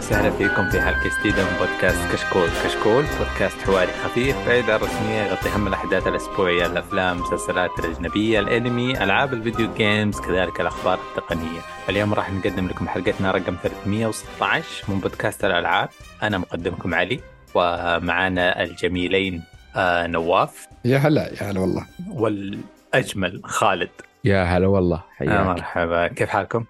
أهلا وسهلا فيكم في حلقة جديدة من بودكاست كشكول، كشكول بودكاست حواري خفيف بعيد عن الرسميه يغطي أهم الأحداث الأسبوعية، الأفلام، المسلسلات الأجنبية، الأنمي، ألعاب الفيديو جيمز، كذلك الأخبار التقنية. اليوم راح نقدم لكم حلقتنا رقم 316 من بودكاست الألعاب، أنا مقدمكم علي ومعانا الجميلين آه نواف. يا هلا يا هلا والله. والأجمل خالد. يا هلا والله آه حياك مرحبا. كيف حالكم؟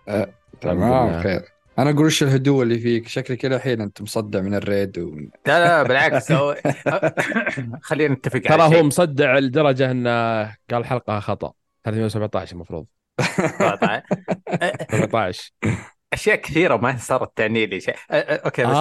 تمام لله. خير. أنا أقول وش الهدوء اللي فيك؟ شكلك كذا الحين أنت مصدع من ال raid ومن لا لا بالعكس. هو- خلينا نتفق على ترى. هو مصدع لدرجة إنه قال حلقة خطأ. 317 المفروض. طبعاً. 17 أشياء كثيرة ما صارت تعني لي شيء. أوكي بس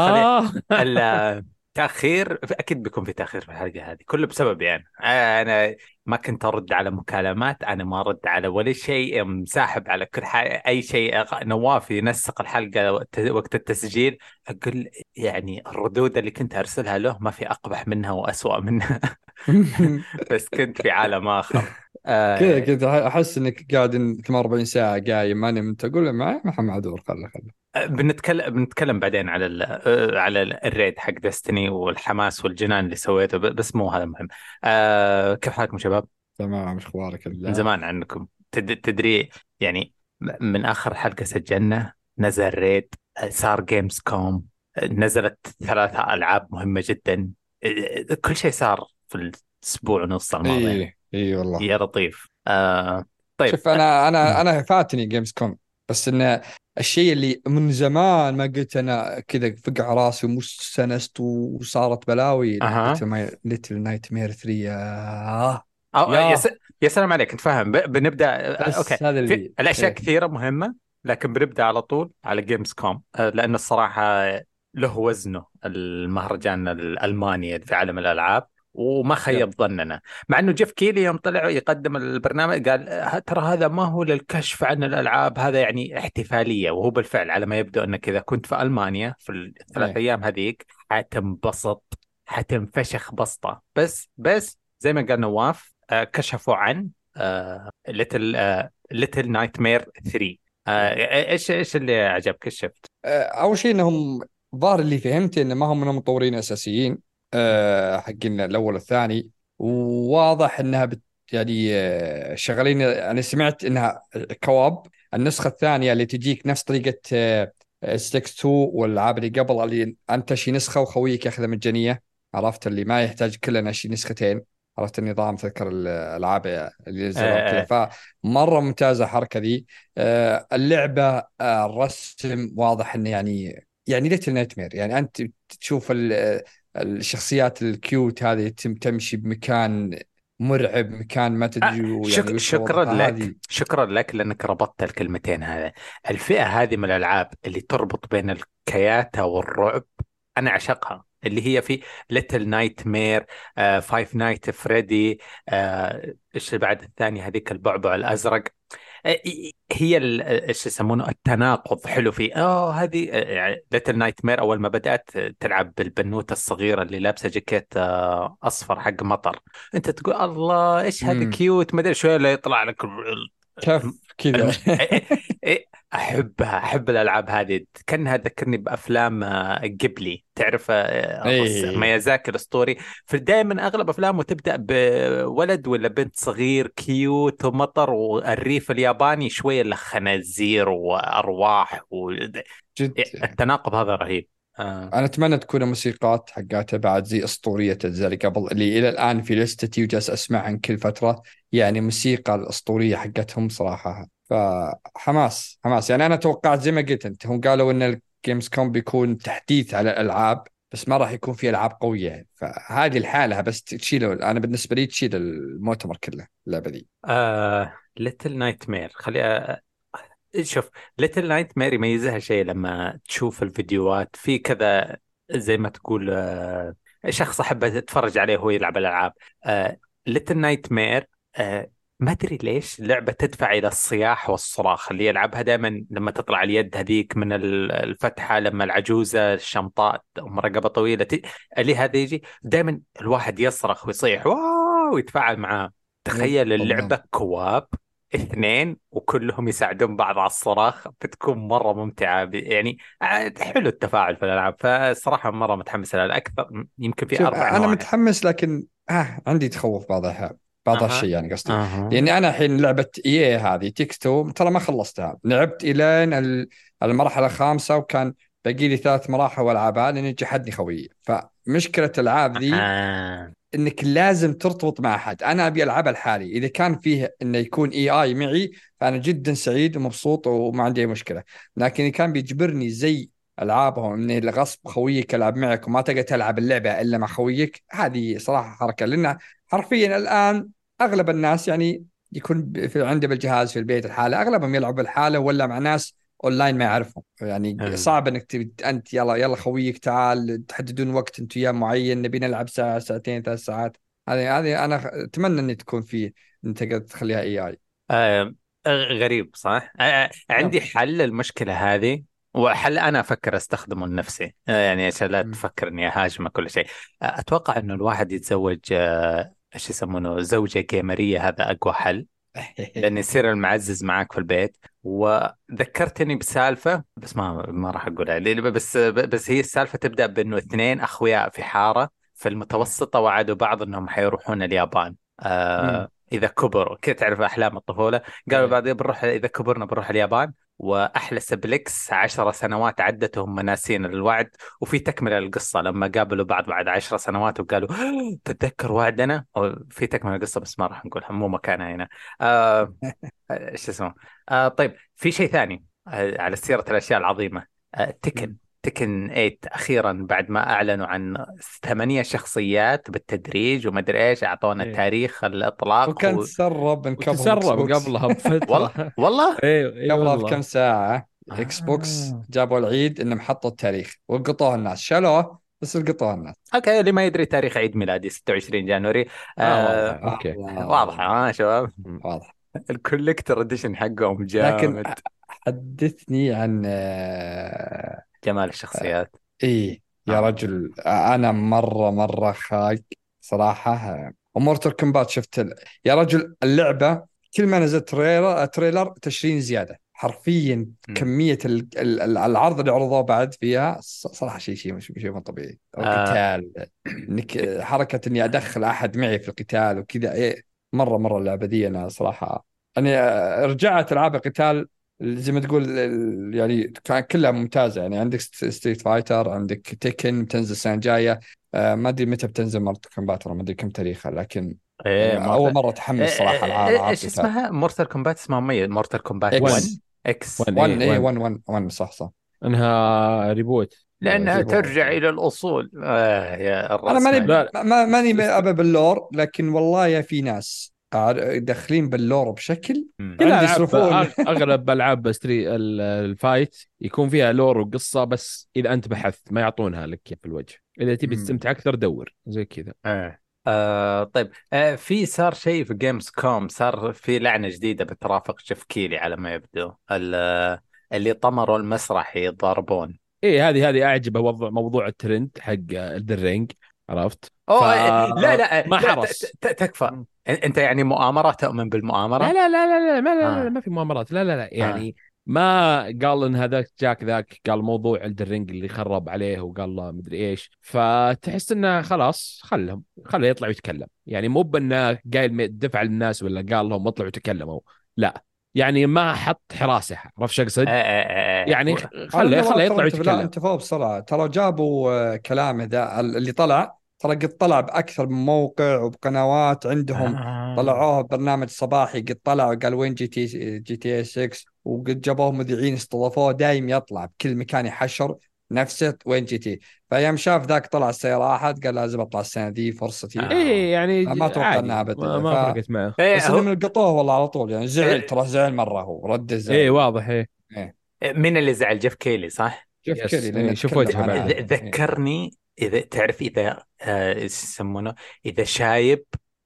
خلينا التاخير أكيد بيكون في تأخير في الحلقة هذه كله بسبب يعني. أنا ما كنت أرد على مكالمات أنا ما أرد على ولا شيء مساحب على كل حاجة أي شيء نواف ينسق الحلقة وقت- التسجيل أقول يعني الردود اللي كنت أرسلها له ما في أقبح منها وأسوأ منها. بس كنت في عالم آخر. آه، كذا كذا أحس إنك قاعد 48 ساعة قايم ما نمت أقول معي ما معذور خله خله بنتكلم بنتكلم بعدين على ال آه، على ال- الريد حق دستني والحماس والجنان اللي سويته بس مو هذا المهم. آه كيف حالكم شباب؟ تمام إيش أخبارك من زمان عنكم. تد- تدري يعني من آخر حلقة سجلنا نزل raid صار Gamescom نزلت ثلاثة ألعاب مهمة جدا. كل شيء صار في الأسبوع ونص الماضي. اي اي والله. يا لطيف. آه طيب. شوف أنا أنا أنا فاتني Gamescom بس انه الشيء اللي من زمان ما قلت أنا كذا فقع راسي ومستنست وصارت بلاوي أها. Little Nightmare 3 آه. Oh yeah. يا, سلام عليك انت فاهم ب... بنبدأ بس أوكي هذا اللي في الأشياء إيه. كثيرة مهمة لكن بنبدأ على طول على Gamescom لأن الصراحة له وزنه المهرجان الألماني في عالم الألعاب وما خيب ظننا. مع إنه Geoff Keighley يوم طلع يقدم البرنامج قال "ه- ترى هذا ما هو للكشف عن الألعاب هذا يعني احتفالية. وهو بالفعل على ما يبدو أنك إذا كنت في ألمانيا في الثلاث إيه. أيام هذيك حتنبسط حتنفشخ بسطة. بس بس زي ما قال نواف آه، كشفوا عن Little Little Nightmare 3 آه، إيش إيش اللي عجبك شفت؟ آه، أول شيء إنهم الظاهر اللي فهمت انه ما هم من المطورين الأساسيين. آه، حقين الأول والثاني. وواضح إنها بت يعني آه، شغالين. أنا سمعت إنها co-op. النسخة الثانية اللي تجيك نفس طريقة It Takes 2 والألعاب اللي قبل اللي أنت تشري نسخة وخويك ياخذها مجانيه عرفت؟ اللي ما يحتاج كلنا نشري نسختين. عرفت النظام؟ تذكر الألعاب اللي نزلوها آه. كذا فمرة ممتازة الحركة ذي. آه، اللعبة آه، الرسم واضح انه يعني يعني Little Nightmare. يعني أنت تشوف الشخصيات ال cute هذه تم تمشي بمكان مرعب مكان ما تدري يعني شك... شكرا لك. هذه. شكرا لك لأنك ربطت الكلمتين هذا. الفئة هذه من الألعاب اللي تربط بين الكياتة والرعب أنا أعشقها. اللي هي في Little Nightmare Five Nights Freddy إيش بعد الثانية هذيك البعبع الأزرق. آه، هي ال- إيش يسمونه؟ التناقض. حلو. فيه آه هذه Little Nightmare أول ما بدأت تلعب بالبنوتة الصغيرة اللي لابسة جاكيت آه، أصفر حق مطر. أنت تقول الله إيش هذا. cute ما أدري شوية يطلع لك كيف كذا. إيه، إيه، احبها أحب الألعاب هذه. كأنها تذكرني بأفلام آه، قبلي تعرف آه، إيه. ميازاكي الأسطوري. فدائما أغلب أفلامه تبدأ بولد ولا بنت صغير cute ومطر والريف الياباني شوية له خنازير وارواح جد. والتناقض هذا رهيب. آه. أنا أتمنى تكون الموسيقات حقاتها بعد زي أسطورية اللي قبل اللي إلى الآن في لستتي وجالس اسمعها كل فترة يعني موسيقى الأسطورية حقتهم صراحة. فحماس حماس. يعني أنا توقعت زي ما قلت أنت هم قالوا إن ال Gamescom بيكون تحديث على الألعاب بس ما راح يكون في ألعاب قوية. فهذه الحالة بس تشيله أنا بالنسبة لي تشيل المؤتمر كله اللعبة دي آه Little Nightmare خلي شوف Little Nightmare يميزها شيء لما تشوف الفيديوهات. في كذا زي ما تقول آه شخص احب اتفرج عليه وهو يلعب الالعاب Little Nightmare ما أدري ليش لعبة تدفع إلى الصياح والصراخ. اللي يلعبها دائما لما تطلع اليد هذيك من ال- الفتحة لما العجوزة الشمطاء ام رقبه طويلة ت- اللي هذا يجي دائما الواحد يصرخ ويصيح wow! ويتفاعل معاه. تخيل بالضبط. اللعبه co-op. اثنين وكلهم يساعدون بعض على الصراخ بتكون مرة ممتعة يعني آه، حلو التفاعل في الألعاب فصراحة مرة متحمس لها أكثر يمكن في أربع أنا متحمس لكن آه عندي تخوف بعض الأحيان بعض. الشيء يعني قصدي أها. لأني أنا الحين لعبة It Takes Two ترى ما خلصتها لعبت الين ال- المرحلة الخامسة وكان باقي لي ثلاث مراحل وألعبها لأني جحدني خويي فمشكلة الألعاب ذي آه. إنك لازم ترتبط مع أحد. أنا أبي ألعبها لحالي. إذا كان فيه إنه يكون AI معي فأنا جدا سعيد ومبسوط وما عندي أي مشكلة. لكن إذا كان بيجبرني زي ألعابهم انه غصب خويك ألعب معك وما تقدر تلعب اللعبة إلا مع خويك هذه صراحة حركة. لأن حرفيا الآن أغلب الناس يعني يكون في عنده بالجهاز في البيت الحالة أغلبهم يلعب بالحالة ولا مع ناس أونلاين ما يعرفهم. يعني مم. صعب إنك أنت يلا يلا خويك تعال تحددون وقت انت وياه معين نبي نلعب ساعة ساعتين ثلاث ساعات. هذه هذه أنا أتمنى ان تكون في أنت تقدر تخليها إي آي. آه، غريب صح؟ آه، عندي حل للمشكلة هذه وحل أنا أفكر أستخدمه لنفسي. آه، يعني عشان لا. تفكر إني أهاجمك كل شيء. آه، أتوقع إنه الواحد يتزوج آه، إيش يسمونه زوجة جيمرية هذا أقوى حل. لأن يصير المعزز معاك في البيت. وذكرتني بسالفة بس ما ما راح أقولها لأن بس بس هي السالفة تبدأ بأنه اثنين أخويا في حارة في المتوسطة وعدوا بعض أنهم حيروحون اليابان آه. إذا كبروا كذا تعرف أحلام الطفولة قالوا إيه. بعد بنروح إذا كبرنا بنروح اليابان وأحلى سبلكس عشر سنوات عدت وهم ناسين الوعد وفي تكملة للقصة. لما قابلوا بعض بعد عشر سنوات وقالوا تتذكر وعدنا؟ في تكملة القصة بس ما راح نقولها مو مكانها هنا. آه إيش اسمه؟ آه طيب في شيء ثاني آه على سيرة الأشياء العظيمة. آه تيكن. تيكن 8 أخيرا بعد ما أعلنوا عن ثمانية شخصيات بالتدريج ومدري إيش أعطونا إيه. تاريخ الإطلاق وكان و... تسرب من قبل إكس بوكس. قبلها بفترة. والله؟ والله؟ أيوه أيوه قبلها. بكم ساعة إكس بوكس آه. جابوا العيد إنهم حطوا التاريخ وقطوه الناس. شالوه بس قطوه الناس. okay اللي ما يدري تاريخ عيد ميلادي 26 January. آه، آه واضح. okay واضحة ها شباب. واضح. ال collector edition حقهم لكن جامد. حدثني عن آه، جمال الشخصيات. إيه يا آه. رجل أنا مرة مرة خاق صراحة. ومورتال كومبات شفت ال... يا رجل اللعبة كل ما نزل trailer trailer تشرين زيادة. حرفيا مم. كمية ال... ال... ال- العرض اللي عرضوه بعد فيها صراحة شيء شيء مش شيء مو طبيعي. آه. القتال إنك حركة إني أدخل أحد معي في القتال وكذا. إيه مرة مرة اللعبة دي أنا صراحة. يعني آه، رجعت ألعاب القتال زي ما تقول ال- يعني كان كلها ممتازة. يعني عندك ست- ستريت فايتر عندك تيكن بتنزل السنة الجاية. آه، ما أدري متى بتنزل مورتال كومبات ما أدري كم تاريخها لكن إيه يعني أول مرة أتحمس صراحة العاب العاب إيش قتال اسمها؟ مورتال كومبات اسمها مميز مورتال كومبات إكس. 1 إكس One. 1 إيه، اي one. 1 1 1 صح صح. إنها reboot لأنها زي ترجع. إلى الأصول. آه يا أنا ماني ماني أبى بال lore لكن والله يا في ناس داخلين بال lore بشكل أغلب ألعاب ستري ال- ال fight يكون فيها lore وقصة بس إذا أنت بحثت ما يعطونها لك في الوجه. إذا تبي. تستمتع أكثر دور زي كذا. آه. آه طيب. آه في صار شيء في جيمز كوم صار في لعنة جديدة بترافق جيف كيلي على ما يبدو. ال- اللي طمروا المسرح يضاربون إيه هذه هذه أعجبه وضع موضوع الترند حق إلدن رينج عرفت؟ أوه ف- لا لا ما لا، حرص. تكفى أنت يعني مؤامرة تؤمن بالمؤامرة لا لا لا لا لا ما, لا, لا, آه. لا ما في مؤامرات لا لا لا يعني ما قال إن هذاك جاك ذاك قال موضوع إلدن رينج اللي خرب عليه وقال له مدري إيش فتحس إنه خلاص خلهم خله يطلع ويتكلم يعني مو بإنه قايل دفع للناس ولا قال لهم اطلعوا تكلموا لا يعني ما حط حراسة عرفت شو أقصد؟ آه آه آه آه. يعني خله خله يطلع ويتكلم أنت فوق بسرعة ترى جابوا آه، كلامه ذا اللي طلع ترى قد طلع بأكثر من موقع وبقنوات عندهم آه. طلعوه برنامج صباحي قد طلع وقال وين جي تي جي تي اي 6 وقد جابوه مذيعين استضافوه دايم يطلع بكل مكان يحشر نفسه وين جي تي فيوم شاف ذاك طلع السيارة احد قال لازم أطلع السنة ذي فرصتي آه. إيه يعني ما أتوقع عادي. إنها أبد. ما, ما ف- فرقت معه إيه، بس هو- إنهم لقطوه والله على طول يعني زعل إيه. ترى زعل مرة هو رد الزعل إيه واضح إيه مين اللي زعل جيف كيلي صح؟ جيف. كيلي إيه، عنها. ذ- ذكرني إذا تعرف إذا آه، يسمونه إذا شايب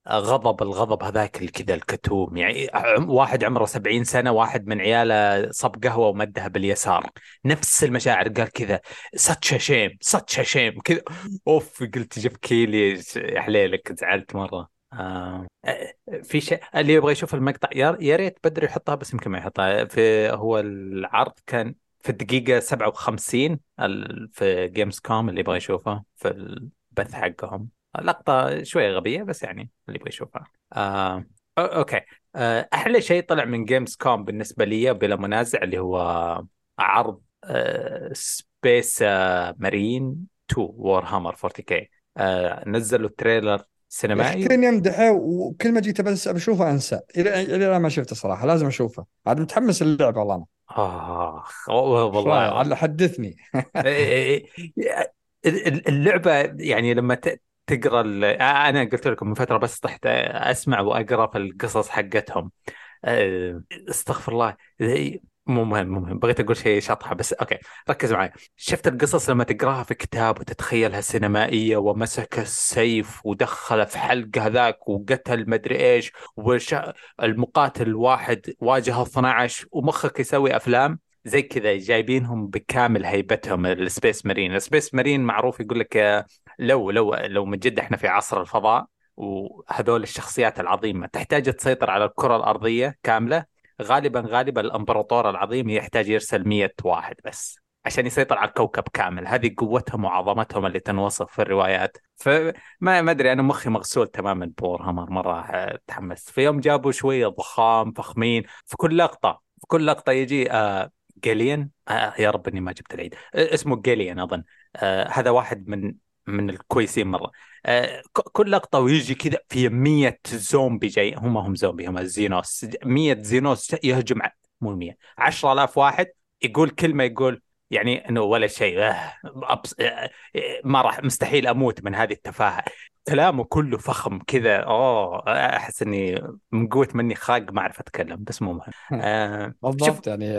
غضب الغضب هذاك كذا الكتوم. يعني واحد عمره 70 سنة واحد من عياله صب قهوة ومدها باليسار. نفس المشاعر قال كذا such shame such shame كذا. أوف قلت جيف كيلي حليلك زعلت مرة. آه في شيء اللي يبغى يشوف المقطع يا ريت بدري يحطها بس يمكن ما يحطها. في هو العرض كان في الدقيقة 57 ال- في جيمز كوم اللي يبغى يشوفه في البث حقهم. لقطة شوية غبية بس يعني اللي يبغى يشوفها. آه okay. آه أحلى شيء طلع من جيمز كوم بالنسبة لي بلا منازع اللي هو عرض آه سبيس آه مارين 2 وور هامر 40 آه نزلوا trailer سينمائي. كلن يمدحه وكل ما جيت بس بشوفه أنسى. إلى إلى ما شفته صراحة لازم أشوفه. عاد متحمس للعبة والله أنا. آخ والله عاد حدثني. اللعبة يعني لما تقرأ ال- أنا قلت لكم من فترة بس طحت أسمع وأقرأ في القصص حقتهم. أه، استغفر الله. مو مهم مو مهم. بغيت أقول شيء شطحة بس okay. ركز معي. شفت القصص لما تقراها في كتاب وتتخيلها سينمائية ومسك السيف ودخله في حلق هذاك وقتل مدري إيش وش المقاتل الواحد واجه 12 ومخك يسوي أفلام؟ زي كذا جايبينهم بكامل هيبتهم. السبيس مارين. السبيس مارين معروف يقول لك لو لو لو من جد إحنا في عصر الفضاء وهذول الشخصيات العظيمة تحتاج تسيطر على الكرة الأرضية كاملة غالبا غالبا الإمبراطور العظيم يحتاج يرسل 100 واحد بس عشان يسيطر على الكوكب كامل. هذه قوتهم وعظمتهم اللي تنوصف في الروايات. فما ما أدري أنا مخي مغسول تماما بور هامر مرة تحمست في يوم جابوا شوية ضخام فخمين في كل لقطة في كل لقطة يجي آه آه يا رب اني ما جبت العيد. آه اسمه جيليان أظن. آه هذا واحد من من الكويسين مرة. آه كل لقطة ويجي كذا في 100 زومبي جاي هم هم زومبي هم زينوس. 100 زينوس يهجم مو 100 10000 واحد يقول كلمة يقول يعني إنه ولا شيء آه. آه ما راح مستحيل أموت من هذه التفاهة. كلامه كله فخم كذا أوه أحس إني من قوة مني خاق ما أعرف أتكلم بس مو مهم. آه شوف بالضبط يعني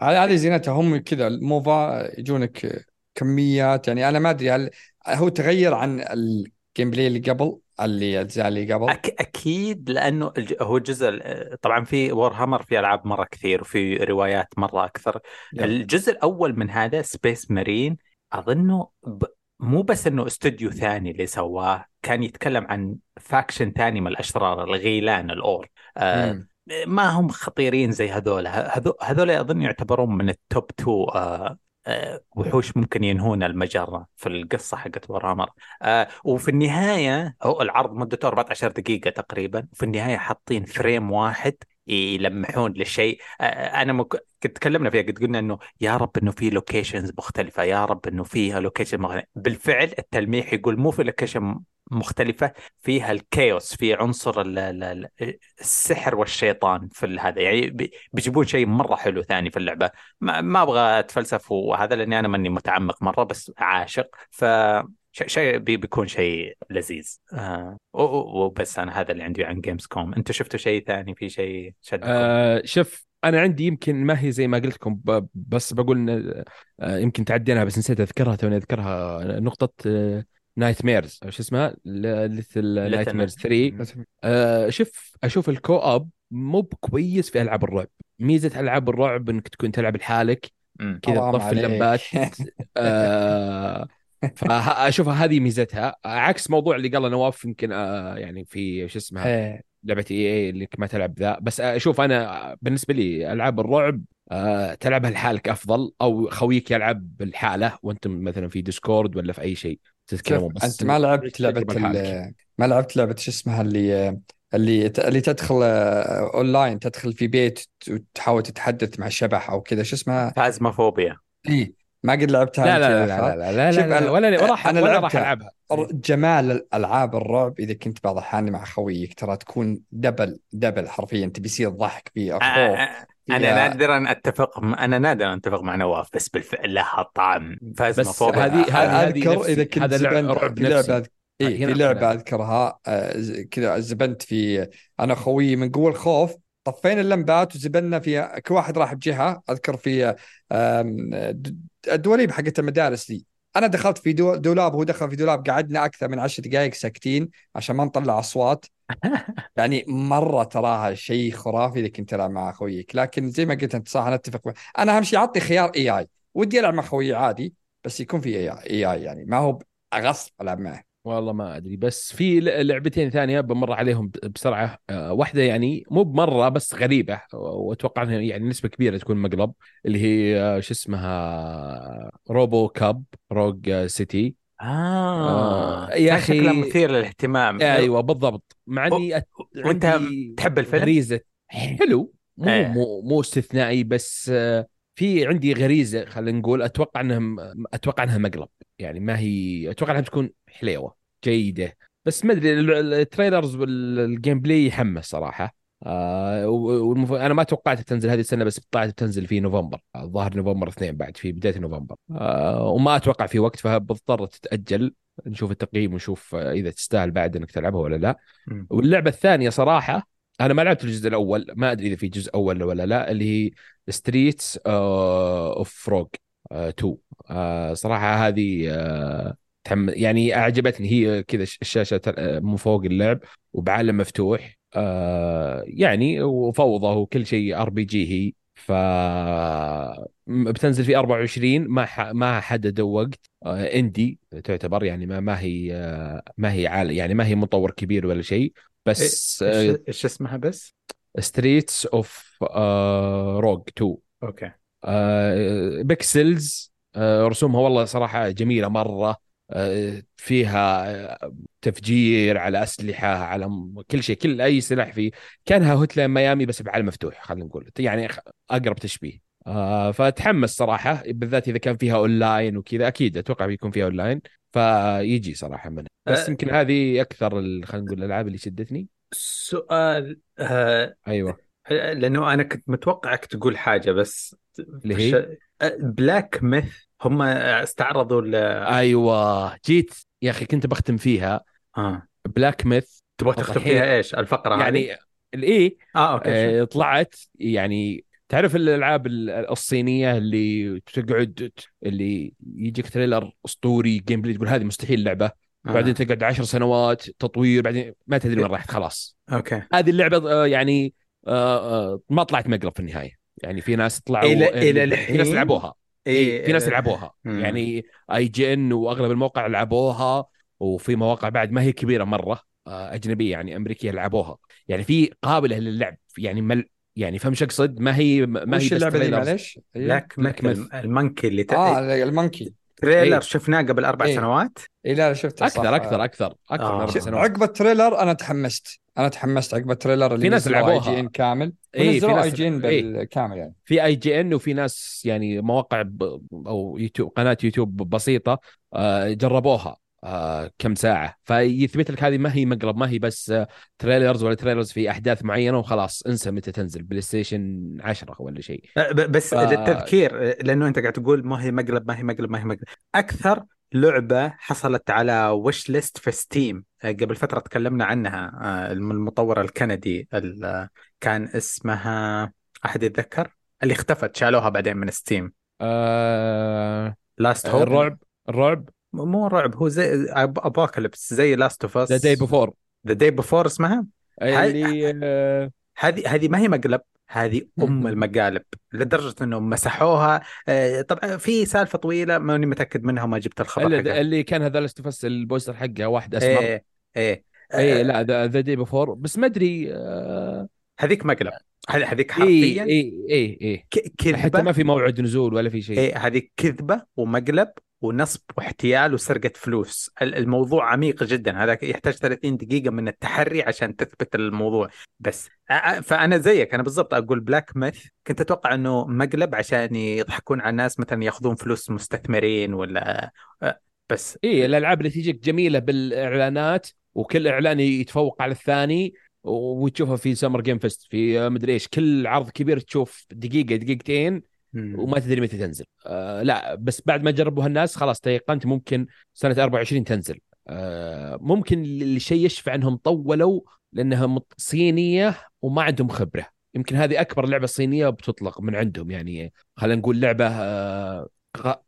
هذه زينتها هم كذا الموفا يجونك كميات يعني أنا ما أدري هل هو تغير عن ال gameplay اللي قبل اللي الأجزاء اللي قبل أك أكيد لأنه هو جزء طبعا في وور هامر في ألعاب مرة كثير وفي روايات مرة أكثر yep. الجزء الأول من هذا سبيس مارين أظنه ب... مو بس إنه استوديو ثاني اللي سواه كان يتكلم عن faction ثاني من الأشرار الغيلان الأور آه. ما هم خطيرين زي هذول هذول أظن يعتبرون من ال top 2 آه آه وحوش ممكن ينهون المجرة في القصة حقت Warhammer آه وفي النهاية هو العرض مدته 14 دقيقة تقريبا. وفي النهاية حاطين frame واحد يلمحون للشيء آه أنا مك... كنت تكلمنا فيها قد قلنا إنه يا رب إنه في locations مختلفة يا رب إنه فيها location مختلفة بالفعل التلميح يقول مو في location مختلفة فيها ال Chaos في عنصر ال- ال- ال- السحر والشيطان في هذا. يعني بي- بيجيبون شيء مرة حلو ثاني في اللعبة. ما, ما أبغى أتفلسف وهذا لأني أنا ماني متعمق مرة بس عاشق. ف شيء بي- بيكون شيء لذيذ. آه وبس أنا هذا اللي عندي عن Gamescom أنتم شفتوا شيء ثاني؟ في شيء شدكم آه شوف أنا عندي يمكن ما هي زي ما قلت لكم ب- بس بقول إن- آه يمكن تعدينا بس نسيت أذكرها توني أذكرها نقطة Nightmares شو اسمها Little Night Little mares Night- 3 آه شوف أشوف ال co-op مو بكويس في ألعاب الرعب ميزة ألعاب الرعب إنك تكون تلعب لحالك. كذا تطفي. اللمبات آه فاشوفها هذه ميزتها عكس موضوع اللي قاله نواف يمكن آه يعني في شو اسمها إيه. لعبة AI اللي ما تلعب ذا. بس أشوف أنا بالنسبة لي ألعاب الرعب آه، تلعبها لحالك أفضل أو خويك يلعب بالحالة وأنتم مثلا في Discord ولا في أي شيء. تتكلمون بس أنت ما لعبت لعبة ما لعبت لعبة شو اسمها اللي اللي ت- اللي تدخل آه، أونلاين تدخل في بيت وتحاول تتحدث مع شبح أو كذا شو اسمها؟ Phasmophobia اي ما قد لعبتها لا لا لا؟ لا لا لا, شوف لا, لا ولا ولا راح لعبتها. ألعبها جمال الألعاب الرعب إذا كنت بعض الأحيان مع خويك ترى تكون double double حرفيا تبي يصير ضحك في آه، خوف أنا نادرا أتفق أنا نادرا أتفق مع نواف بس بالفعل لها طعم بس Phasmophobia هذه- هذه- أذكر. إذا كنت هذا زبنت رعب في. لعبة اي هنا في لعبة أقول أذكرها آه، ز- كذا زبنت في أنا خويي من قوه الخوف طفينا اللمبات وزبنا فيها كل واحد راح بجهة أذكر في الدواليب حقت المدارس دي أنا دخلت في دو- دولاب وهو دخل في دولاب قعدنا أكثر من عشر دقائق ساكتين عشان ما نطلع أصوات. يعني مرة تراها شيء خرافي إذا كنت تلعب مع خويك لكن زي ما قلت أنت صح أنا أتفق. أنا أهم شيء أعطي خيار AI. ودي ألعب مع خويي عادي بس يكون في AI يعني. ما هو غصب ألعب معه. والله ما أدري بس في لعبتين ثانية بمر عليهم بسرعة. آه، واحدة يعني مو بمرة بس غريبة وأتوقع إنها يعني نسبة كبيرة تكون مقلب اللي هي آه، شو اسمها RoboCop Rogue آه، City. آه آه، يا كان شكله أخي- مثير للاهتمام. أيوه بالضبط. مع إني أت... عندي تحب الفيلم؟ غريزة. حلو. مو إيه. مو مو استثنائي بس آه، في عندي غريزة خلينا نقول أتوقع إنها أتوقع إنها مقلب. يعني ما هي أتوقع إنها بتكون حليوة جيدة. بس ما أدري ال- ال trailers وال gameplay يحمس صراحة. آه والمف... أنا ما توقعت تنزل هذه السنة بس طلعت بتنزل في نوفمبر. الظاهر نوفمبر اثنين بعد في بداية نوفمبر. آه وما أتوقع في وقت فبضطر تتأجل نشوف التقييم ونشوف آه، إذا تستاهل بعد إنك تلعبها ولا لا. واللعبة الثانية صراحة أنا ما لعبت الجزء الأول ما أدري إذا في جزء أول ولا لا اللي هي Streets of Rogue 2 آه، صراحة هذه آه، تحم... يعني أعجبتني. هي كذا الشاشة آه، من فوق اللعب وبعالم مفتوح آه، يعني وفوضى وكل شيء RPG هي. ف بتنزل في 24 ما ح... ما حددوا وقت. آه، indie تعتبر يعني ما ما هي آه، ما هي عال يعني ما هي مطور كبير ولا شيء بس إيش إيش اسمها بس؟ Streets of Rogue 2 okay. آه، pixels آه، رسومها والله صراحة جميلة مرة. آه، فيها تفجير على أسلحة على كل شيء كل أي سلاح فيه. كانها Hotline Miami بس بعالم مفتوح خلينا نقول. يعني أقرب تشبيه. آه، فتحمس صراحة بالذات إذا كان فيها أونلاين وكذا. أكيد أتوقع بيكون فيها أونلاين فيجي صراحة منها بس أه. يمكن هذه أكثر ال- خلينا نقول الألعاب اللي شدتني. سؤال آه أيوة. لأنه أنا كنت متوقعك تقول حاجة بس اللي هي؟ Black Myth هم استعرضوا ال أيوة. جيت يا أخي كنت بختم فيها. آه. Black Myth تبغى تختم الحين- فيها إيش؟ الفقرة؟ يعني الايه آه okay. آه طلعت يعني تعرف الألعاب ال- الصينية اللي تقعد اللي يجيك trailer أسطوري gameplay تقول هذه مستحيل لعبة. آه. بعدين تقعد عشر سنوات تطوير بعدين ما تدري وين راحت خلاص. okay. هذه اللعبة آه، يعني آه، آه، ما طلعت مقلب في النهاية. يعني في ناس طلعوا إلى- آه، إلى في ناس الحين؟ لعبوها. إيه، في ناس آه، لعبوها مم. يعني IGN وأغلب المواقع لعبوها وفي مواقع بعد ما هي كبيرة مرة آه، أجنبية يعني أمريكية لعبوها يعني في قابلة للعب يعني مل يعني فهم شو أقصد ما هي ما هي اللعبة دي trailers. معلش؟ إيه. Myth. ال Monkey اللي ت... آه ال Monkey trailer إيه. شفناه قبل أربع إيه. سنوات اي لا شفته صح أكثر أكثر أكثر أكثر آه. من أربع سنوات عقب ال trailer أنا تحمست أنا تحمست عقب ال trailer اللي في ناس نزلوا I لعبوها. GN كامل. إيه، في ناس- IGN إيه. بالكامل يعني. في IGN وفي ناس يعني مواقع ب... أو يوتيوب قناة يوتيوب بسيطة آه، جربوها آه، كم ساعة. فيثبت لك هذه ما هي مقلب ما هي بس آه، trailers ولا trailers في أحداث معينة وخلاص انسى متى تنزل PlayStation 10 ولا شيء. بس ف- للتذكير لأنه أنت قاعد تقول ما هي مقلب ما هي مقلب ما هي مقلب. أكثر لعبة حصلت على wishlist في Steam قبل فترة تكلمنا عنها آه، المطور الكندي ال- كان اسمها أحد يتذكر؟ اللي اختفت شالوها بعدين من Steam آه... Last Hope الرعب الرعب؟ مو رعب هو زي apocalypse زي Last of Us The Day Before The Day Before اسمها؟ اللي. هذه هذه ما هي مقلب هذه أم المقالب لدرجة إنهم مسحوها آه، طبعا في سالفة طويلة ماني متأكد منها وما جبت الخبر اللي, حقها. اللي كان هذا Last of ال poster حقه واحد أسمر. إيه. إيه. اي آه، لا The Day Before بس ما أدري آه... هذيك مقلب هذ- هذيك اي حرفيا اي اي اي ك- حتى ما كذبه في موعد نزول ولا في شيء. إيه هذيك كذبة ومقلب ونصب واحتيال وسرقة فلوس. ال- الموضوع عميق جدا. هذا يحتاج 30 دقيقة من التحري عشان تثبت الموضوع. بس فأنا زيك. أنا بالضبط أقول Black Myth كنت أتوقع إنه مقلب عشان يضحكون على الناس مثلا يأخذون فلوس مستثمرين ولا بس. اي الألعاب اللي تجيك جميلة بالإعلانات وكل إعلان يتفوق على الثاني وتشوفها في Summer Game Fest في مدري إيش كل عرض كبير تشوف دقيقة دقيقتين. وما تدري متى تنزل. آه لا بس بعد ما جربوها الناس خلاص تيقنت ممكن سنة 24 تنزل. آه ممكن الشيء يشفع إنهم طولوا لأنها صينية وما عندهم خبرة. يمكن هذه أكبر لعبة صينية بتطلق من عندهم يعني خلينا نقول لعبة آه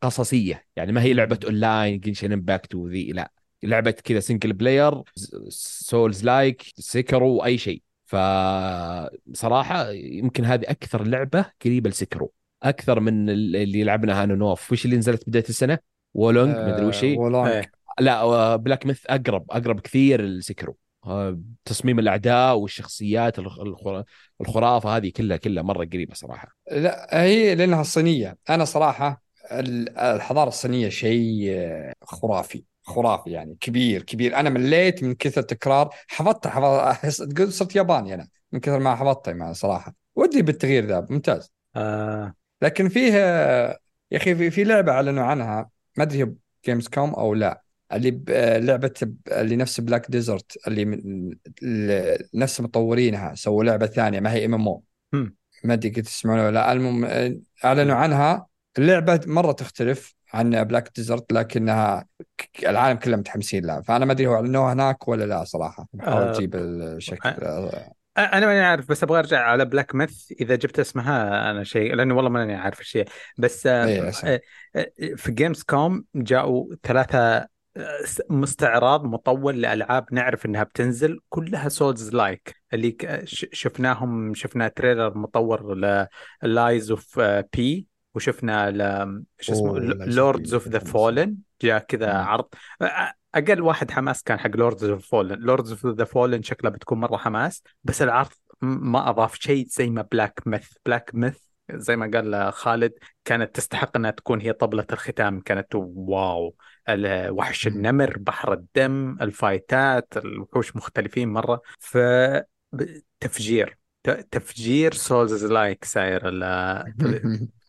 قصصية. يعني ما هي لعبة online Genshin Impact وذي لا. لعبة كذا single player souls-like Sekiro أي شيء. فصراحة يمكن هذه أكثر لعبة قريبة ل Sekiro أكثر من اللي لعبناها أنا ونوف وش اللي نزلت بداية السنة؟ Wo Long مدري وش هي. Wo Long إيه. لا Black Myth أقرب أقرب كثير ل Sekiro آه، تصميم الأعداء والشخصيات الخ- الخرا- الخرافة هذه كلها كلها مرة قريبة صراحة. لا هي لأنها الصينيه أنا صراحة ال- الحضارة الصينية شيء آه، خرافي. خرافي يعني كبير كبير. أنا مليت من كثر تكرار حفظتها حفظ أحس تقول صرت ياباني أنا من كثر ما حفظتها يعني صراحة. ودي بالتغيير ذا ممتاز. آه. لكن فيه يا أخي في, لعبة أعلنوا عنها ما أدري هي Gamescom أو لا اللي ب- لعبة ب- اللي نفس Black Desert اللي من نفس مطورينها سووا لعبة ثانية ما هي MMO. ما أدري قد تسمعون ولا لا. المهم أعلنوا عنها. اللعبة مرة تختلف. عن Black Desert لكنها العالم كله متحمسين لها. فأنا ما أدري هو إعلنوها هناك ولا لا صراحة. بحاول آه، أجيب الشكل. آه، أنا ماني عارف بس أبغى أرجع على Black Myth إذا جبت اسمها أنا شيء لأنه والله ماني عارف الشيء. بس آه، إيه،. آه، آه، في Gamescom جاءوا ثلاثة آه، استعراض مطول لألعاب نعرف إنها بتنزل كلها souls-like اللي شفناهم شفنا trailer مطور ل Lies of P وشفنا ل- شو اسمه. Lords of the Fallen جاء كذا مم. عرض. أقل واحد حماس كان حق Lords of Fallen Lords of the Fallen شكلها بتكون مرة حماس بس العرض ما أضاف شيء زي ما Black Myth Black Myth زي ما قال خالد كانت تستحق إنها تكون هي طبلة الختام. كانت wow. وحش. النمر بحر الدم الفايتات الوحوش مختلفين مرة. ف تفجير. تفجير souls-like ساير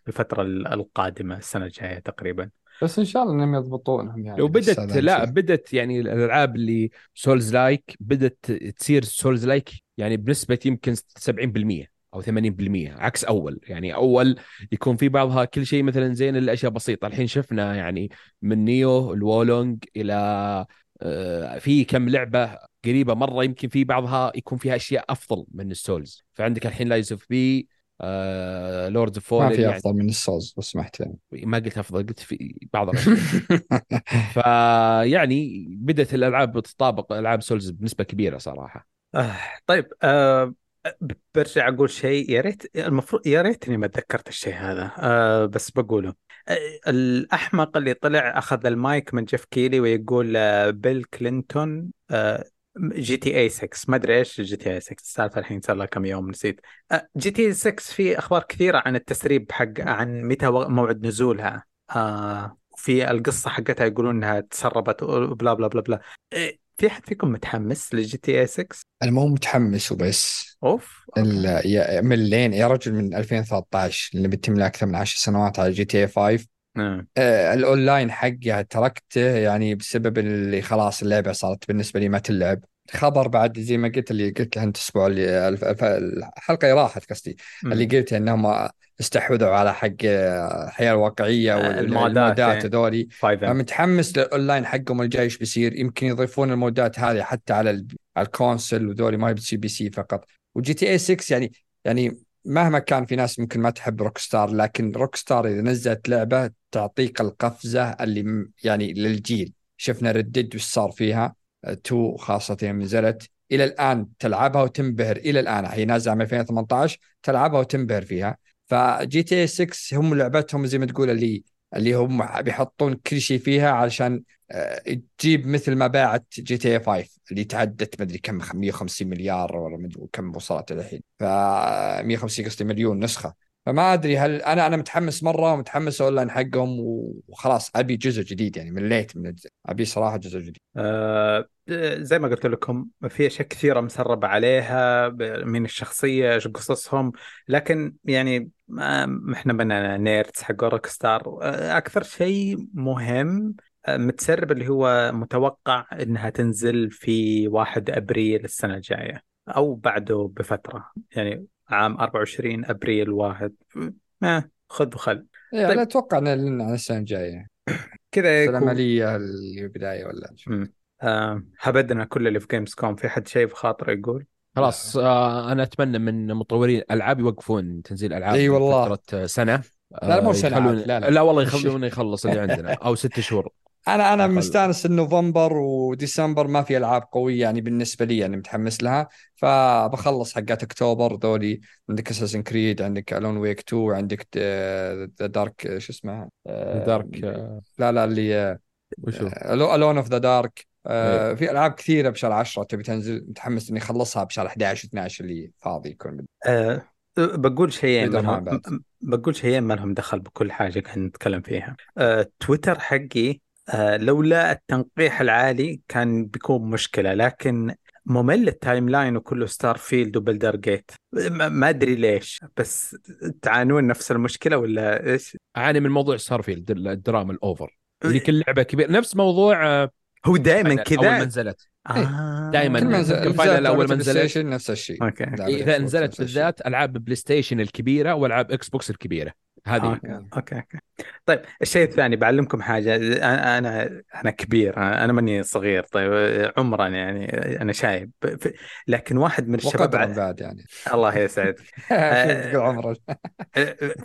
الفترة ال- القادمة السنة الجاية تقريبا. بس إن شاء الله إنهم يضبطونهم يعني. لو بدت لا شيء. بدت يعني الألعاب اللي souls-like بدت تصير سولز لايك يعني بنسبة يمكن 70% أو 80% عكس أول. يعني أول يكون في بعضها كل شيء مثلا زين الأشياء بسيطة. الحين شفنا يعني من Nioh ال Wo Long إلى آه، في كم لعبة قريبة مرة يمكن في بعضها يكون فيها أشياء أفضل من ال souls فعندك الحين Lies of P Lords of the Fallen في يعني أفضل من ال souls لو سمحت يعني ما قلت أفضل قلت في بعض الأشياء. فيعني بدأت الألعاب تطابق ألعاب souls بنسبة كبيرة صراحة. آه طيب آه برجع أقول شيء. يا ريت المفروض يا ريتني ما تذكرت الشيء هذا. آه بس بقوله. آه الأحمق اللي طلع أخذ المايك من جيف كيلي ويقول آه بيل كلينتون آه GTA 6 ما أدري إيش GTA 6 السالفة الحين صار لها كم يوم نسيت. آه GTA 6 في أخبار كثيرة عن التسريب حق عن متى موعد نزولها. آه في القصة حقتها يقولون إنها تسربت و bla bla bla bla آه، في حد فيكم متحمس ل GTA 6 أنا مو متحمس وبس. أوف ملين يا رجل من 2013 اللي بتم له أكثر من 10 سنوات على GTA 5 نعم. آه، الأونلاين حقها تركته يعني بسبب اللي خلاص اللعبة صارت بالنسبة لي ما تلعب. خبر بعد زي ما قلت اللي قلت له أنت الأسبوع اللي الحلقة اللي راحت قصدي. اللي قلت إنهم استحوذوا على حق الحياة الواقعيه آه، المودات، والمودات إيه. هذولي. 5M فمتحمس للأونلاين حقهم الجاي إيش بيصير؟ يمكن يضيفون المودات هذه حتى على على ال console وذولي ما هي بتصير PC فقط. و GTA 6 يعني يعني مهما كان في ناس ممكن ما تحب Rockstar لكن Rockstar إذا نزلت لعبة تعطيك القفزة اللي يعني للجيل. شفنا Red Dead وش صار فيها؟ 2 خاصة يوم نزلت. إلى الآن تلعبها وتنبهر. إلى الآن هي نازلة من 2018 تلعبها وتنبهر فيها. ف GTA 6 هم لعبتهم زي ما تقول اللي اللي هم بيحطون كل شيء فيها علشان آه، تجيب مثل ما باعت GTA 5 اللي تعدت مدري كم 150 مليار ولا مدري كم وصلت الحين. ف 150 قصدي مليون نسخة. فما أدري هل أنا أنا متحمس مرة ومتحمس أونلاين حقهم وخلاص أبي جزء جديد يعني مليت من الجزء. أبي صراحة جزء جديد. آه زي ما قلت لكم في أشياء كثيرة مسرب عليها من الشخصية إيش قصصهم. لكن يعني إحنا بنا nerds حق Rockstar آه، أكثر شيء مهم آه، متسرب اللي هو متوقع إنها تنزل في 1 أبريل السنة الجاية أو بعده بفترة. يعني عام 24 أبريل واحد. ما خذ وخل. يعني طيب. أتوقع إن السنة الجاية. كذا يكون. المالية البداية ولا. آه هبدنا كل اللي في Gamescom في حد شيء في خاطره يقول؟ خلاص آه أنا أتمنى من مطورين ألعاب يوقفون تنزيل ألعاب إي والله. فترة سنة. لا، مو سنة يخلون عاد، لا، لا. لا والله يخلونه يخلص اللي عندنا أو ست شهور. أنا أنا. مستأنس ان نوفمبر وديسمبر ما في ألعاب قوية يعني بالنسبة لي يعني متحمس لها. فبخلص حقات أكتوبر ذولي. عندك Assassin's Creed عندك Alan Wake 2 عندك the Dark شو اسمها آه، Dark لا لا اللي وشو؟ Alone in the Dark. في ألعاب كثيرة بشهر 10 تبي تنزل. متحمس إني أخلصها بشهر 11 12 اللي فاضي يكون أه بقول شيئين منهم. بقول شيئين ما لهم دخل بكل حاجة قاعد نتكلم فيها. أه تويتر حقي لولا التنقيح العالي كان بيكون مشكلة لكن ممل التايم لاين وكله ستار فيلد وبلدر جيت. ما ما أدري ليش بس تعانون نفس المشكلة ولا إيش؟ أعاني من موضوع ستارفيلد الدراما الأوفر. اللي كل لعبة كبيرة نفس موضوع آه، هو دائما أول ما كذا نزلت. آه. دايماً. كل ما نزل- نزل الفاينل لعبة ما بلاي نزلت. ستيشن نفس الشيء. أوكي. إذا إكس نزلت. بالذات ألعاب بلاي ستيشن الكبيرة والعاب إكس بوكس الكبيرة. هذه. أوكي أوكي أوكي. طيب الشيء الثاني بعلمكم حاجة أنا أنا أنا كبير أنا ماني صغير طيب عمرا يعني أنا شايب. لكن واحد من الشباب وقدرا ع- بعد يعني. الله يسعد شوف عمره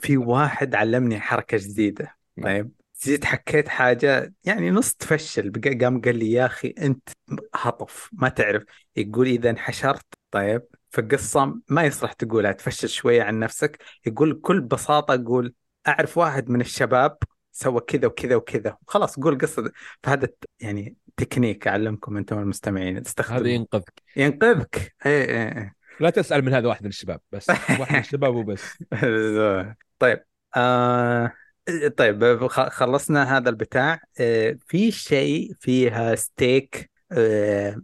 في واحد علمني حركة جديدة طيب. جيت حكيت حاجة يعني نص تفشل قام قال لي يا أخي أنت هطف ما تعرف. يقول إذا انحشرت طيب في قصة ما يصلح تقولها تفشل شوية عن نفسك. يقول بكل بساطة قول أعرف واحد من الشباب سوى كذا وكذا وكذا. خلاص قول قصة. فهذا يعني تكنيك أعلمكم أنتم المستمعين. هذا تستخدمه ينقذك. ينقذك. إيه إيه إيه. لا تسأل من هذا واحد من الشباب بس واحد من الشباب وبس. طيب آه طيب خلصنا هذا البتاع. آه في شيء فيها ستيك آه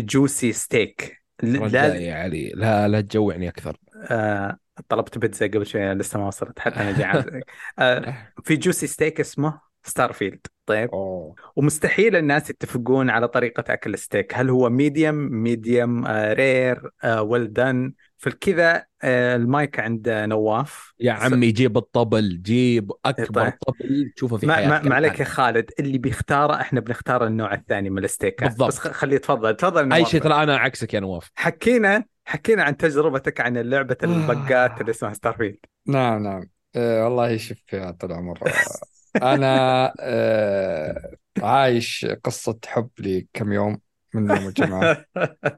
juicy steak. لا يا علي. لا لا تجوعني أكثر. آه طلبت بيتزا قبل شوي لسه ما وصلت حتى أنا جعان. آه في juicy steak اسمه Starfield طيب. أوه. ومستحيل الناس يتفقون على طريقة أكل الستيك هل هو medium medium rare well done فالكذا آه، المايك عند نواف يا عمي جيب الطبل جيب أكبر طيب. طبل تشوفه في حياتك ما, ما عليك يا. خالد اللي بيختاره إحنا بنختار النوع الثاني من الستيكات بالضبط. بس خليه يتفضل تفضل أي نواف. شيء ترى أنا عكسك يا نواف حكينا حكينا عن تجربتك عن لعبة البقات اللي اسمها Starfield نعم نعم آه والله شوف يا طال العمر آه، أنا آه عايش قصة حب لي كم يوم من يوم الجمعة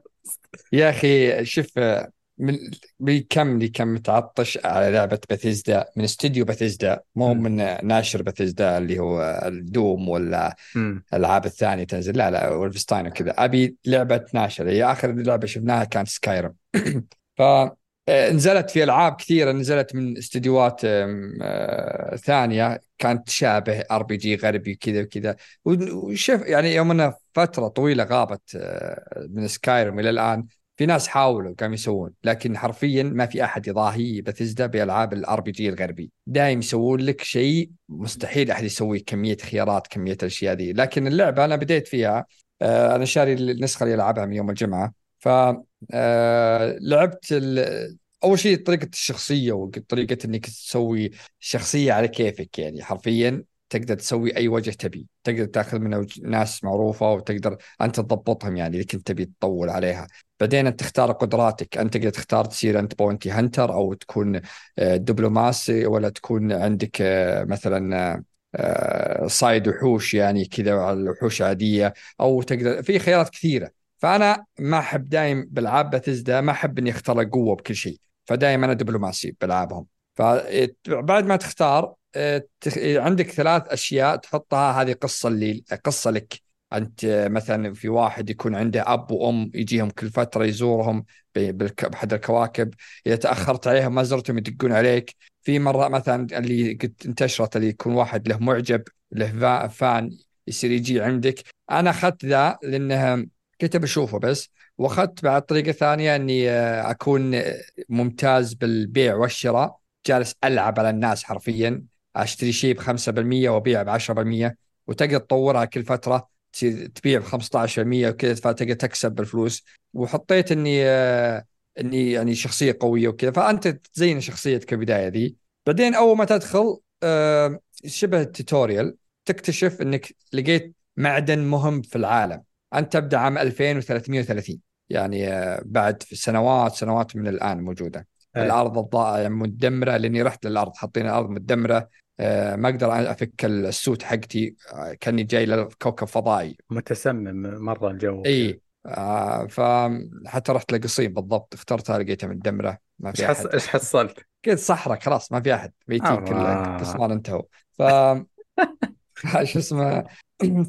يا أخي شوف آه، من بكم لي كم متعطش على لعبة بثيزدا من استوديو بثيزدا مو. من ناشر بثيزدا اللي هو ال Doom ولا. الألعاب الثانية تنزل. لا لا Wolfenstein وكذا. أبي لعبة ناشر هي آخر لعبة شفناها كانت Skyrim ف آه، نزلت في ألعاب كثيرة. نزلت من استديوهات آه، ثانية. كانت تشابه RPG غربي كذا وكذا. وشوف يعني يوم أنها فترة طويلة غابت آه، من Skyrim إلى الآن. في ناس حاولوا قاموا يسوون لكن حرفيا ما في أحد يضاهي بثزدا بألعاب ال RPG الغربي. دايم يسوون لك شيء مستحيل أحد يسوي كمية خيارات كمية الأشياء ذي. لكن اللعبة أنا بديت فيها آه، أنا شاري النسخة اللي ألعبها من يوم الجمعة. ف آه، لعبت ال... أول شيء طريقة الشخصية وطريقة إنك تسوي شخصية على كيفك يعني. حرفيا تقدر تسوي أي وجه تبي. تقدر تأخذ من وج- ناس معروفة وتقدر أنت تضبطهم يعني إذا كنت تبي تطول عليها. بعدين أنت تختار قدراتك. أنت تقدر تختار تصير أنت bounty hunter أو تكون آه، دبلوماسي ولا تكون عندك آه، مثلا آه، صايد وحوش يعني كذا الوحوش عادية أو تقدر في خيارات كثيرة. فأنا ما أحب دايم بألعاب بثزدا ما أحب إني أختار القوة بكل شيء. فدايم أنا دبلوماسي بألعابهم. فبعد ما تختار تخ- عندك ثلاث أشياء تحطها هذه قصة اللي قصة لك. أنت مثلا في واحد يكون عنده أب وأم يجيهم كل فترة يزورهم ب- بالك- بأحد الكواكب إذا تأخرت عليهم ما زرتهم يدقون عليك. في مرة مثلا اللي قد انتشرت اللي يكون واحد له معجب له فا- فان يصير يجي عندك. أنا أخذت ذا لانها كنت بشوفه بس وأخذت بعد طريقة ثانية إني آه، أكون ممتاز بالبيع والشراء. جالس ألعب على الناس حرفيا أشتري شيء ب 5% وأبيع ب 10% وتقدر تطورها كل فترة. تبيع ب 15% وكذا فتقدر تكسب بالفلوس وحطيت إني آه، إني يعني شخصية قوية وكذا. فأنت تزين شخصيتك كبدايه ذي. بعدين أول ما تدخل آه، شبه توتوريال تكتشف إنك لقيت معدن مهم في العالم. أنت تبدأ عام 2330 يعني آه، بعد سنوات سنوات من الآن موجودة. أي. الأرض الضائعة مدمرة. لأني رحت للأرض حاطين الأرض مدمرة. ما أقدر أفك السوت حقتي. آه، كأني جاي لكوكب فضائي. متسمم مرة الجو. إي آه فحتى رحت لقصيم بالضبط. اخترتها لقيتها مدمرة. ما في. أحد. إيش حصلت؟ كذا صحراء خلاص ما في أحد. بيتين آه. كلها قسمان انتهوا. ف شو اسمه؟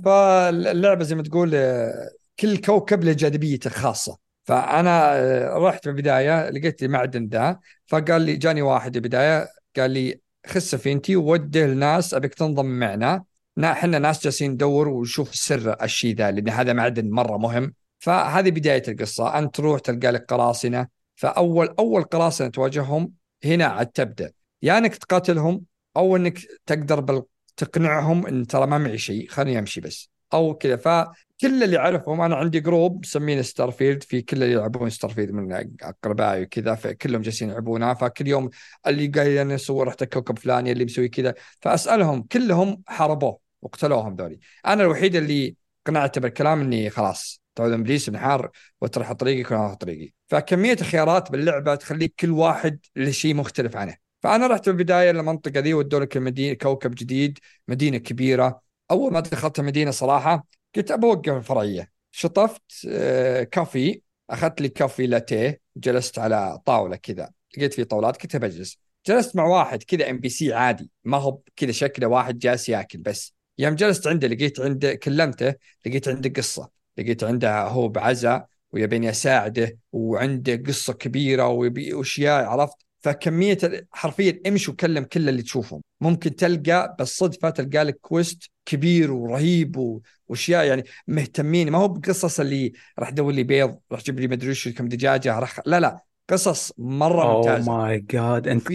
فاللعبه زي ما تقول آه، كل كوكب له جاذبيته الخاصة. فأنا آه، رحت بالبدايه لقيت لي معدن ذا. فقال لي جاني واحد بالبدايه قال لي خذ سفينتي ووده الناس أبيك تنضم معنا. نا- إحنا ناس جالسين ندور ونشوف سر الشيء ذا لأن هذا معدن مرة مهم. فهذه بداية القصة. أنت تروح تلقى لك قراصنة. فاول أول قراصنة تواجههم هنا عاد تبدأ. يا إنك تقاتلهم أو إنك تقدر بال... تقنعهم إن ترى ما معي شيء خليني أمشي بس. أو كذا. فكل اللي اعرفهم أنا عندي group مسمينه Starfield في كل اللي يلعبون Starfield من أقربائي وكذا فكلهم جالسين يلعبونها فكل يوم اللي قايل أنا أسوي رحت الكوكب فلاني اللي مسوي كذا. فأسألهم كلهم حاربوه وقتلوهم ذولي. أنا الوحيد اللي قنعت بالكلام إني خلاص تعود إبليس بنحار وتروح طريقي كل واحد طريقي فكمية الخيارات باللعبة تخليك كل واحد له شيء مختلف عنه. فأنا رحت بالبداية للمنطقة ذي ودوا لك المدينة كوكب جديد مدينة كبيرة. أول ما دخلت المدينة صراحة قلت ابى أوقف الفرعية. شفت آه، كافي. أخذت لي coffee latte. جلست على طاولة كذا. لقيت في طاولات كنت بجلس جلست مع واحد كذا NPC عادي. ما هو كذا شكله واحد جالس ياكل بس. يوم جلست عنده لقيت عنده كلمته لقيت عنده قصة. لقيت عنده هو بعزاء ويبيني اساعده وعنده قصة كبيرة ويبي اشياء عرفت؟ فكمية حرفيا امشي وكلم كل اللي تشوفهم ممكن تلقى بالصدفة تلقى لك quest كبير ورهيب وأشياء يعني مهتمين ما هو بقصص اللي راح ادور لي بيض راح أجيب لي مدري وش كم دجاجة راح لا لا قصص مرة oh ممتازة my God أنت.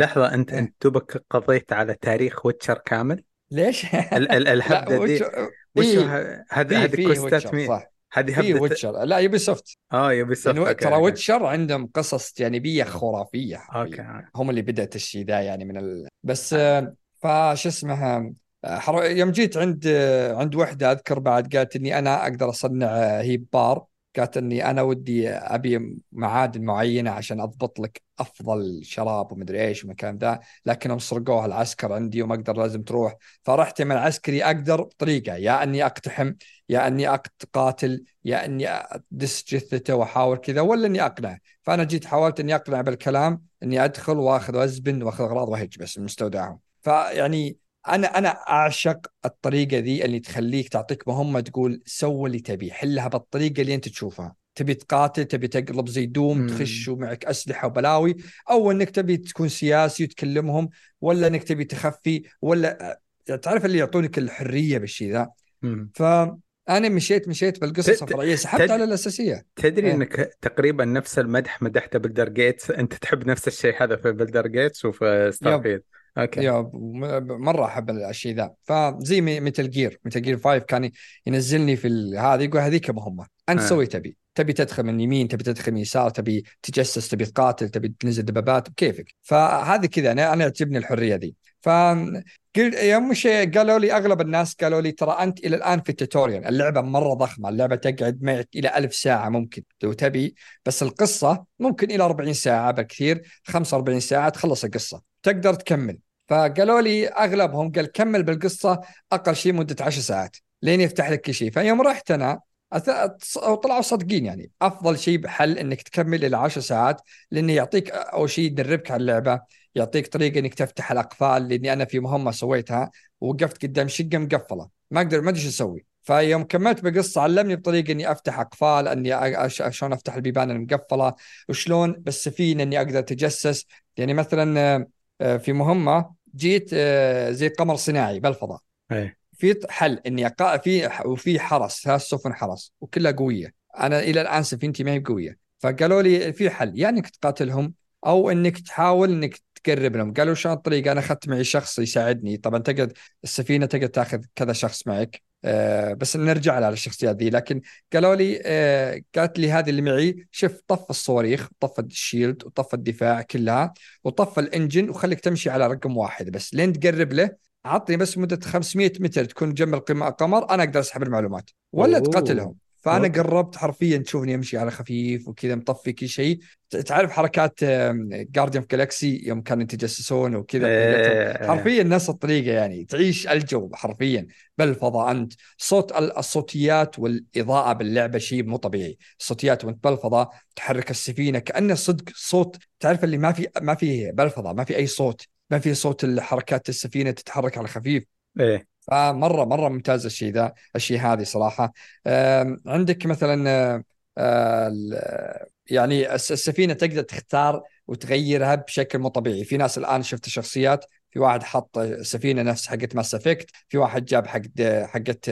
لحظة انت إيه. أنت دوبك قضيت على تاريخ Witcher كامل ليش؟ ال- ال- الهبده لا دي وش وش ه- هذه في هذه في كوستات مين؟ صح هذه في ويتشر. لا يوبي سوفت آه يوبي سوفت ترى ويتشر عندهم قصص جانبية خرافية حرفيا. أوكي هم اللي بدأت الشيء ذا يعني من ال... بس آه، فش اسمها آه، حر... يوم جيت عند آه، عند وحدة أذكر بعد قالت إني أنا أقدر أصنع آه، هي بار. قالت إني أنا ودي أبي معادن معينة عشان أضبط لك أفضل شراب ومدري إيش والمكان ذا لكنهم سرقوها العسكر عندي وما أقدر لازم تروح. فرحت من العسكري أقدر بطريقة يا أني أقتحم يا أني اقاتل يا أني أدس جثته واحاول كذا ولا أني أقنعه فأنا جيت حاولت أني أقنع بالكلام أني أدخل وأخذ وأزبن وأخذ أغراض وأهج بس مستودعهم فيعني أنا أنا أعشق الطريقة ذي اللي تخليك تعطيك مهمة تقول سوي اللي تبي حلها بالطريقة اللي أنت تشوفها تبي تقاتل تبي تقلب زي دوم مم. تخش ومعك أسلحة وبلاوي أو أنك تبي تكون سياسي وتكلمهم ولا أنك تبي تخفي ولا تعرف اللي يعطونك الحرية بالشيء ذا مم. فانا مشيت مشيت بالقصص تد- الفرعية سحبت تد- على الأساسية. تدري إيه. إنك تقريبا نفس المدح مدحته Baldur's Gate؟ أنت تحب نفس الشيء هذا في Baldur's Gate وفي Starfield okay. يا م- مرة أحب الشيء ذا. فزي Metal Gear. Metal Gear 5 كان ينزلني في هذا يقول هذيك مهمه أنت آه. سوي تبي. تبي تدخل من يمين تبي تدخل من يسار تبي تجسس تبي تقاتل تبي تنزل دبابات بكيفك. فهذه كذا. أنا أنا تعجبني الحرية ذي. ف قلت يوم شيء قالوا لي أغلب الناس قالوا لي ترى أنت إلى الآن في التوتوريال اللعبة مرة ضخمة اللعبة تقعد معك إلى ألف ساعة ممكن لو تبي بس القصة ممكن إلى 40 ساعة بالكثير 45 ساعة تخلص القصة تقدر تكمل. فقالوا لي أغلبهم قال كمل بالقصة أقل شيء مدة 10 ساعات لين يفتح لك كل شيء فيوم رحت أنا طلعوا صادقين يعني. أفضل شيء بحل إنك تكمل إلى 10 ساعات لأنه يعطيك أول شيء يدربك على اللعبة. يعطيك طريقة إنك تفتح الأقفال لأني أنا في مهمة سويتها ووقفت قدام شقة مقفلة. ما أقدر ما أدري شو أسوي. فيوم كملت بقصة علمني بطريقة إني أفتح أقفال إني أش- شلون أفتح البيبان المقفلة وشلون بالسفينه إني أقدر أتجسس. يعني مثلا آه، في مهمة جيت آه، زي قمر صناعي بالفضاء. إيه. في حل إني أقا في وفي حرس ثلاث سفن حرس وكلها قوية. أنا إلى الآن سفينتي ما هي قوية. فقالوا لي في حل يا إنك تقاتلهم أو إنك تحاول إنك تقرب لهم. قالوا شلون الطريقة؟ أنا أخذت معي شخص يساعدني. طبعا تقعد السفينة تقدر تاخذ كذا شخص معك. آه بس نرجع على الشخصيات ذي. لكن قالوا لي آه قالت لي هذه اللي معي شوف طف الصواريخ طف ال shield وطف الدفاع كلها وطف ال engine وخليك تمشي على رقم واحد بس. لين تقرب له عطني بس مدة 500 متر تكون جنب القمر أنا أقدر أسحب المعلومات. ولا أوه. تقاتلهم. فأنا okay. قربت حرفيا تشوفني أمشي على خفيف وكذا مطفي كل شيء. تعرف حركات جارديان جالكسي يوم كانوا يتجسسون وكذا. إيه. حرفيا نفس الطريقة يعني. تعيش الجو حرفيا بالفضاء أنت. صوت ال- الصوتيات والإضاءة باللعبة شيء مو طبيعي. الصوتيات وأنت بالفضاء تحرك السفينة كأنه صدق صوت. تعرف اللي ما في ما في بالفضاء ما في أي صوت. ما في صوت حركات السفينة تتحرك على خفيف. إيه. فمره مرة ممتاز الشيء ذا الشيء هذه صراحة. عندك مثلا آه، يعني الس- السفينة تقدر تختار وتغيرها بشكل مو طبيعي. في ناس الآن شفت شخصيات في واحد حط سفينه نفس حقت Mass Effect في واحد جاب حق حقت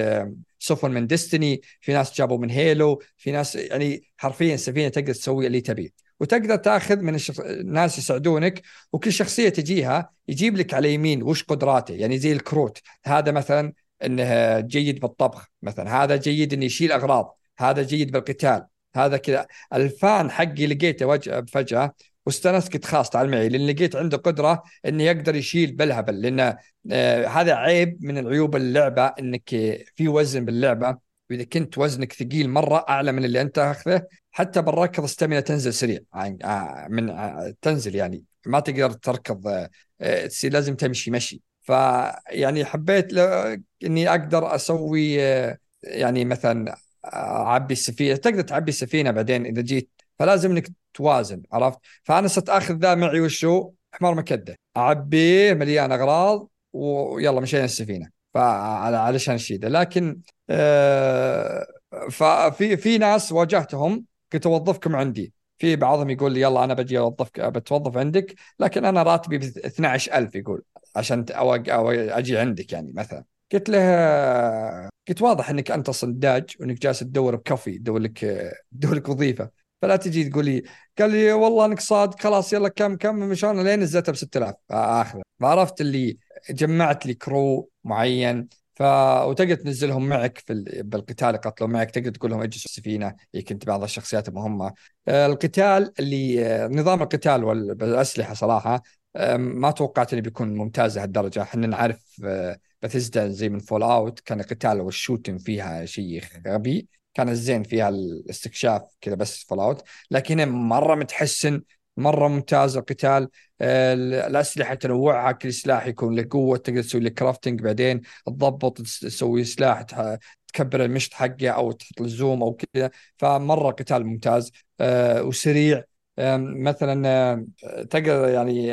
سفن من Destiny في ناس جابوا من Halo في ناس يعني حرفيا سفينه تقدر تسوي اللي تبيه وتقدر تاخذ من الشخص... الناس يساعدونك وكل شخصية تجيها يجيب لك على يمين وش قدراته. يعني زي الكروت. هذا مثلا إنه جيد بالطبخ مثلا. هذا جيد إنه يشيل أغراض. هذا جيد بالقتال. هذا كذا. الفان حقي لقيته فجأة واستانست قلت خلاص تعال معي لأن لقيت عنده قدرة إنه يقدر يشيل بالهبل. لأن آه هذا عيب من العيوب اللعبة. إنك في وزن باللعبة. وإذا كنت وزنك ثقيل مرة أعلى من اللي أنت اخذه حتى بالركض استمنة تنزل سريع. عن- آه، من آه، تنزل يعني. ما تقدر تركض آه، تصير لازم تمشي مشي. فيعني حبيت إني أقدر أسوي يعني مثلا أعبي السفينة. تقدر تعبي السفينة بعدين إذا جيت. فلازم إنك توازن عرفت؟ فأنا صرت آخذ ذا معي وشو حمار مكدة. اعبيه مليان أغراض ويلا مشينا السفينة. فعلى علشان الشيء ده. لكن آه ففي في ناس واجهتهم كنت أوظفكم عندي. في بعضهم يقول لي يلا أنا بجي أوظفك بتوظف عندك لكن أنا راتبي ب 12000 يقول عشان ت- أو أجي عندك يعني مثلا. قلت له قلت واضح إنك أنت صنداج وإنك جالس تدور بكفي تدور لك تدور لك وظيفة. فلا تجي تقول لي قال لي والله إنك صادق خلاص يلا كم كم مشان لين نزلتها ب 6000 اخذ فعرفت اللي جمعت لي كرو معين ف وتقدر تنزلهم معك في ال... بالقتال يقاتلون معك تقدر تقول لهم اجلسوا السفينة يمكن بعض الشخصيات المهمه آه، القتال اللي آه، نظام القتال وال- بالأسلحة صراحة آه، ما توقعت إنه بيكون ممتاز لهالدرجة. إحنا نعرف بثزدا زي من Fallout كان القتال وال shooting فيها شيء غبي. كان الزين فيها الاستكشاف كذا بس Fallout لكن مرة متحسن مرة ممتاز القتال. آه، الأسلحة تنوعها كل سلاح يكون له قوة تقدر تسوي له crafting بعدين تضبط تس- تسوي سلاح تكبر المشط حقه أو تحط له زوم أو كذا. فمرة قتال ممتاز. آه، وسريع. مثلا تقدر يعني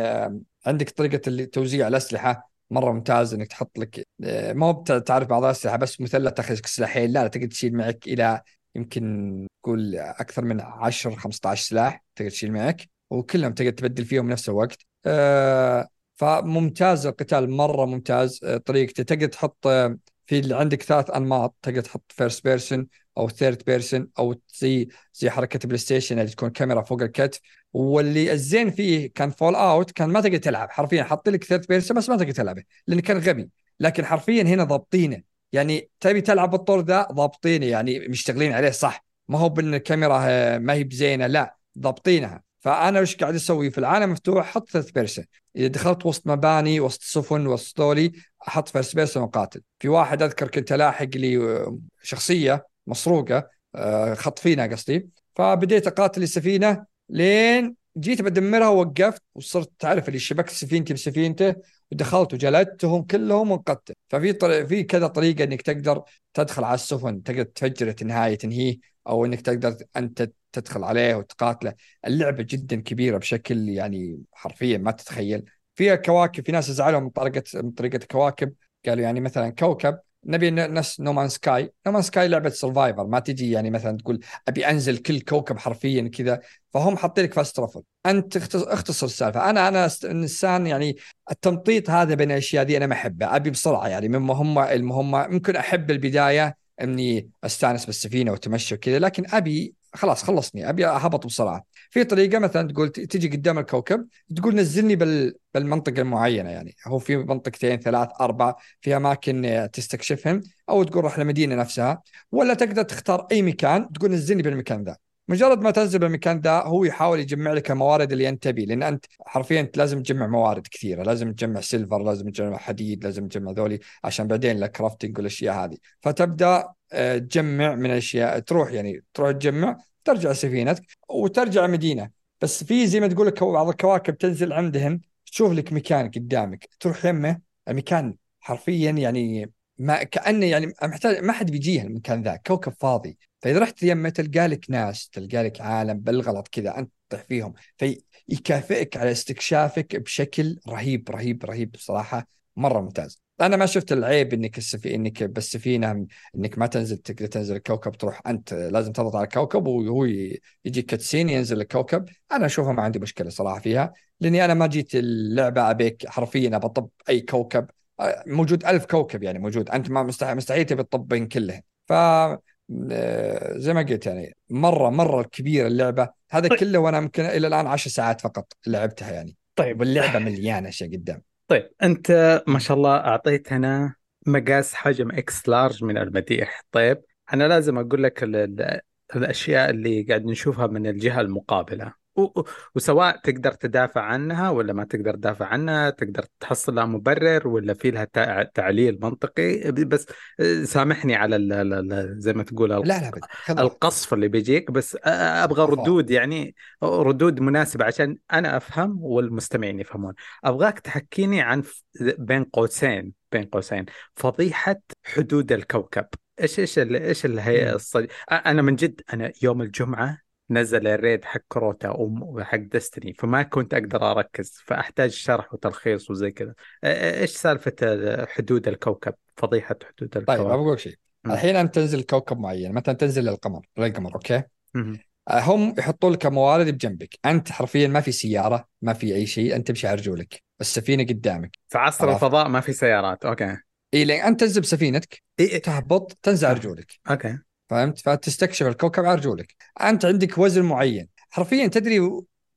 عندك طريقة توزيع الأسلحة. مرة ممتاز إنك تحط لك آه، ما تعرف بعض الأسلحة بس مثلث تاخذ سلاحين. لا تقدر تشيل معك إلى يمكن تقول أكثر من 10 15 سلاح تقدر تشيل معك. وكلهم تقدر تبدل فيهم نفس الوقت. آه، فممتاز القتال مرة ممتاز. آه، طريقته تقدر تحط آه، في عندك ثلاث أنماط. تقدر تحط first person أو third person أو زي زي حركة PlayStation اللي تكون كاميرا فوق الكتف. واللي الزين فيه كان Fallout كان ما تقدر تلعب. حرفيا حط لك third person بس ما تقدر تلعبه لأنه كان غبي. لكن حرفيا هنا ضابطينه. يعني تبي تلعب بالطور ذا؟ ضابطينه. يعني مشتغلين عليه صح. ما هو بإن الكاميرا ما هي بزينة لا ضابطينها. فأنا وش قاعد أسوي؟ في العالم مفتوح حط third person إذا دخلت وسط مباني وسط سفن وسط ذولي أحط first person وقاتل في واحد أذكر كنت لاحق لي آه، شخصية مسروقة آه، خطفينها قصدي. فبديت أقاتل السفينة لين جيت بدمرها ووقفت وصرت تعرف اللي شبكت سفينتي بسفينته. ودخلت وجلدتهم كلهم وانقذت. ففي طريق في كذا طريقة إنك تقدر تدخل على السفن تقدر تفجر تنهايه تنهيه أو إنك تقدر أنت تدخل عليه وتقاتله. اللعبة جدا كبيرة بشكل يعني حرفيا ما تتخيل. فيها كواكب في ناس زعلوا من طريقه من طريقة الكواكب. قالوا يعني مثلا كوكب نبي نفس No Man's Sky No Man's Sky لعبة survival ما تجي يعني مثلا تقول أبي أنزل كل كوكب حرفيا كذا. فهم حاطين لك fast travel أنت اختص- اختصر السالفة. أنا أنا إنسان يعني التمطيط هذا بين الأشياء دي أنا ما أحبه. أبي بسرعة يعني من مهمة المهمه ممكن أحب البداية إني أستأنس بالسفينة وتمشي وكذا لكن أبي خلاص خلصني. أبي أهبط بسرعة. في طريقة مثلا تقول تجي قدام الكوكب تقول نزلني بال بالمنطقة المعينة يعني. هو في منطقتين ثلاث أربع في أماكن تستكشفهم أو تقول روح المدينة نفسها ولا تقدر تختار أي مكان تقول نزلني بالمكان ذا. مجرد ما تنزل بالمكان ذا هو يحاول يجمع لك الموارد اللي أنت تبي لأن أنت حرفيا أنت لازم تجمع موارد كثيرة. لازم تجمع silver لازم تجمع حديد لازم تجمع ذولي عشان بعدين ال crafting والأشياء هذه. فتبدأ آه، تجمع من الاشياء تروح يعني تروح تجمع ترجع سفينتك وترجع مدينة. بس في زي ما تقول لك بعض الكواكب تنزل عندهم تشوف لك مكان قدامك تروح يمه المكان حرفيا يعني ما كأنه يعني محتاج ما حد بيجيه المكان ذا كوكب فاضي. فإذا رحت يمه تلقى لك ناس تلقى لك عالم بالغلط كذا أنت تطيح فيهم. فيكافئك على استكشافك بشكل رهيب رهيب رهيب بصراحه مرة ممتاز. أنا ما شفت العيب إنك السفي... إنك بالسفينه إنك ما تنزل تقدر تنزل الكوكب تروح أنت لازم تضغط على الكوكب وهو يجي كاتسين ينزل الكوكب. أنا أشوفها ما عندي مشكلة صراحة فيها لأني أنا ما جيت اللعبة أبيك حرفيا بطب أي كوكب. آه، موجود ألف كوكب يعني موجود أنت ما مستحيل مستحيل تبي تطب بين كلهم. ف آه، زي ما قلت يعني مرة مرة كبيرة اللعبة. هذا طيب. كله وأنا يمكن إلى الآن عشر ساعات فقط لعبتها يعني. طيب. واللعبة مليانة أشياء قدام. طيب أنت ما شاء الله اعطيتنا مقاس حجم X-large من المديح. طيب أنا لازم أقول لك ال- ال- الأشياء اللي قاعد نشوفها من الجهة المقابلة. وسواء تقدر تدافع عنها ولا ما تقدر تدافع عنها تقدر تحصل لها مبرر ولا في لها تع- تعليل منطقي بس سامحني على ال- ال- زي ما تقول لا لا. القصف اللي بيجيك بس أبغى. ردود يعني ردود مناسبة عشان أنا أفهم والمستمعين يفهمون أبغاك تحكيني عن بين قوسين بين قوسين فضيحة حدود الكوكب إيش إيش إيش الهيئه مم. الصج... أنا من جد أنا يوم الجمعة نزل ال raid حق Crota وحق Destiny فما كنت أقدر أركز فأحتاج شرح وتلخيص وزي كذا. إيش سالفة حدود الكوكب؟ فضيحة حدود طيب الكوكب. أبغى أقول شيء. الحين أنت تنزل كوكب معين مثلا تنزل للقمر للقمر okay. آه، هم يحطوا لك موارد بجنبك. أنت حرفيا ما في سيارة ما في أي شيء أنت تمشي على رجولك. السفينة قدامك. في عصر. الفضاء ما في سيارات okay. إي لين أنت تنزل بسفينتك إيه إيه. تهبط تنزل على رجولك. okay. فهمت؟ فتستكشف الكوكب على رجولك أنت عندك وزن معين. حرفيا تدري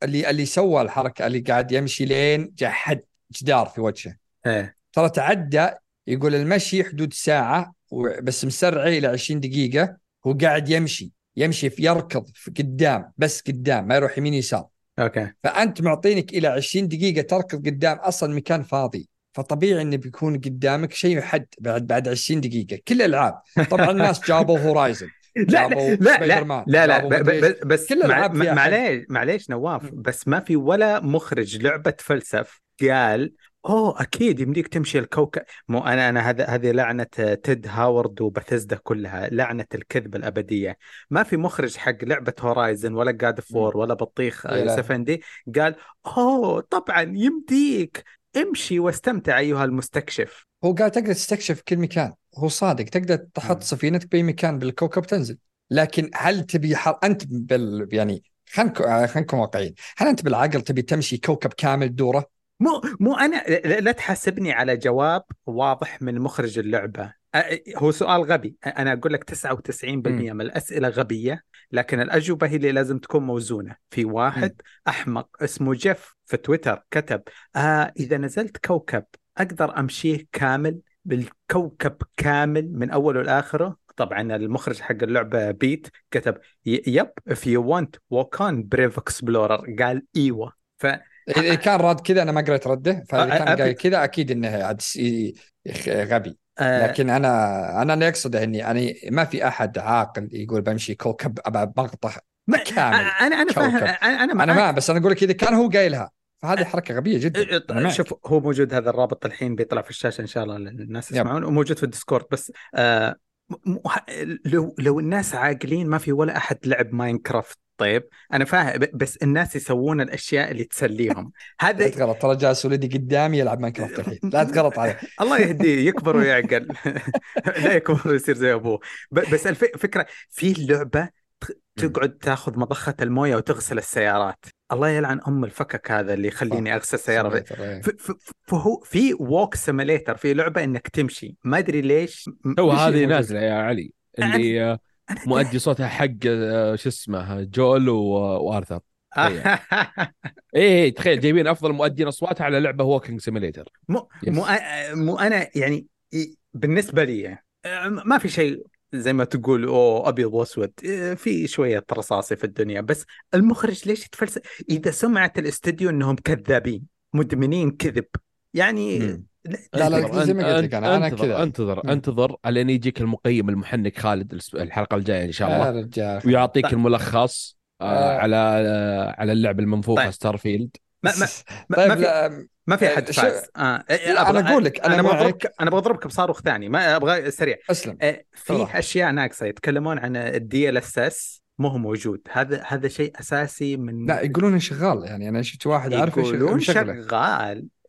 اللي اللي سوى الحركة اللي قاعد يمشي لين جاء حد جدار في وجهه. إيه. ترى تعدى يقول المشي حدود ساعة و- بس مسرعه إلى 20 دقيقة هو قاعد يمشي. يمشي في يركض في قدام بس قدام ما يروح يمين يسار. okay. فأنت معطينك إلى 20 دقيقة تركض قدام أصلا مكان فاضي. فطبيعي إنه بيكون قدامك شيء حد بعد بعد 20 دقيقة. كل الألعاب. طبعا الناس جابوا Horizon لا لا لا لا لا, لا بس كل حد. معليش معليش نواف. بس ما في ولا مخرج لعبة فلسف قال أوه أكيد يمديك تمشي الكوكب. مو أنا أنا هذا هذه لعنة Todd Howard و Bethesda كلها لعنة الكذب الأبدية. ما في مخرج حق لعبة Horizon ولا God of War ولا بطيخ indie قال أوه طبعا يمديك. امشي واستمتع أيها المستكشف. هو قال تقدر تستكشف كل مكان. هو صادق تقدر تحط. سفينتك بأي مكان بالكوكب تنزل. لكن هل تبي حر... أنت بال يعني خلينا خلينا نكون واقعيين. هل أنت بالعقل تبي تمشي كوكب كامل دوره؟ مو مو أنا لا تحاسبني على جواب واضح من مخرج اللعبة. هو سؤال غبي. أنا أقول لك 99% من الأسئلة غبية. لكن الأجوبة هي اللي لازم تكون موزونة. في واحد أحمق اسمه جيف في تويتر كتب آه إذا نزلت كوكب أقدر أمشيه كامل بالكوكب كامل من أوله لآخره؟ طبعا المخرج حق اللعبة بيت كتب يب if you want walk on brave explorer. قال إيوه. ف كان راد كذا أنا ما قريت رده فإذا أ- كان قايل كذا أكيد إنه غبي. آه، لكن أنا أنا اللي أقصده إني يعني ما في أحد عاقل يقول بمشي كوكب ابى بقطع ما كامل أنا أنا فاهم. أنا أنا أنا. ما بس أنا أقول لك إذا كان هو قايلها فهذه حركة غبية جدا. شوف هو موجود هذا الرابط الحين بيطلع في الشاشة إن شاء الله للناس yep. يسمعون وموجود في ال Discord بس آه لو لو الناس عاقلين ما في ولا أحد لعب Minecraft طيب أنا فاهم بس الناس يسوون الأشياء اللي تسليهم. لا هذا تغلط ترى جالس ولدي قدامي يلعب Minecraft الحين. لا تغلط عليه. الله يهديه يكبر ويعقل. لا يكبر ويصير زي أبوه. بس الفكرة في لعبة ت- تقعد تاخذ مضخة الموية وتغسل السيارات. الله يلعن أم الفكك هذا اللي يخليني أغسل سيارة. فهو في walk simulator في لعبة إنك تمشي. ما أدري ليش تو إيش هذه نازلة يا علي اللي أنا مؤدي صوتها حق آه، شو اسمه Joel و Arthur. إيه إيه، تخيل جايبين أفضل مؤدين أصوات على لعبة walking simulator مو yes. مو مو أنا يعني بالنسبة لي ما في شيء زي ما تقول أوه أبيض وأسود في شوية رصاصي في الدنيا بس المخرج ليش يتفلسف إذا سمعت الاستوديو إنهم كذابين مدمنين كذب يعني مم. لا لا، زي ما قلت لك أنا انتظر كذا. انتظر. انتظر الين يجيك المقيم المحنك خالد الس- الحلقة الجاية إن شاء يا الله رجال ويعطيك طيب. الملخص آه آه. على آه على اللعبه المنفوخه طيب. Starfield ما ما ما, طيب ما في لا ما في احد آه، فاز آه. لا، أنا أقول لك، أنا. بضربك أنا بضربك بصاروخ ثاني ما أبغى سريع أسلم آه، في صراحة. أشياء ناقصة يتكلمون عن ال DLSS ما هو موجود هذا هذا شيء أساسي من لا يقولون شغال يعني أنا شفت واحد عارف يقولون شغال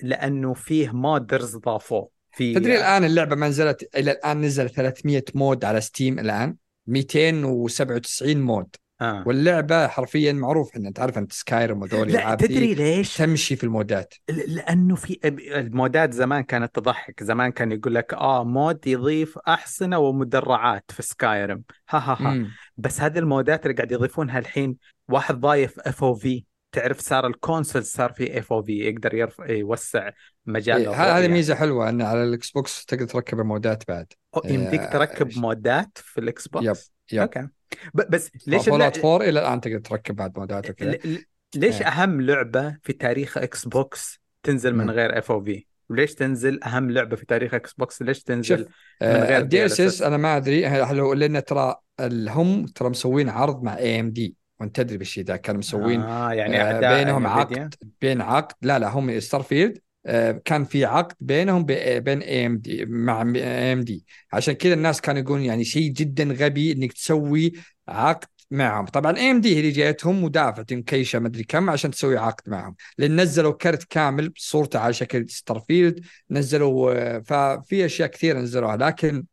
لأنه فيه modders ضافوه. في تدري الآن اللعبة ما نزلت إلى الآن نزل 300 mod على Steam الآن 297 mod. آه. واللعبة حرفيا معروف ان انت عارف أنت Skyrim وذول لا تدري ليش؟ تمشي في المودات. ل- لأنه في المودات زمان كانت تضحك. زمان كان يقول لك آه mod يضيف أحصنة ومدرعات في Skyrim ها ها ها. مم. بس هذه المودات اللي قاعد يضيفونها الحين واحد ضايف FOV تعرف صار ال console صار فيه FOV يقدر يرفع يوسع مجال إيه، هذه الرؤية. ميزة حلوة إن على ال Xbox تقدر تركب المودات بعد. يمديك آه، تركب ش- مودات في ال Xbox؟ yep yep. okay. بس ليش Fall الل- out 4 إلى الآن تقدر تركب بعد مودات وكذا. ليش إيه. أهم لعبة في تاريخ Xbox تنزل من. غير FOV وليش تنزل أهم لعبة في تاريخ Xbox؟ ليش تنزل شوف من غير ال DLS S. أنا ما أدري هل هو لأن ترى هم ترى مسوين عرض مع AMD وانت تدري بالشيء ذا كانوا مسوين آه يعني آه، بينهم NVIDIA. عقد بين عقد لا لا هم Starfield كان في عقد بينهم بين AMD مع اي ام دي عشان كذا الناس كانوا يقولون يعني شيء جدا غبي إنك تسوي عقد معهم. طبعا اي ام دي هي اللي جايتهم ودافعت مكيشه مدري كم عشان تسوي عقد معهم. لأن نزلوا كرت كامل بصورته على شكل Starfield نزلوا آه، ففي أشياء كثيرة نزلوها لكن آه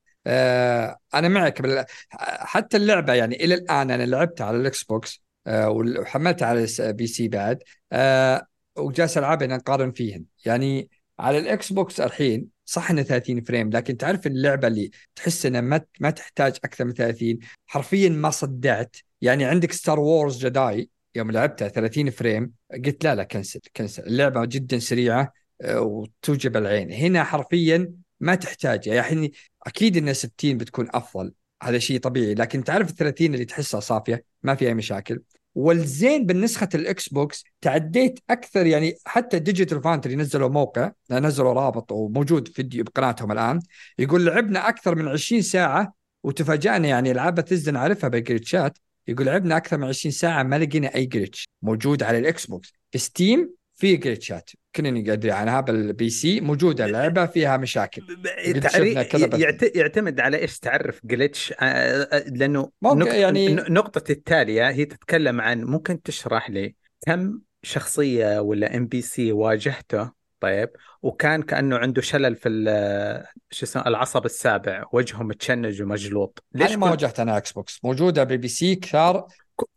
أنا معك. حتى اللعبة يعني إلى الآن أنا لعبتها على ال Xbox آه وحملتها على PC بعد آه وجالس العبها نقارن فيهن. يعني على ال Xbox الحين صح إنه 30 frame لكن تعرف اللعبة اللي تحس انها ما ما تحتاج أكثر من 30 حرفيا ما صدعت. يعني عندك Star Wars Jedi يوم لعبتها 30 frame قلت لا لا cancel cancel اللعبة جدا سريعة آه، وتوجع العين. هنا حرفيا ما تحتاج يعني أكيد إن 60 بتكون أفضل. هذا شيء طبيعي. لكن تعرف ال 30 اللي تحسها صافية؟ ما فيها مشاكل. والزين بالنسخة ال Xbox تعديت أكثر يعني حتى Digital Foundry نزلوا موقع نزلوا رابط وموجود فيديو بقناتهم الآن يقول لعبنا أكثر من 20 ساعة وتفاجأنا يعني العاب بثزدا نعرفها بالجلتشات يقول لعبنا أكثر من 20 ساعة ما لقينا أي glitch موجود على ال Xbox في Steam في جلتشات كنا ادري عنها بال PC موجودة اللعبه فيها مشاكل. يعتمد على إيش تعرف glitch لأنه ممكن نقطة يعني- نقطة التالية هي تتكلم عن ممكن تشرح لي كم شخصية ولا ام بي سي واجهته؟ طيب. وكان كأنه عنده شلل في شو اسمه العصب السابع وجهه متشنج ومجلوط. ليش أنا ما كل- واجهت أنا إكس بوكس موجوده بالبي سي كثار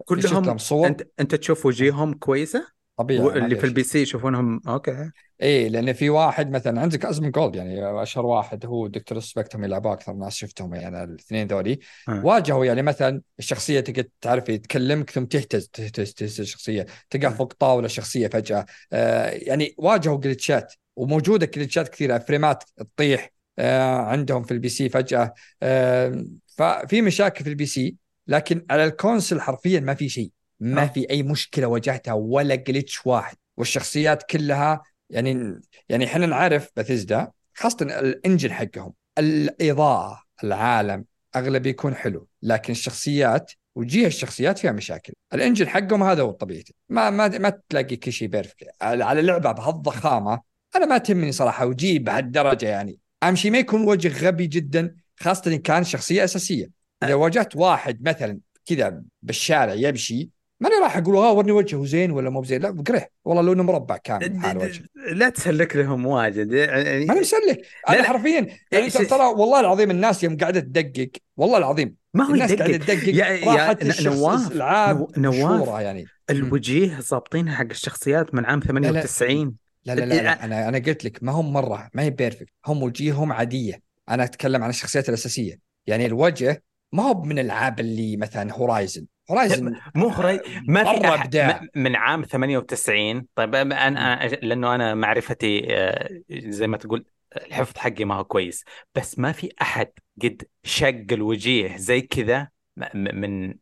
كلهم لهم صور. انت أنت تشوف وجيههم كويسة؟ طبيعي اللي في. البي سي يشوفونهم أوكي. إيه لأن في واحد مثلا عندك ازم جولد يعني أشهر واحد هو دكتور سبكتهم يلعبوا أكثر ناس شفتهم يعني الاثنين ذولي. آه. واجهوا يعني مثلا الشخصية تقعد تعرف تكلمك ثم تهتز تهتز تهتز الشخصية تقع فوق طاولة الشخصيه فجأة. آه يعني واجهوا glitches وموجودة glitches كثيرة frame ات تطيح آه عندهم في ال PC فجأة. آه ففي مشاكل في ال PC لكن على ال console حرفيا ما في شيء. ما آه. في أي مشكلة واجهتها ولا glitch واحد. والشخصيات كلها يعني يعني إحنا نعرف بثيزدا خاصة ال engine حقهم الإضاءة العالم أغلب يكون حلو لكن الشخصيات وجيه الشخصيات فيها مشاكل. ال engine حقهم هذا هو طبيعته ما ما ما تلاقي كل شيء perfect. على على لعبة بهالضخامة أنا ما تهمني صراحة وجيه بهالدرجة يعني. أهم شيء ما يكون وجه غبي جدا خاصة إن كان شخصية أساسية. إذا واجهت واحد مثلا كذا بالشارع يمشي ماني راح أقول آه ورني وجهه زين ولا مو بزين. لا بقره والله لونه مربع كامل حال وجه لا تسلك لهم واجد. يعني ماني مسلك. لا، أنا لا. حرفيا يعني ترى والله العظيم الناس يوم قاعدة تدقق والله العظيم ما هو الناس قاعدة تدقق. يا- يا نواف، الألعاب نو- نواف. يعني. الوجيه ظابطينها حق الشخصيات من عام 98 لا. لا لا, لا أنا أنا قلت لك ما هم مرة ما هي perfect هم وجيههم عادية. أنا أتكلم عن الشخصيات الأساسية. يعني الوجه ما هو من العاب اللي مثلا Horizon Horizon مو هري ما في مرة أحد من عام 98 طيب أنا لأنه أنا معرفتي آه، زي ما تقول الحفظ حقي ما هو كويس. بس ما في أحد قد شق الوجيه زي كذا من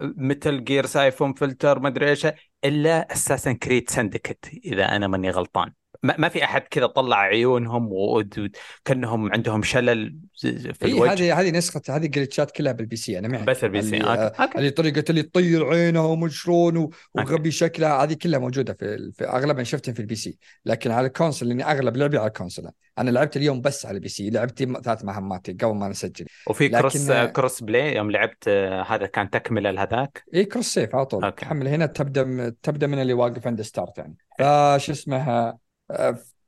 مثل جير سايفون فلتر ما أدري إيش إلا Assassin's Creed Syndicate إذا أنا ماني غلطان. ما في أحد كذا طلع عيونهم وكانهم عندهم شلل في اي الوجه. هذه هذه نسخه هذه glitches كلها بال PC أنا معك بس ال PC اللي, آه، okay. اللي طريقه اللي تطير عينها ومشلون و- وغبي شكلها هذه كلها موجودة في, في أغلبها شفتها في ال PC لكن على ال console لأني أغلب لعبي على ال console. أنا لعبت اليوم بس على ال PC لعبت ثلاث مهمات قبل ما نسجل وفي لكن- cross cross play يوم لعبت آه، هذا كان تكملة لهذاك؟ اي cross save على طول. تحمل هنا تبدأ تبدأ من اللي واقف عند start يعني. فش اسمها؟ آه،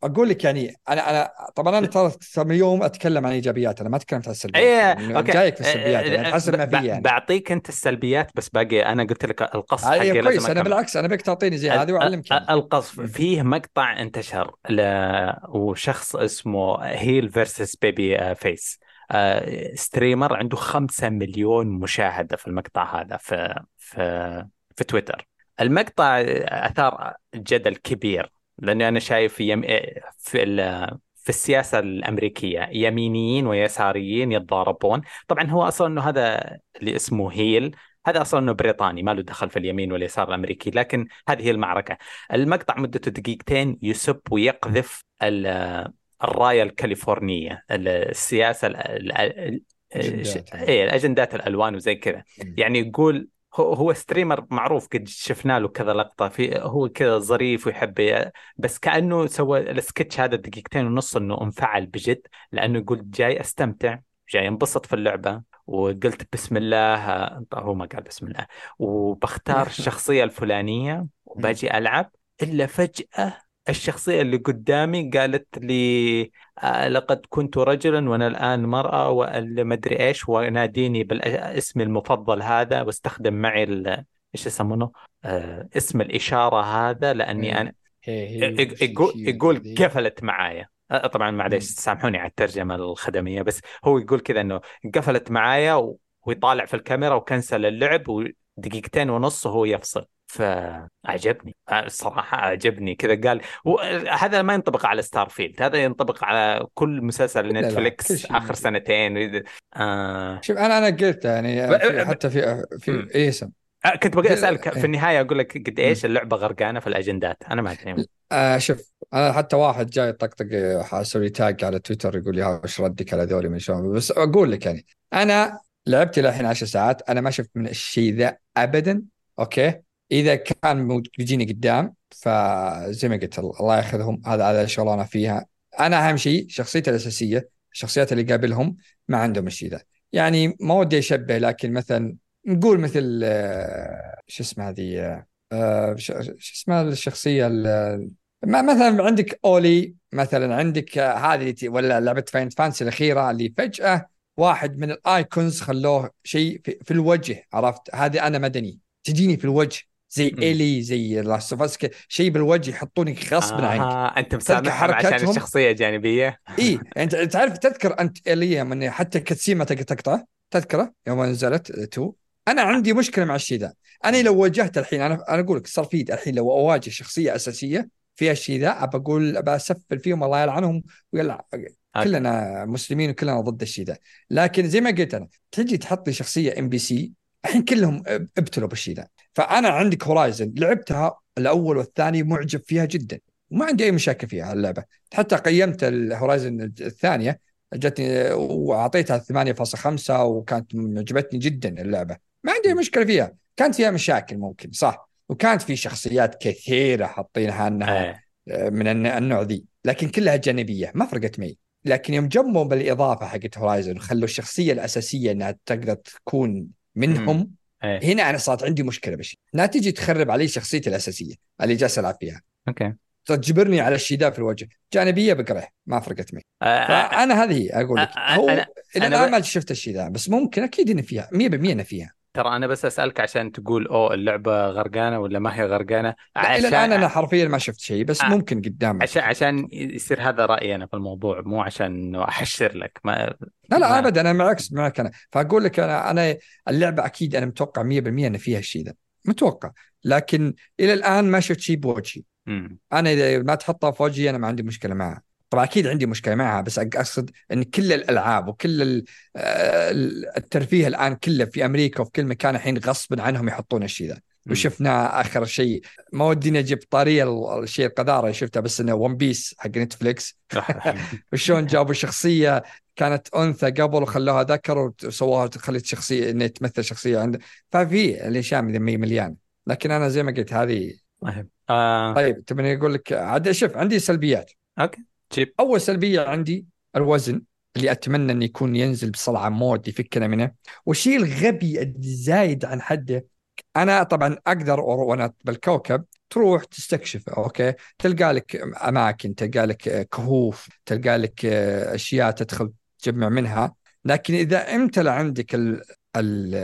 أقول لك يعني أنا أنا طبعا أنا ترى اليوم أتكلم عن إيجابيات أنا ما تكلمت عن السلبيات إيه يعني okay. جايك في السلبيات آه، يعني حسب ما في يعني. بعطيك أنت السلبيات بس باقي أنا قلت لك القصف أيوه حقي كويس أنا بالعكس أنا بك تعطيني زي هذه وأعلمك يعني. القصف. فيه مقطع انتشر ل... وشخص اسمه Heel vs Babyface streamer عنده خمسة مليون مشاهدة في المقطع هذا في في في تويتر المقطع أثار جدل كبير. لأني أنا شايف يم... في ال... في السياسة الأمريكية يمينيين ويساريين يتضاربون طبعا هو أصلا أنه هذا اللي اسمه هيل هذا أصلا إنه بريطاني ما له دخل في اليمين واليسار الأمريكي لكن هذه هي المعركة المقطع مدته دقيقتين يسب ويقذف ال- الراية الكاليفورنية السياسة ال- ال-. إيه الاجندات الألوان وزي كذا. يعني يقول هو هو ستريمر معروف قد شفنا له كذا لقطة في هو كذا ظريف ويحب بس كأنه سوى السكتش هذا دقيقتين ونص إنه انفعل بجد لأنه يقول جاي أستمتع جاي انبسط في اللعبة وقلت بسم الله هو ما قال بسم الله وبختار الشخصية الفلانية وباجي ألعب إلا فجأة الشخصية اللي قدامي قالت لي آه لقد كنت رجلا وأنا الآن ما أدري إيش وناديني بالاسم المفضل هذا واستخدم معي ال- إيش يسمونه آه اسم الإشارة هذا لأني إيه. أنا يق- يقول يقول. قفلت معايا أه، طبعا معليش. سامحوني على الترجمة الخدمية بس هو يقول كذا إنه قفلت معايا و- ويطالع في الكاميرا وكنسل اللعب ودقيقتين ونص وهو يفصل فأعجبني. أه، الصراحة أعجبني. كذا قال هذا ما ينطبق على ستار فيلد هذا ينطبق على كل مسلسل شيء. آخر سنتين. آه. شوف أنا أنا قلت يعني في حتى في. في إيه اسم كنت بقى في- أسألك إيه. في النهاية أقول لك قد إيش اللعبة غرقانة في الأجندات؟ أنا ما أدري. آه شوف أنا حتى واحد جاي يطقطق أسوي لي tag على تويتر يقول لي وش ردك على ذولي؟ من شلون؟ بس أقول لك يعني أنا لعبت إلى الحين 10 ساعات أنا ما شفت من الشيء ذا ابدا okay؟ إذا كان بيجيني قدام فزي ما قلت الله يأخذهم. هذا هذا شغلانة فيها. أنا أهم شيء شخصيتي الأساسية الشخصيات اللي قابلهم ما عندهم الشيء ذا. يعني ما ودي أشبه لكن مثلا نقول مثل آه، شو اسمه هذه آه، آه، شو اسمها الشخصية مثلا عندك أولي مثلا عندك هذه ولا لعبة فاين فانسي الأخيرة اللي فجأة واحد من الآيكونز خلوه شيء في, في الوجه عرفت؟ هذه أنا مدني. تجيني في الوجه. زي مم. إلي زي لاست اوف شيء بالوجه يحطونك غصبا عنك. آه أنت مسامحهم عشان حركاتهم؟ الشخصية جانبية إي أنت تعرف تذكر أنت إلي من حتى كتسيما تقطع؟ تذكره يوم نزلت 2 أنا عندي مشكلة مع الشيء ذا. أنا لو واجهت الحين أنا أنا أقول لك صار في الحين لو أواجه شخصية أساسية فيها الشيء ذا أبى أقول أبى أسفل فيهم الله يلعنهم ويلعن كلنا مسلمين وكلنا ضد الشيء ذا. لكن زي ما قلت أنا تجي تحط لي شخصية NPC الحين كلهم ابتلوا بالشيء ذا. فأنا عندك Horizon لعبتها الأول والثاني معجب فيها جدا. وما عندي أي مشاكل فيها اللعبه حتى قيمت ال Horizon الثانية جتني وأعطيتها 8.5 وكانت عجبتني جدا اللعبة. ما عندي مشكلة فيها. كانت فيها مشاكل ممكن صح. وكانت في شخصيات كثيرة حاطينها أنها إيه. من الن- النوع ذي. لكن كلها جانبية ما فرقت معي. لكن يوم جمعوا بالإضافة حقت Horizon وخلوا الشخصية الأساسية إنها تقدر تكون منهم إيه. هنا أنا صارت عندي مشكلة بشيء. لا تجي تخرب علي شخصيتي الأساسية اللي جالس ألعب فيها. okay. تجبرني على ذا في الوجه. جانبية بكره ما فرقت معي. آه، فأنا هذه أقول لك. هو أنا- إلى الآن ما شفت ذا بس ممكن أكيد إني فيها 100% إني فيها. ترى أنا بس أسألك عشان تقول أوه اللعبة غرقانة ولا ما هي غرقانة؟ لا إلى الآن أنا حرفيا ما شفت شيء بس آه. ممكن قدام عشان عشان يصير هذا رأيي أنا في الموضوع مو عشان انه أحشر لك ما لا لا ما- ابدا أنا معك معك أنا. فأقول لك أنا أنا اللعبة أكيد أنا متوقع 100% إن فيها الشيء ذا متوقع. لكن إلى الآن ما شفت شيء بوجهي. أنا إذا ما تحطها في وجهي أنا ما عندي مشكلة معها. طبعا أكيد عندي مشكلة معها بس أقصد إن كل الألعاب وكل آه، الترفيه الآن كله في أمريكا وفي كل مكان الحين غصبا عنهم يحطون الشيء ذا. وشفنا آخر شيء ما وديني أجيب طارية ال- الشيء القذارة اللي شفتها بس إنه One Piece حق Netflix وشلون جابوا شخصية كانت أنثى قبل وخلوها ذكر وسووها خلت شخصية انها تمثل شخصية عنده ففي الاشياء مليان. لكن أنا زي ما قلت هذه طيب آه. طيب تبيني أقول لك عاد شوف عندي سلبيات. okay. جيب أول سلبية عندي الوزن اللي أتمنى إنه يكون ينزل بسرعة mod يفكنا منه. والشيء الغبي الزايد عن حده أنا طبعا أقدر وأنا بالكوكب تروح تستكشف okay؟ تلقى لك أماكن تلقى لك كهوف تلقى لك أشياء تدخل تجمع منها. لكن إذا امتلأ عندك ال ال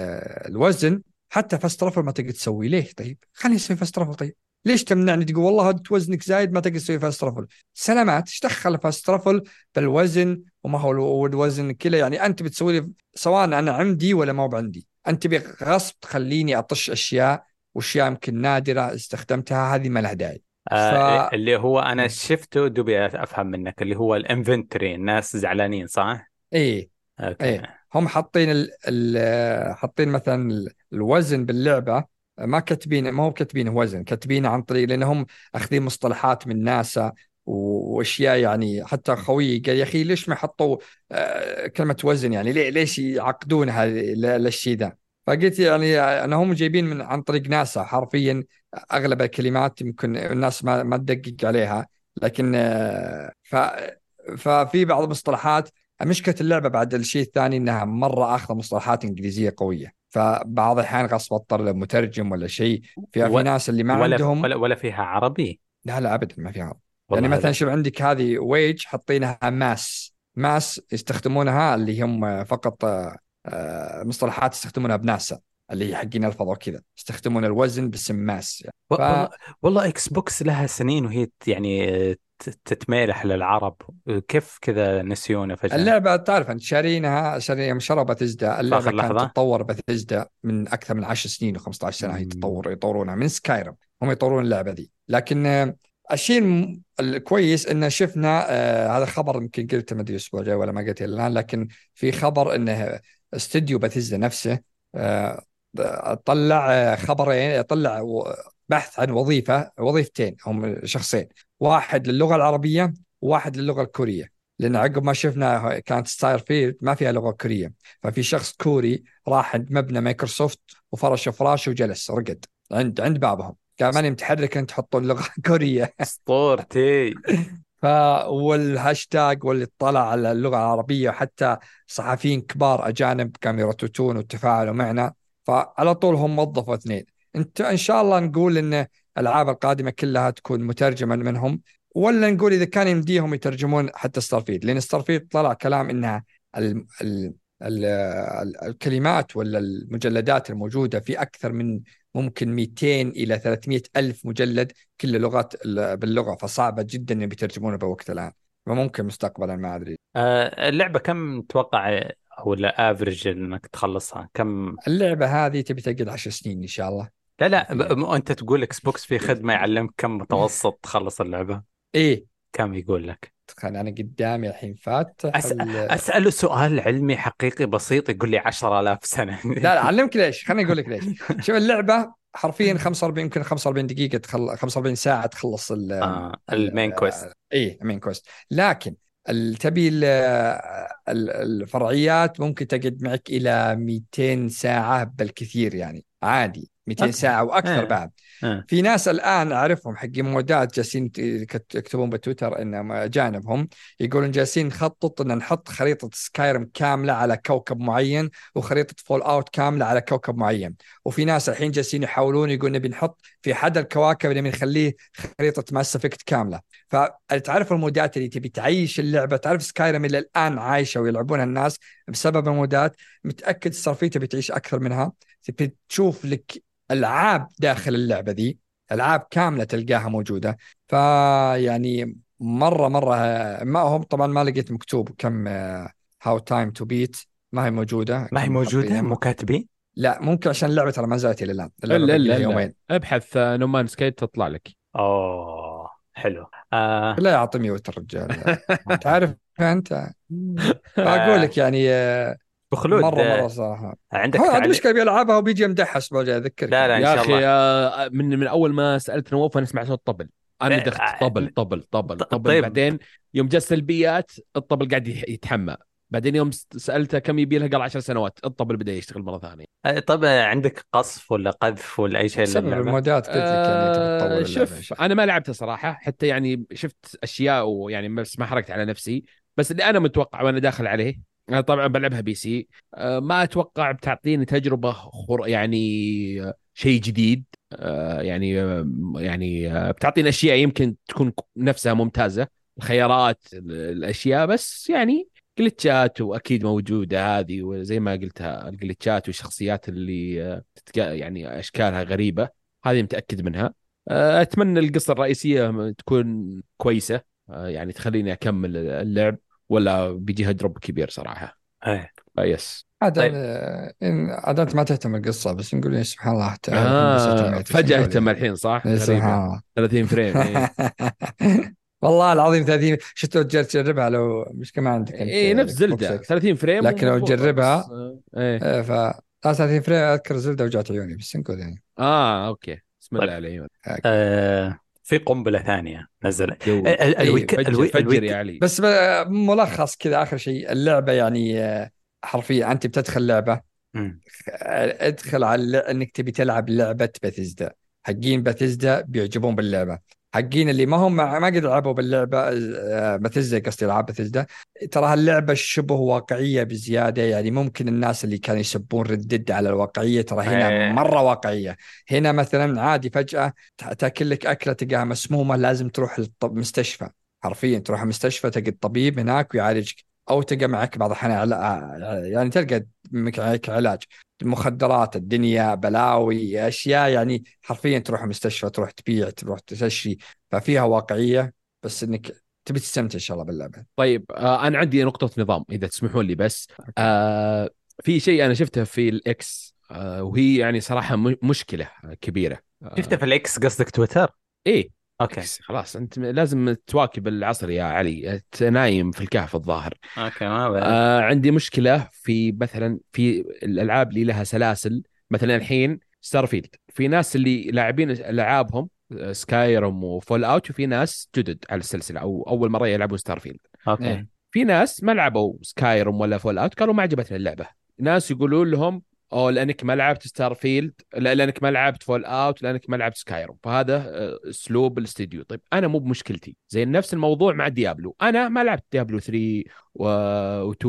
الوزن حتى fast travel ما تقدر تسوي. ليه طيب؟ خليني أسوي fast travel طيب. ليش تمنعني؟ تقول والله انت وزنك زايد ما تقدر تسوي fast travel سلامات إيش دخل fast travel بالوزن وما هو الو- الوزن كله. يعني أنت بتسوي لي سواء أنا عندي ولا ما هو عندي أنت بغصب تخليني أطش أشياء وأشياء يمكن نادرة استخدمتها هذه ما لها داعي. آه ف- اللي هو أنا. شفته دوبي أفهم منك اللي هو ال inventory الناس زعلانين صح؟ إيه okay. إيه هم حاطين ال ال حاطين مثلا ال- الوزن باللعبة ما كاتبين ما هو كاتبين وزن كاتبين عن طريق لأنهم أخذين مصطلحات من ناسا وأشياء يعني حتى خويي قال يا أخي ليش ما حطوا آه، كلمة وزن يعني؟ ليش يعقدونها للشيء ذا فقلت يعني أنا هم جايبين من عن طريق ناسا. حرفيا أغلب الكلمات يمكن الناس ما ما تدقق عليها لكن آه، ف ففي بعض المصطلحات مشكلة اللعبة بعد الشيء الثاني إنها مرة اخذ مصطلحات إنجليزية قوية. فبعض الأحيان غصب أضطر لمترجم ولا شيء. في و- في ناس اللي ما ولا عندهم ولا, ولا فيها عربي؟ لا لا ابدا ما في عربي. يعني مثلا شوف عندك هذه weight حاطينها mass mass يستخدمونها اللي هم فقط آه، مصطلحات يستخدمونها بناسا. اللي حقين الفضاء وكذا يستخدمون الوزن باسم mass يعني. ف- والله والله Xbox لها سنين وهي يعني تتميلح للعرب كيف كذا نسيونا فجأة اللعبة تعرف أنت شارينها شاري يوم شروا بثيزدا اللعبة آخر كانت؟ تتطور بثيزدا من أكثر من 10 سنين و15 سنة هي مم. تطور يطورونها من Skyrim هم يطورون اللعبة دي لكن آه، الشيء الكويس انه شفنا آه هذا خبر يمكن قلته ما أدري الأسبوع الجاي ولا ما قلته الآن لكن في خبر إنه استوديو بثيزدا نفسه آه طلع خبرين طلع بحث عن وظيفة وظيفتين هم شخصين واحد للغة العربية وواحد للغة الكورية لأن عقب ما شفنا كانت Starfield ما فيها لغة كورية ففي شخص كوري راح عند مبنى مايكروسوفت وفرش فراشه وجلس رقد عند عند بابهم قال ماني متحرك أنت تحطون لغة كورية. أسطوري. ف والهاشتاج واللي طلع على اللغة العربية وحتى صحفيين كبار أجانب كانوا يرتوتون وتفاعلوا معنا فعلى طول هم وظفوا اثنين. انت إن شاء الله نقول إن الألعاب القادمة كلها تكون مترجمة منهم ولا نقول إذا كان يمديهم يترجمون حتى ستارفيد لأن ستارفيد طلع كلام إنها ال ال ال ال الكلمات ولا المجلدات الموجودة في أكثر من ممكن 200 إلى 300 ألف مجلد كل لغات ال- باللغة فصعبة جدا إنهم يترجمونه بوقت الان فممكن مستقبلا ما أدري. آه اللعبة كم تتوقع أو ال average إنك تخلصها؟ كم اللعبة هذه تبي تقعد 10 سنين إن شاء الله. لا لا أنت تقول Xbox في خدمة يعلمك كم متوسط تخلص اللعبة؟ إيه. كم يقول لك؟ خل أنا قدامي الحين فاتح أس... ال- أسأله سؤال علمي حقيقي بسيط يقول لي 10000 سنة. لا لا علمك ليش خليني أقول لك ليش. شوف اللعبة حرفيا 45 يمكن 45 دقيقة تخل... 45 ساعة تخلص ال... آه ال main quest إيه ال main quest لكن تبي ال- ال- الفرعيات ممكن تقعد معك إلى 200 ساعة بالكثير يعني عادي. 200 okay. ساعة وأكثر إيه. بعد آه. في ناس الآن أعرفهم حقين مودات جالسين يكت- يكتبون بتويتر انهم أجانبهم يقولون جالسين نخطط إن نحط خريطة Skyrim كاملة على كوكب معين وخريطة Fallout كاملة على كوكب معين وفي ناس الحين جالسين يحاولون يقولون نبي نحط في أحد الكواكب نبي نخليه خريطة Mass Effect كاملة فتعرف المودات اللي تبي تعيش اللعبة تعرف Skyrim إلى الآن عايشة ويلعبونها الناس بسبب المودات متأكد Starfield تبي تعيش أكثر منها تبي تشوف لك العاب داخل اللعبة ذي ألعاب كاملة تلقاها موجودة. فيعني مرة مرة ما هم طبعا ما لقيت مكتوب كم how time to beat ما هي موجودة ما هي حاطين. مو كاتبين لا ممكن عشان اللعبه ترى ما زالت إلى الآن. الا الا يومين. ابحث نومان سكيت تطلع لك. أوه حلو. آه. لا يعطي ميوت الرجال تعرف أنت؟ فأقول لك يعني آه، بخلود مرة آه، مرة صراحة. عندك هو تعليق. مشكله بيلعبها وبيجي يمدحها الأسبوع الجاي اذكرك لا لا إن يا شاء أخي الله. آه، من من أول ما سألت نواف أنا سمعت صوت طبل. أنا آه، طبل طبل طبل طبل. طيب. بعدين يوم جاء سلبيات الطبل قاعد يتحمى. بعدين يوم س- سألته كم يبي لها قال 10 سنوات. الطبل بدأ يشتغل مرة ثانية. آه، طب عندك قصف ولا قذف ولا أي شيء للعبة المودات قلت لك يعني آه يا شوف. أنا ما لعبتها صراحة حتى يعني شفت أشياء ويعني بس ما حركت على نفسي. بس اللي أنا متوقع وأنا داخل عليه أنا طبعا بلعبها بي سي. آه ما أتوقع بتعطيني تجربة خر يعني شيء جديد. آه، يعني يعني آه، بتعطينا أشياء يمكن تكون نفسها ممتازة. الخيارات ال- الأشياء بس يعني جلتشات وأكيد موجودة هذه وزي ما قلتها الجلتشات والشخصيات اللي يعني أشكالها غريبة. هذه متأكد منها. أتمنى القصة الرئيسية تكون كويسة. يعني تخليني أكمل اللعب. ولا بيجيها دروب كبير صراحة إيه آه، يس عاد طيب. آه، إن عاد انت ما تهتم بالقصة بس نقول إيه سبحان الله آه فجأة أهتم الحين صح؟ إيه،. سبحان الله 30 فريم إيه. والله العظيم 30 شفت لو تجرب تجربها لو مش كمان عندك إيه نفس زلدة بوكسك. 30 فريم لكن لو تجربها- آه، إيه إيه ف لا 30 فريم أذكر زلدة وجعت عيوني بس نقول يعني آه أوكي بسم الله طيب. عليه آه في قنبلة ثانية نزلت ال- الويك فجر, الوي- فجر الويك يا علي. بس ملخص كذا آخر شيء اللعبة يعني آه، حرفيا أنت بتدخل لعبة. ادخل على إنك تبي تلعب لعبة بثيزدا حقين بثيزدا بيعجبون باللعبة. حقين اللي ما هم ما قد لعبوا باللعبة آه، بثيزدا قصدي ألعاب بثيزدا ترى هاللعبة شبه واقعية بزيادة يعني ممكن الناس اللي كانوا يسبون Red Dead على الواقعية ترى هنا إيه. مرة واقعية. هنا مثلا عادي فجأة تأكل لك أكلة تلقاها مسمومة لازم تروح للمستشفى حرفيا تروح المستشفى تلقى الطبيب هناك ويعالجك. أو تلقى معك بعض الأحيان علا- يعني تلقى معك علاج. المخدرات الدنيا بلاوي أشياء يعني حرفيا تروح المستشفى تروح تبيع تروح تشتري ففيها واقعية بس إنك تبي تستمتع إن شاء الله باللعبة. طيب آه أنا عندي نقطة نظام إذا تسمحون لي بس. آه في شيء أنا شفته في ال X آه وهي يعني صراحة م- مشكلة كبيرة. آه شفته في ال X قصدك تويتر؟ إيه. okay. خلاص أنت لازم تواكب العصر يا علي. نايم في الكهف الظاهر. okay ما. آه عندي مشكلة في مثلا في الألعاب اللي لها سلاسل. مثلا الحين Starfield في ناس اللي لاعبين ألعابهم Skyrim و Fallout وفي ناس جدد على السلسلة أو أول مرة يلعبوا Starfield okay. إيه. في ناس ما لعبوا Skyrim ولا Fallout قالوا ما عجبتنا اللعبة. ناس يقولون لهم أو لأنك ما لعبت Starfield لا لأنك ما لعبت Fallout لأنك ما لعبت Skyrim فهذا آه، أسلوب الاستديو. طيب أنا مو بمشكلتي. زي نفس الموضوع مع Diablo أنا ما لعبت Diablo 3 و2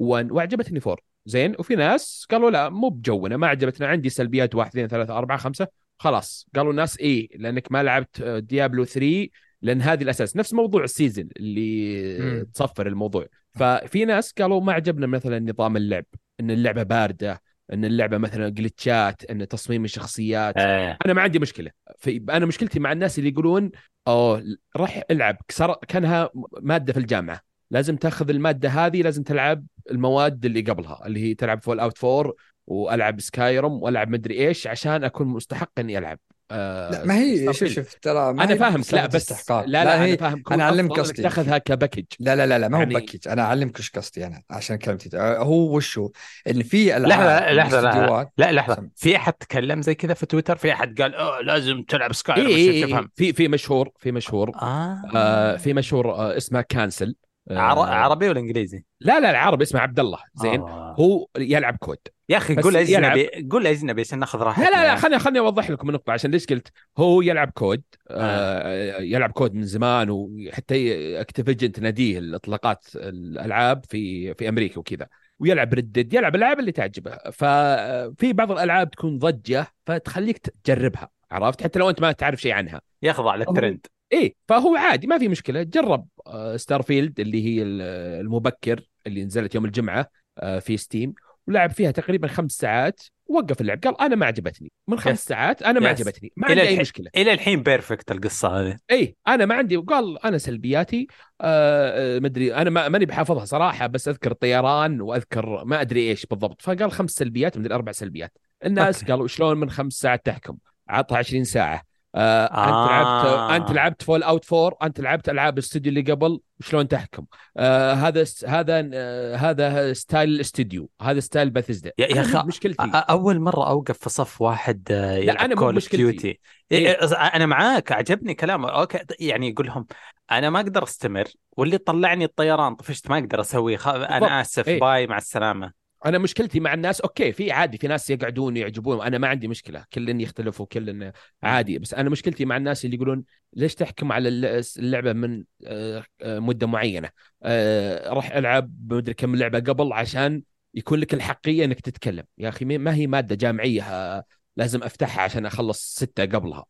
و1 وعجبتني 4 زين وفي ناس قالوا لا مو بجونا ما عجبتنا. عندي سلبيات 1 2 3 4 5 خلاص. قالوا الناس إيه لأنك ما لعبت آه، Diablo 3 لأن هذه الأساس. نفس موضوع ال season اللي. تصفر الموضوع. ففي ناس قالوا ما عجبنا مثلا نظام اللعب إن اللعبة باردة. إن اللعبة مثلا glitch ات إن تصميم الشخصيات. آه. أنا ما عندي مشكلة. في أنا مشكلتي مع الناس اللي يقولون أوه راح ألعب. صار كأنها مادة في الجامعة. لازم تأخذ المادة هذه لازم تلعب المواد اللي قبلها اللي هي تلعب Fallout 4 وألعب Skyrim وألعب مدري إيش عشان أكون مستحق إني ألعب. آه لا ما هي شوف. شوف ترى ما أنا فاهمك لا بس استحقاق. لا لا, هي أنا فاهمك أفضل إنك قصدي. تاخذها كباكج لا لا لا لا ما هو يعني- باكج أنا أعلمك وش قصدي أنا عشان كلمتي هو وش هو إن في العاب لحظة لحظة لا لا لحظة. في أحد تكلم زي كذا في تويتر؟ في أحد قال أوه لازم تلعب سكاي اي عشان اي تفهم. إيه في في مشهور في مشهور. آه. آه في مشهور آه اسمه كانسل آه. عر... عربي ولا إنجليزي؟ لا لا العربي اسمه عبد الله. زين. آه. هو يلعب كود. يا أخي قول. اجنبي قول اجنبي عشان ناخذ راحتنا لا لا لا. خليني خليني أوضح لكم النقطه عشان ليش قلت هو يلعب COD. آه. يلعب COD من زمان وحتى Activision تناديه الإطلاقات الألعاب في في أمريكا وكذا. ويلعب Red Dead يلعب الألعاب اللي تعجبه ففي بعض الألعاب تكون ضجة فتخليك تجربها عرفت؟ حتى لو أنت ما تعرف شيء عنها. يخضع للترند. إيه فهو عادي ما في مشكلة. جرب Starfield اللي هي ال- المبكر اللي نزلت يوم الجمعة آه، في Steam ولعب فيها تقريبا خمس ساعات وقف اللعب قال أنا ما عجبتني. من خمس yes. ساعات أنا ما yes. عجبتني ما عندي أي مشكلة. إلى الحين perfect القصة هذه. إي أنا ما عندي وقال أنا سلبياتي آه آه، مدري أنا ما ماني بحافظها صراحة بس أذكر الطيران وأذكر ما أدري إيش بالضبط. فقال خمس سلبيات من الأربع سلبيات. الناس okay. قالوا شلون من خمس ساعات تحكم؟ عطها 20 ساعة. آه آه. أنت لعبت أنت لعبت Fallout 4 أنت لعبت ألعاب الاستوديو اللي قبل وشلون تحكم آه هذا هذا آه هذا style الاستوديو هذا style Bethesda يا- يا أخي، مشكلتي أول مرة أوقف في صف واحد آه، يلعب أنا مو Call of مشكلتي. Duty إيه. أنا معاك عجبني كلامه okay يعني يقول لهم أنا ما أقدر أستمر واللي طلعني الطيران طفشت ما أقدر أسوي خ... أنا آسف إيه. bye مع السلامة أنا مشكلتي مع الناس okay في عادي في ناس يقعدون يعجبون أنا ما عندي مشكلة كل يختلفوا كل عادي. بس أنا مشكلتي مع الناس اللي يقولون ليش تحكم على الل- اللعبة من آه، آه، مدة معينة؟ آه، راح ألعب مدري كم لعبة قبل عشان يكون لك الحقية إنك تتكلم. يا أخي ما هي مادة جامعية لازم أفتحها عشان أخلص ستة قبلها.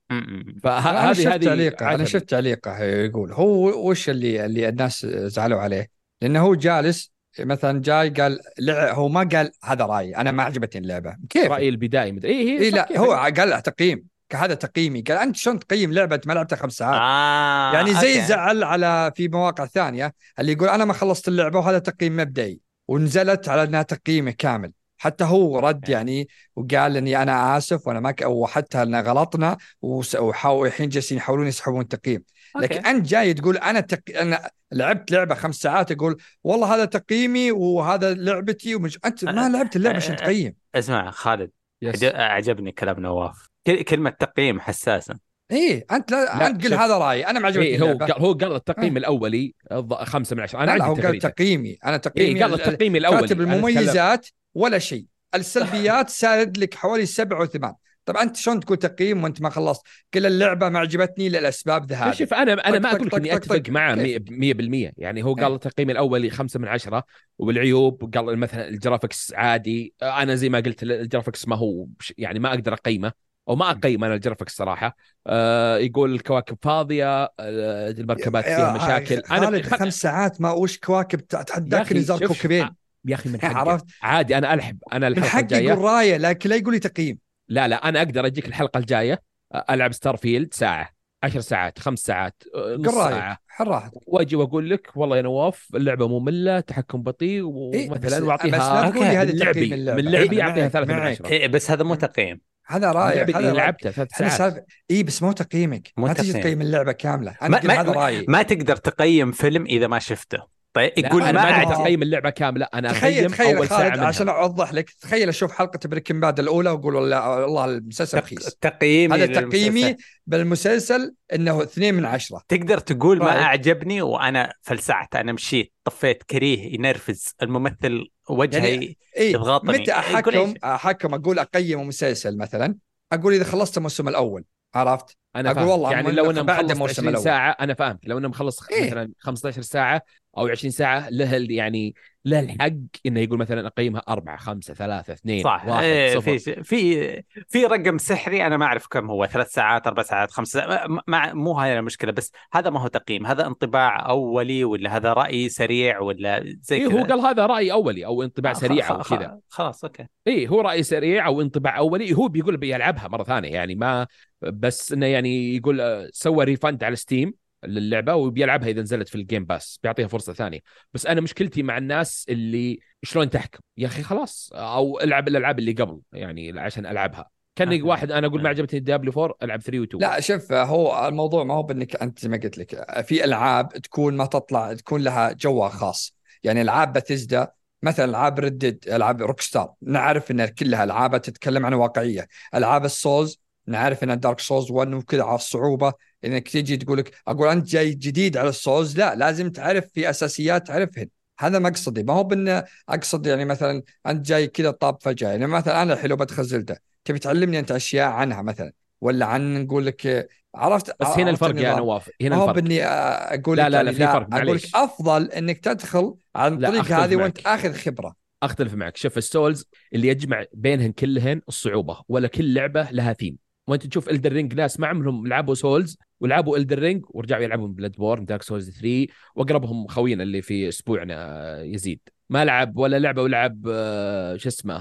فهذه شفت هذه تعليقه أنا. شفت تعليقه يقول هو وش اللي اللي الناس زعلوا عليه؟ لأنه هو جالس مثلا جاي قال لع... هو ما قال هذا رأيي أنا ما عجبتني اللعبة كيف؟ رايي البدائي مدري اي اي صح لا كيف. هو قال تقييم هذا تقييمي قال أنت شلون تقيم لعبة ما لعبتها خمس ساعات؟ آه يعني زي okay. زعل على في مواقع ثانية اللي يقول أنا ما خلصت اللعبة وهذا تقييم مبدئي ونزلت على إنها تقييمه كامل حتى هو رد يعني وقال إني أنا آسف وأنا ما ك... وحتى ان غلطنا وس- وحاول الحين جالسين يحاولون يسحبون التقييم لكن okay. أنت جاي تقول أنا تق... أنا لعبت لعبة خمس ساعات أقول والله هذا تقييمي وهذا لعبتي ومش... أنت ما لعبت اللعبة عشان تقيم. اسمع خالد يس. عج- عجبني كلام نواف. كل- كلمة تقييم حساسة. إيه أنت لا, لا، أنت قل. هذا رأيي. أنا ما عجبتني إيه هو قال هو قال التقييم الأولي الض- خمسة من عشرة. أنا لا, لا هو قال تقييمي. أنا تقييمي إيه قال ال- التقييم الأولي. كاتب المميزات ولا شيء. السلبيات سارد لك حوالي سبع وثمان طب أنت شلون تقول تقييم وأنت ما خلصت؟ كل اللعبة ما عجبتني للأسباب هذه شوف أنا أنا ما أقول إني أتفق. معه كيف؟ 100% يعني هو قال إيه. التقييم الاولي خمسة من عشرة والعيوب قال مثلا ال graphics عادي. أنا زي ما قلت ال graphics ما هو يعني ما أقدر أقيمه أو ما أقيم أنا ال graphics صراحة. آه يقول الكواكب فاضية آه المركبات فيها مشاكل. خ- خمس ساعات ما وش كواكب يا تحداك أخي نزار كوكبين. يا أخي من حقي. عرفت عادي أنا ألعب أنا من الحلقة حقي الجاية. يقول راية لكن لا يقول لي تقييم. لا لا أنا أقدر أجيك الحلقة الجاية ألعب Starfield ساعة عشر ساعات خمس ساعات نص ساعة. حر راحتك. وأجي وأقول لك والله يا نواف اللعبة مملة تحكم بطيء إيه، ومثلا بس- بس واعطيها لا تقول لي هذا من لعبي اللعبة. من لعبي إيه، أعطيها معك- ثلاثة من. عشرة إيه بس هذا مو تقييم. هذا اللي هذا رأيك. لعبتها ثلاث ساعات. اي بس مو تقييمك. مو ما تجي تقييم. تقيم اللعبة كاملة. ما, أنا قل هذا ما, رأيي. ما تقدر تقيم فيلم إذا ما شفته. طيب يقول أنا ما أعجب اقيم اللعبة كاملة أنا تخيل أقيم تخيل أول ساعة خالد منها عشان أوضح لك تخيل أشوف حلقة بريكن باد الأولى وأقول والله والله المسلسل تق- رخيص تقييمي هذا. تقييمي بالمسلسل إنه اثنين من عشرة تقدر تقول ما رأيك؟ أعجبني وأنا فلسعت أنا مشيت طفيت كريه ينرفز الممثل وجهي يعني اي يضغطني. متى احكم؟ أحكم أقول أقيم مسلسل مثلا أقول إذا خلصت الموسم الأول عرفت أنا أقول فاهم. والله يعني لو إنه بعد مخلص الموسم 20 الأول. ساعة أنا فاهم لو إنه مخلص إيه. مثلا 15 ساعة أو 20 ساعة له يعني له الحق إنه يقول مثلا أقيمها أربعة خمسة ثلاثة اثنين صح. واحد صفر. في في في رقم سحري أنا ما أعرف كم هو ثلاث ساعات أربع ساعات خمس ساعات ما- ما مو هاي المشكلة بس هذا ما هو تقييم هذا انطباع أولي ولا هذا رأي سريع ولا زي إيه كذا؟ هو قال هذا رأي أولي أو انطباع آه، سريع أو خ- خ- كذا. خلاص okay. اي هو رأي سريع أو انطباع أولي هو بيقول بيلعبها مرة ثانية يعني ما بس إنه يعني يقول آه، سوى refund على Steam للعبة وبيلعبها إذا نزلت في ال Game Pass بيعطيها فرصة ثانية. بس أنا مشكلتي مع الناس اللي شلون تحكم؟ يا أخي خلاص أو ألعب الألعاب اللي قبل يعني عشان ألعبها. كان آه. واحد أنا أقول ما. عجبتني Diablo 4 ألعب 3 و2 لا شوف هو الموضوع ما هو بإنك أنت زي ما قلت لك في ألعاب تكون ما تطلع تكون لها جوها خاص. يعني ألعاب باتيزدا مثلا ألعاب Red Dead ألعاب Rockstar نعرف إن كلها ألعابها تتكلم عن واقعية. ألعاب ال Souls نعرف إن Dark Souls 1 وكذا على الصعوبه إنك تيجي تقول لك أقول أنت جاي جديد على ال Souls لا لازم تعرف في أساسيات تعرفهن. هذا مقصدي. ما هو بان أقصد يعني مثلا أنت جاي كذا طاب فجأة. يعني مثلا أنا الحين لو بدخل زيلدا تبي تعلمني أنت أشياء عنها مثلا؟ ولا عن نقول لك عرفت؟ بس هنا عرفت الفرق يا النظام. نواف ما هنا هو الفرق. بإني أقول لا لا لا يعني في فرق، أقول لك. أفضل إنك تدخل عن طريق هذه. وأنت آخذ خبرة. أختلف معك. شوف ال Souls اللي يجمع بينهن كلهن الصعوبة ولا كل لعبة لها ثيم. وانت تشوف Elden Ring ناس ما عمرهم لعبوا Souls ولعبوا Elden Ring ورجعوا يلعبون Bloodborne Dark Souls 3 وأقربهم خوينا اللي في أسبوعنا آه، يزيد. ما لعب ولا لعبة ولعب آه، شو اسمه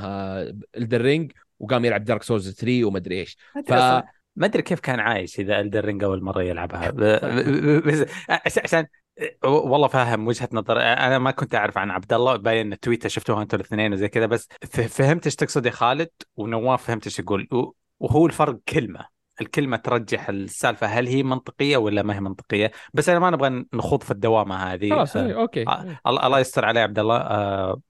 Elden Ring وقام يلعب Dark Souls 3 وما أدري إيش. ف- ما أدري كيف كان عايش إذا Elden Ring أول مرة يلعبها. بس عش- عشان والله فاهم وجهة نظر أنا ما كنت أعرف عن عبد الله باين التويتر شفتوها أنتم الاثنين وزي كذا بس فهمت إيش تقصد يا خالد ونواف فهمت إيش يقول. وهو الفرق كلمة. الكلمة ترجح السالفة هل هي منطقية ولا ما هي منطقية. بس أنا ما نبغى نخوض في الدوامة هذه. خلاص آه، إيه، أوكي. آه، الله الله يستر عليه عبد الله. آه،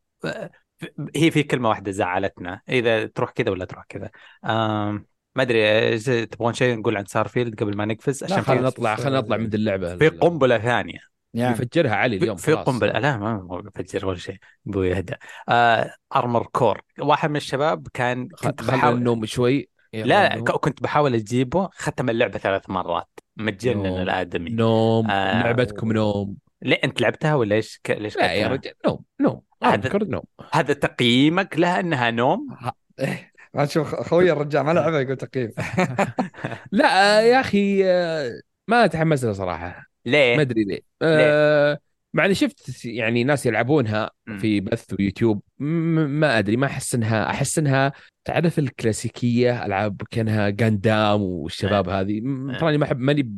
هي في كلمة واحدة زعلتنا. إذا تروح كذا ولا تروح كذا. آم، ما أدري تبغون شيء نقول عن سارفيلد قبل ما نقفز؟ عشان خلينا نطلع خلينا نطلع من اللعبة. في قنبلة ثانية. يعني يفجرها علي في, اليوم في. قنبلة. لا ما ما بفجر ولا شيء. أبوي يهدى آه ارمر كور واحد من الشباب كان كنت بحاول النوم شوي. لا. ك- كنت بحاول أجيبه. ختم اللعبة ثلاث مرات متجنن نوم. الآدمي. نوم. آه. لعبتكم نوم. ليه أنت لعبتها ولا إيش ك- ليش لا يا؟ رجال نوم نوم. هذا- نوم. هذا تقييمك لها أنها نوم؟ إيه، ما تشوف خوي الرجال ما لعبه يقول تقييم. لا آه، يا أخي آه، ما تحمس له صراحة ما ليه؟ ادري ليه؟ آه، مع إني شفت يعني ناس يلعبونها. في بث ويوتيوب ما أدري ما أحس إنها أحس إنها تعرف الكلاسيكية ألعاب كأنها جاندام والشباب هذه م- إيه. تراني ما أحب ماني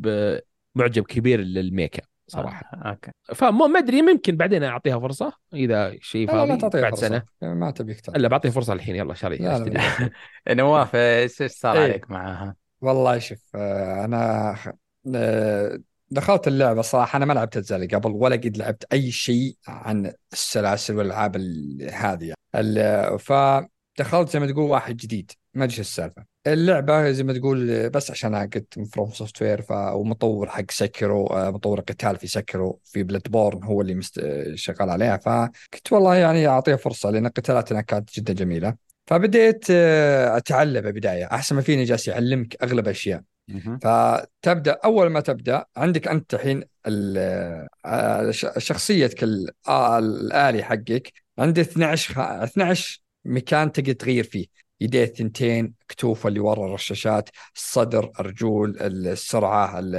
معجب كبير لل mecha صراحة آه، أوكي فما ما أدري ممكن بعدين أعطيها فرصة إذا شيء لا لا فاضي تعطيه بعد فرصة. سنة ما تبيك تعطيه. إلا بعطيه فرصة الحين يلا شاري لا، لا، أشتري نواف إيش صار إيه. عليك معاها؟ والله شوف آه، أنا دخلت اللعبة صراحة أنا ما لعبت اجزاء قبل ولا قد لعبت أي شيء عن السلاسل والألعاب ال- هذه. ال- فدخلت زي ما تقول واحد جديد ما أدري السالفة. اللعبة زي ما تقول بس عشان قلت FromSoftware ومطور حق Sekiro آه، مطور قتال في Sekiro في Bloodborne هو اللي مست... شغال عليها فكنت والله يعني اعطيها فرصة لأن قتالاتنا كانت جدا جميلة. فبديت آه، أتعلم بدايه أحسن ما فيني جالس يعلمك أغلب أشياء. مهم. فتبدأ أول ما تبدأ عندك أنت الحين ال- آه، شخصيتك آه، الآلي حقك عنده 12 خ- 12 مكان تقدر تغير فيه. يديه الثنتين كتوفه اللي ورا الرشاشات الصدر الرجول السرعة ال-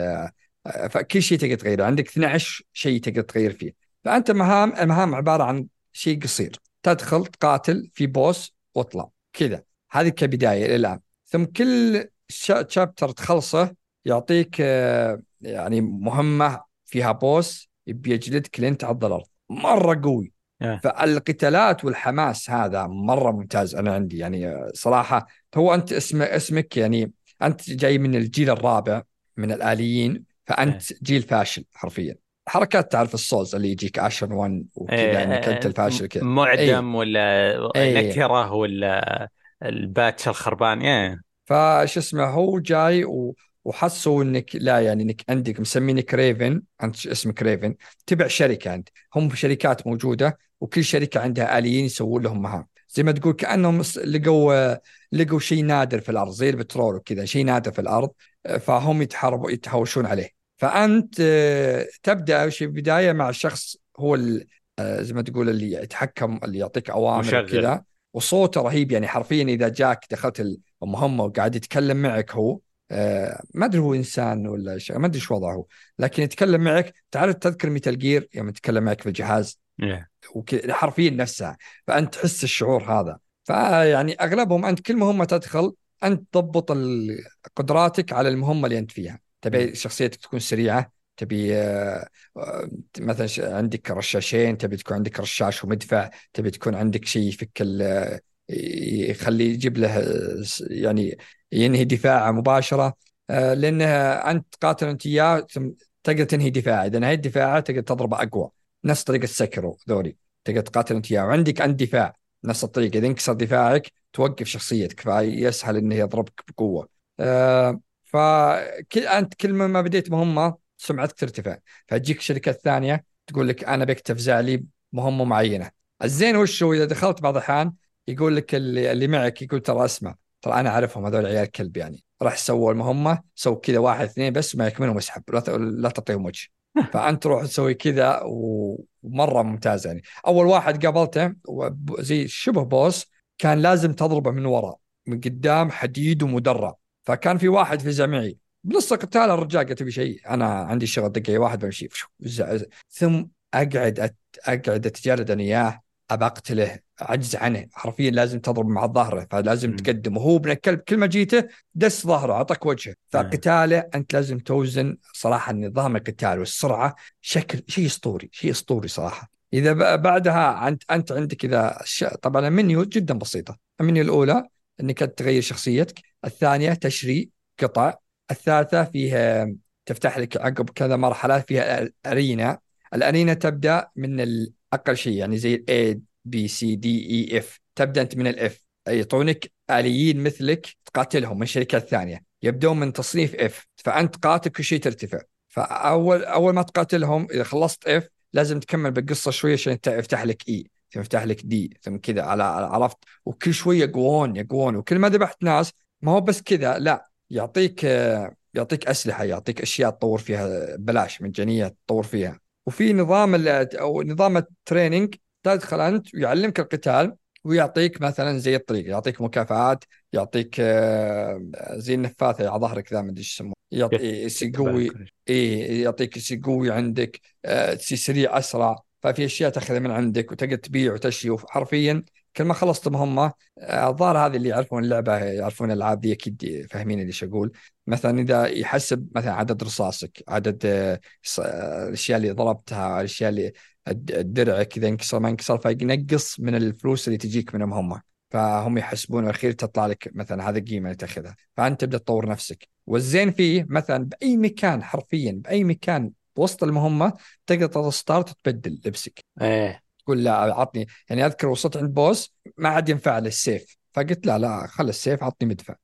آه، فكل شيء تقدر تغيره. عندك 12 شيء تقدر تغير فيه. فأنت مهام المهام عبارة عن شيء قصير. تدخل تقاتل في بوس واطلع. كذا. هذه كبداية الآن. ثم كل شابتر تخلصه يعطيك آه، يعني مهمة فيها بوس يبي يجلدك لين تعض الأرض. مرة قوي. إيه. فالقتالات والحماس هذا مرة ممتاز أنا عندي. يعني آه، صراحة هو أنت اسم اسمك يعني أنت جاي من الجيل الرابع من الآليين فأنت جيل فاشل حرفيا. حركات تعرف الصوز اللي يجيك عشان 1 وكذا إيه، انك انت الفاشل كذا. معدم ولا إيه. نكرة ولا الباتش الخربان إيه. فش اسمه هو جاي و... وحسوا إنك لا يعني إنك عندك مسمينك ريفن أنت اسمك ريفن تبع شركة أنت. هم شركات موجودة وكل شركة عندها آليين يسوون لهم مهام. زي ما تقول كأنهم لقوا لقوا شيء نادر في الأرض زي البترول وكذا شيء نادر في الأرض فهم يتحاربوا يتهاوشون عليه. فأنت تبدأ في البداية مع شخص هو آه، زي ما تقول اللي يتحكم اللي يعطيك أوامر مشغل. وصوته رهيب يعني حرفيا إذا جاك دخلت المهمة وقاعد يتكلم معك هو آه، ما أدري هو إنسان ولا شيء ما أدري إيش وضعه لكن يتكلم معك تعرف تذكر Metal Gear يوم يتكلم معك في الجهاز. وك- حرفيا نفسها فأنت تحس الشعور هذا. فيعني أغلبهم أنت كل مهمة تدخل أنت تضبط قدراتك على المهمة اللي أنت فيها. تبي شخصيتك تكون سريعة تبي آه، آه، مثلا عندك رشاشين تبي تكون عندك رشاش ومدفع تبي تكون عندك شيء يفك يخليه يجيب له آه، يعني ينهي دفاعه مباشرة لأنه أنت تقاتل أنت إياه تقدر تنهي دفاعه. إذا نهيت دفاعه تقدر تضربه أقوى نفس طريقة سكرو ذولي. تقدر تقاتل أنت إياه. وعندك عند دفاع نفس الطريقة. إذا انكسر دفاعك توقف شخصيتك فيسهل إنه يضربك بقوة. فكل أنت كل ما بديت مهمة سمعتك ترتفع. فتجيك شركات ثانية تقول لك أنا بك تفزع لي مهمه معينة. الزين وش هو إذا دخلت بعض الأحيان يقول لك اللي, اللي معك يقول ترى اسمع ترى أنا أعرفهم هذول عيال كلب يعني. راح سووا المهمة سووا كذا واحد اثنين بس معك منهم اسحب لا لا تعطيهم وجه. فأنت تروح تسوي كذا ومرة ممتاز يعني. أول واحد قابلته زي شبه بوس كان لازم تضربه من وراء من قدام حديد ومدرع فكان في واحد فزع معي بنص القتال الرجال قلت ابي شيء. أنا عندي شغل دقيقة واحد بمشي. ثم أقعد أت... أقعد اتجلد أنا إياه أبى أقتله عجز عنه حرفيا لازم تضرب مع ظهره فلازم. تقدم وهو ابن الكلب كل ما جيته دس ظهره أعطاك وجهه. فقتاله أنت لازم توزن صراحة النظام القتال والسرعة شكل شيء أسطوري شيء أسطوري صراحة. إذا بعدها أنت أنت عندك إذا ش... طبعا المنيو جدا بسيطة. المنيو الأولى إنك تغير شخصيتك الثانية تشري قطع الثالثة فيها تفتح لك عقب كذا مرحلة فيها arena ال arena تبدأ من ال- أقل شيء يعني زي ال A B C D E F تبدأ أنت من ال F يعطونك آليين مثلك تقاتلهم من شركات ثانية يبدون من تصنيف F فأنت قاتل كل شيء ترتفع. فأول أول ما تقاتلهم إذا خلصت F لازم تكمل بالقصة شوية عشان يفتح لك E ثم يفتح لك D ثم كذا على عرفت. وكل شوية يقوون يقوون. وكل ما ذبحت ناس ما هو بس كذا لا. يعطيك يعطيك أسلحة يعطيك أشياء تطور فيها بلاش مجانية تطور فيها. وفي نظام أو نظام ال training تدخل أنت ويعلمك القتال ويعطيك مثلا زي الطريق يعطيك مكافآت يعطيك آه، زي النفاثة على ظهرك ذا ما أدري إيش يسمونه يعطي يصير قوي اي يعطيك قوي عندك آه، تصير سريع أسرع. ففي أشياء تأخذها من عندك وتقدر تبيع وتشري حرفيا كل ما خلصت مهمه آه، الظاهر هذه اللي يعرفون اللعبة يعرفون الألعاب ذي أكيد فاهمين اللي أقول. مثلا إذا يحسب مثلا عدد رصاصك عدد آه، الأشياء اللي ضربتها الأشياء اللي درعك اذا انكسر ما انكسر فينقص من الفلوس اللي تجيك من المهمه فهم يحسبون الأخير تطلع لك مثلا هذه القيمه اللي تأخذها. فأنت تبدأ تطور نفسك. والزين فيه مثلا بأي مكان حرفيا بأي مكان وسط المهمة تقدر تضغط start وتبدل لبسك. إيه. تقول لا عطني يعني أذكر وصلت عند boss ما عاد ينفع له السيف فقلت لا لا خل السيف عطني مدفع.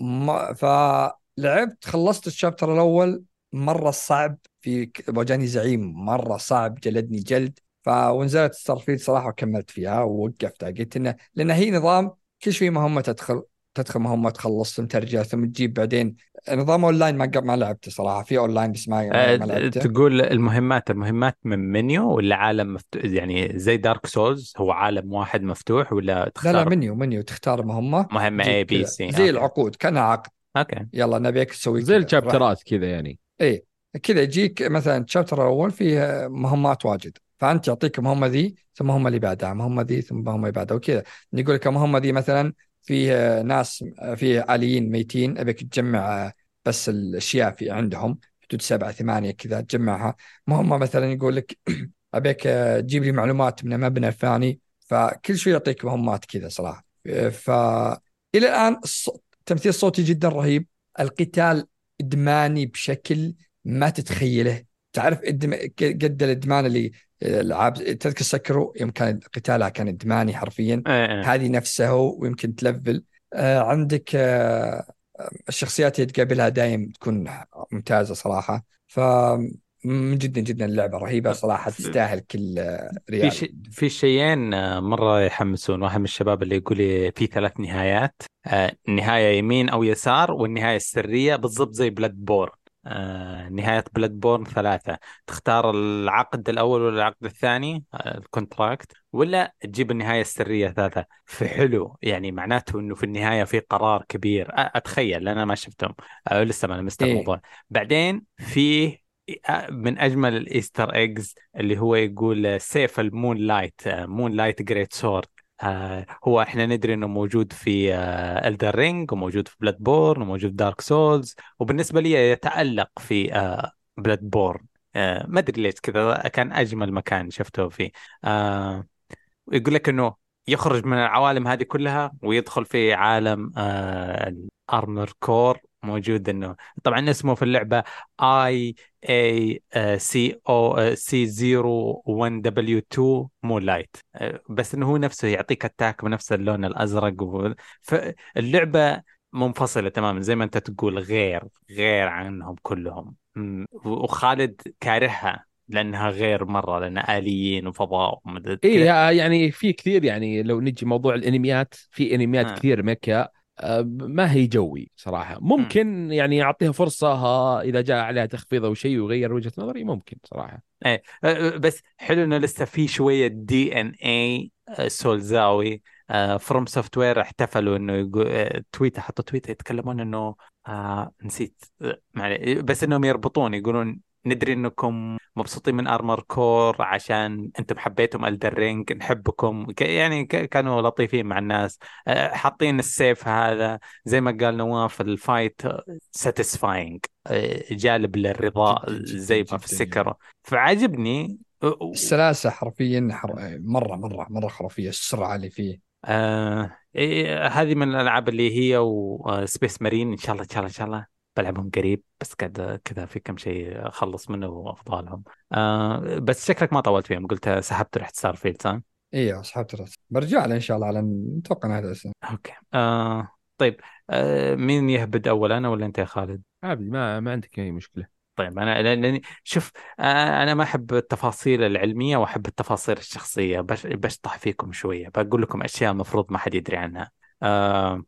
ما فلعبت خلصت ال chapter الأول مرة صعب في واجاني زعيم مرة صعب جلدني جلد فونزلت Starfield صراحة وكملت فيها ووقفتها قلت إنه لأن هي نظام كل شوي مهمة تدخل تدخل مهمه تخلص ثم ترجع ثم تجيب بعدين. نظام أونلاين ما ما لعبته صراحة في أونلاين بس ما, ما أه لعبته. تقول المهمات المهمات من منيو ولا عالم مفتوح؟ يعني زي Dark Souls هو عالم واحد مفتوح ولا تختار لا لا menu menu تختار مهمة. مهمة A B C زي أوكي. العقود كانها عقد. أوكي. يلا نبيك تسوي زي ال chapterات كذا يعني. اي كذا يجيك مثلا ال chapter الأول فيه مهمات واجد. فأنت يعطيك المهمة ذي ثم المهمة اللي بعدها المهمة ذي ثم المهمة اللي بعدها وكذا. يقول لك المهمة ذي مثلا فيه ناس فيه آليين ميتين أبيك تجمع بس الأشياء في عندهم حدود سبعة ثمانية كذا تجمعها. مهمة مثلا يقول لك أبيك تجيب لي معلومات من المبنى الفلاني فكل شوي يعطيك مهمات كذا صراحة. فإلى الآن التمثيل الصوتي جدا رهيب. القتال إدماني بشكل ما تتخيله. تعرف قد الإدمان اللي العاب تذكر Sekiro يوم كان قتالها كان ادماني حرفيا. أه. أه. هذه نفسها ويمكن ت level. آه عندك آه الشخصيات اللي تقابلها دايم تكون ممتازة صراحة. ف من جدا جدا اللعبة رهيبة صراحة تستاهل كل ريال. في شي في شيئين آه، مرة يحمسون. واحد من الشباب اللي يقول لي في ثلاث نهايات. نهاية يمين أو يسار والنهاية السرية بالضبط زي Bloodborne آه، نهاية Bloodborne ثلاثة. تختار العقد الأول ولا العقد الثاني؟ آه، ال contract. ولا تجيب النهاية السرية ثلاثة. فحلو يعني معناته أنه في النهاية في قرار كبير. أتخيل أنا ما شفتهم. أه لسه ما لمست إيه؟ الموضوع. بعدين في من أجمل ال Easter eggs اللي هو يقول سيف ال Moonlight Moonlight Greatsword. آه هو إحنا ندري إنه موجود في آه Elden Ring وموجود في Bloodborne وموجود في Dark Souls وبالنسبة لي يتألق في آه Bloodborne آه ما أدري ليش كذا كان أجمل مكان شفته فيه. آه يقول لك إنه يخرج من العوالم هذه كلها ويدخل في عالم آه ال Armored Core موجود إنه طبعا اسمه في اللعبة اي اي سي أو سي 01 دبليو 2 مو لايت بس إنه هو نفسه يعطيك attack بنفس اللون الأزرق و... فاللعبه منفصلة تماما زي ما أنت تقول غير غير عنهم كلهم. وخالد كارهها لأنها غير مرة لانها آليين وفضاء ومدري اي يعني في كثير يعني لو نجي موضوع الأنميات في أنميات آه. كثير mecha آه، ما هي جوّي صراحة ممكن. يعني أعطيها فرصة إذا جاء عليها تخفيض أو شيء ويغير وجهة نظري ممكن صراحة إيه آه، آه، بس حلو إنه لسه في شوية DNA سولزاوي FromSoftware احتفلوا إنه يقول tweet حطوا tweet يتكلمون إنه آه نسيت بس إنهم يربطون يقولون ندري إنكم مبسوطين من Armored Core عشان أنتم حبيتم Elden Ring نحبكم. يعني كانوا لطيفين مع الناس. حاطين السيف هذا زي ما قال نواف ال fight satisfying جالب للرضا زي ما في السكر فعجبني السلاسة حرفيا مرة مرة مرة خرافية. السرعة اللي فيه. آه إيه هذه من الألعاب اللي هي و Space Marine إن شاء الله إن شاء الله إن شاء الله. بلعبهم قريب بس قاعد كذا في كم شيء أخلص منه وافضلهم آه بس شكلك ما طولت فيهم قلت سحبت رحت Starfield صح؟ أيوه سحبت رحت برجع له إن شاء الله على نتوقع نهايه السنة أوكي. آه طيب آه مين يهبد اول أنا ولا أنت يا خالد؟ عادي ما ما عندك أي مشكلة. طيب أنا لأني شوف آه، أنا ما أحب التفاصيل العلمية وأحب التفاصيل الشخصية بشطح فيكم شوية بقول لكم أشياء المفروض ما حد يدري عنها. آه،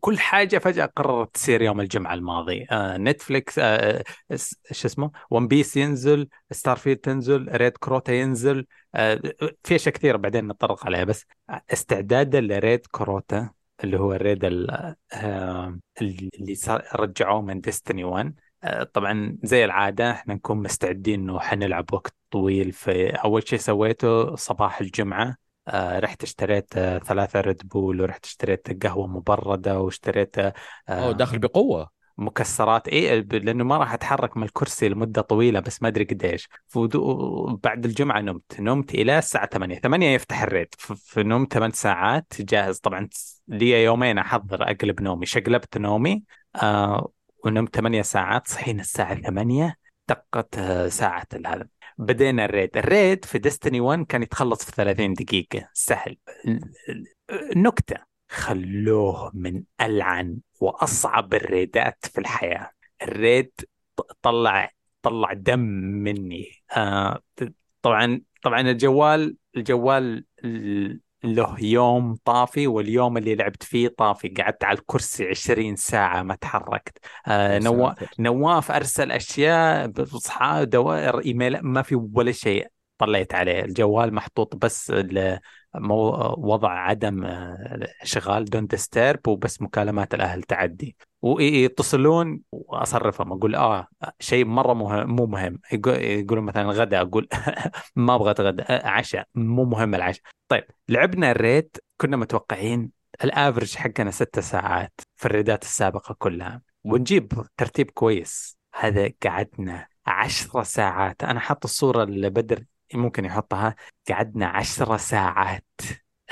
كل حاجة فجأة قررت تصير يوم الجمعة الماضي. آه، Netflix آه، شو اسمه؟ One Piece ينزل Starfield تنزل raid Crota ينزل. في أشياء كثيرة بعدين نتطرق عليها بس استعدادا ل raid Crota اللي هو ال raid اللي رجعوه من Destiny 1 طبعا زي العادة إحنا نكون مستعدين إنه حنلعب وقت طويل في أول شيء سويته صباح الجمعة. آه رحت اشتريت آه ثلاثة Red Bull ورحت اشتريت قهوة مبردة واشتريت آه أوه داخل بقوة. مكسرات. اي لأنه ما راح أتحرك من الكرسي لمدة طويلة بس ما أدري قديش. بعد الجمعة نمت. نمت إلى الساعة 8 8 يفتح ال raid. فنمت 8 ساعات. جاهز. طبعا لي يومين أحضر أقلب نومي. شقلبت نومي. آه ونمت 8 ساعات. صحينا الساعة 8 دقت ساعة هذا بدينا ال raid. ال raid في Destiny 1 كان يتخلص في 30 دقيقة. سهل. نكتة. خلوه من ألعن وأصعب ال raid ات في الحياة. ال raid طلع طلع دم مني. آه طبعا طبعا الجوال الجوال له يوم طافي واليوم اللي لعبت فيه طافي. قعدت على الكرسي 20 ساعة ما تحركت. آه نوا... نواف أرسل أشياء بصحى دوائر إيميل ما في ولا شيء. طليت عليه. الجوال محطوط بس. وضع عدم اشغال دون ديسترب وبس مكالمات الأهل تعدي. ويتصلون وأصرفهم أقول آه شيء مرة مهم مو مهم. يقولون مثلا غدا أقول ما أبغى غدا عشاء مو مهم العشاء. طيب لعبنا الريت كنا متوقعين ال average حقنا ست ساعات في ال raid ات السابقة كلها. ونجيب ترتيب كويس. هذا قعدنا عشر ساعات. أنا حاط الصورة اللي بدر ممكن يحطها. قعدنا عشر ساعات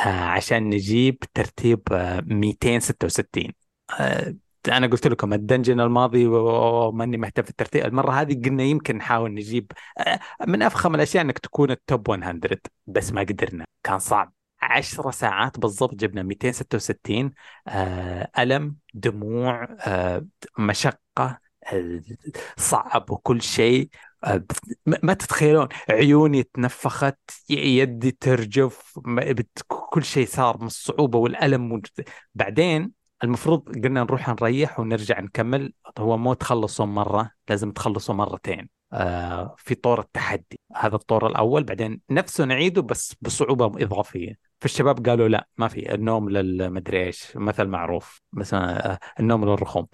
آه، عشان نجيب ترتيب 266 آه، آه، أنا قلت لكم ال dungeon الماضي ماني مهتم في الترتيب. المرة هذه قلنا يمكن نحاول نجيب من أفخم الأشياء إنك تكون ال top 100 بس ما قدرنا. كان صعب. 10 ساعات بالضبط جبنا 266 ألم دموع مشقة صعب وكل شيء. ما تتخيلون عيوني تنفخت يدي ترجف كل شيء صار من الصعوبة والألم بعدين المفروض قلنا نروح نريح ونرجع نكمل. هو مو تخلصوا مرة لازم تخلصوا مرتين. آه في طور التحدي. هذا الطور الأول. بعدين نفسه نعيده بس بصعوبة إضافية. فالشباب قالوا لا ما في. النوم للمدري إيش مثل معروف. مثلا آه، النوم للرخوم.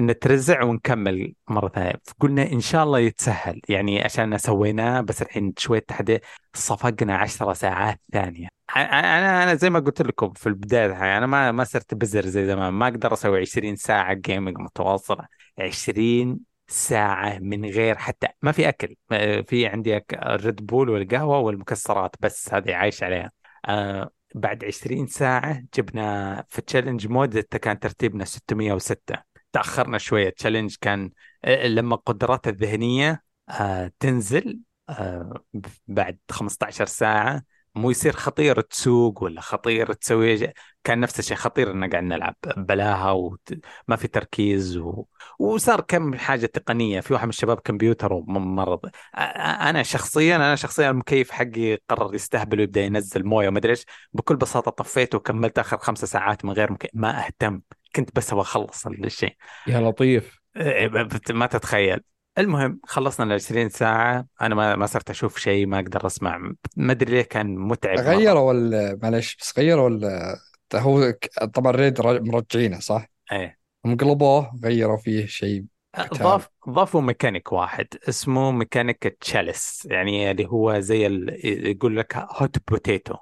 نترزع ونكمل مرة ثانية. قلنا إن شاء الله يتسهل. يعني عشان سويناه بس الحين شوية تحدي صفقنا 10 ساعات ثانية. أنا أنا زي ما قلت لكم في البداية أنا ما ما صرت بزر زي زمان. ما أقدر أسوي 20 ساعة gaming متواصلة. 20 ساعة من غير حتى ما في أكل. في عندي ال Red Bull والقهوة والمكسرات بس هذه عايش عليها. بعد 20 ساعة جبنا في challenge mode كان ترتيبنا 606 تأخرنا شوية. challenge كان آه، لما القدرات الذهنية آه، تنزل آه، بعد 15 ساعة مو يصير خطير تسوق ولا خطير تسوي كان نفس الشيء خطير ان قاعد نلعب بلاها وما في تركيز و... وصار كم حاجة تقنية. في واحد من الشباب كمبيوتر ومرض أنا شخصيا أنا شخصيا المكيف حقي قرر يستهبل ويبدأ ينزل موية وما أدري إيش. بكل بساطة طفيته وكملت آخر خمسة ساعات من غير مكيف ما أهتم. كنت بس أبغى أخلص الشيء. يا لطيف. إيه، ما تتخيل. المهم خلصنا ال 20 ساعة. أنا ما ما صرت أشوف شيء ما أقدر أسمع. ما أدري ليه كان متعب غيروا ولا معلش بس غيروا ولا هو طبعا raid مرجعينه صح؟ إيه. هم قلبوه غيروا فيه شيء ضاف ضافوا ميكانيك واحد اسمه mechanic chalice يعني اللي هو زي يقول لك hot potato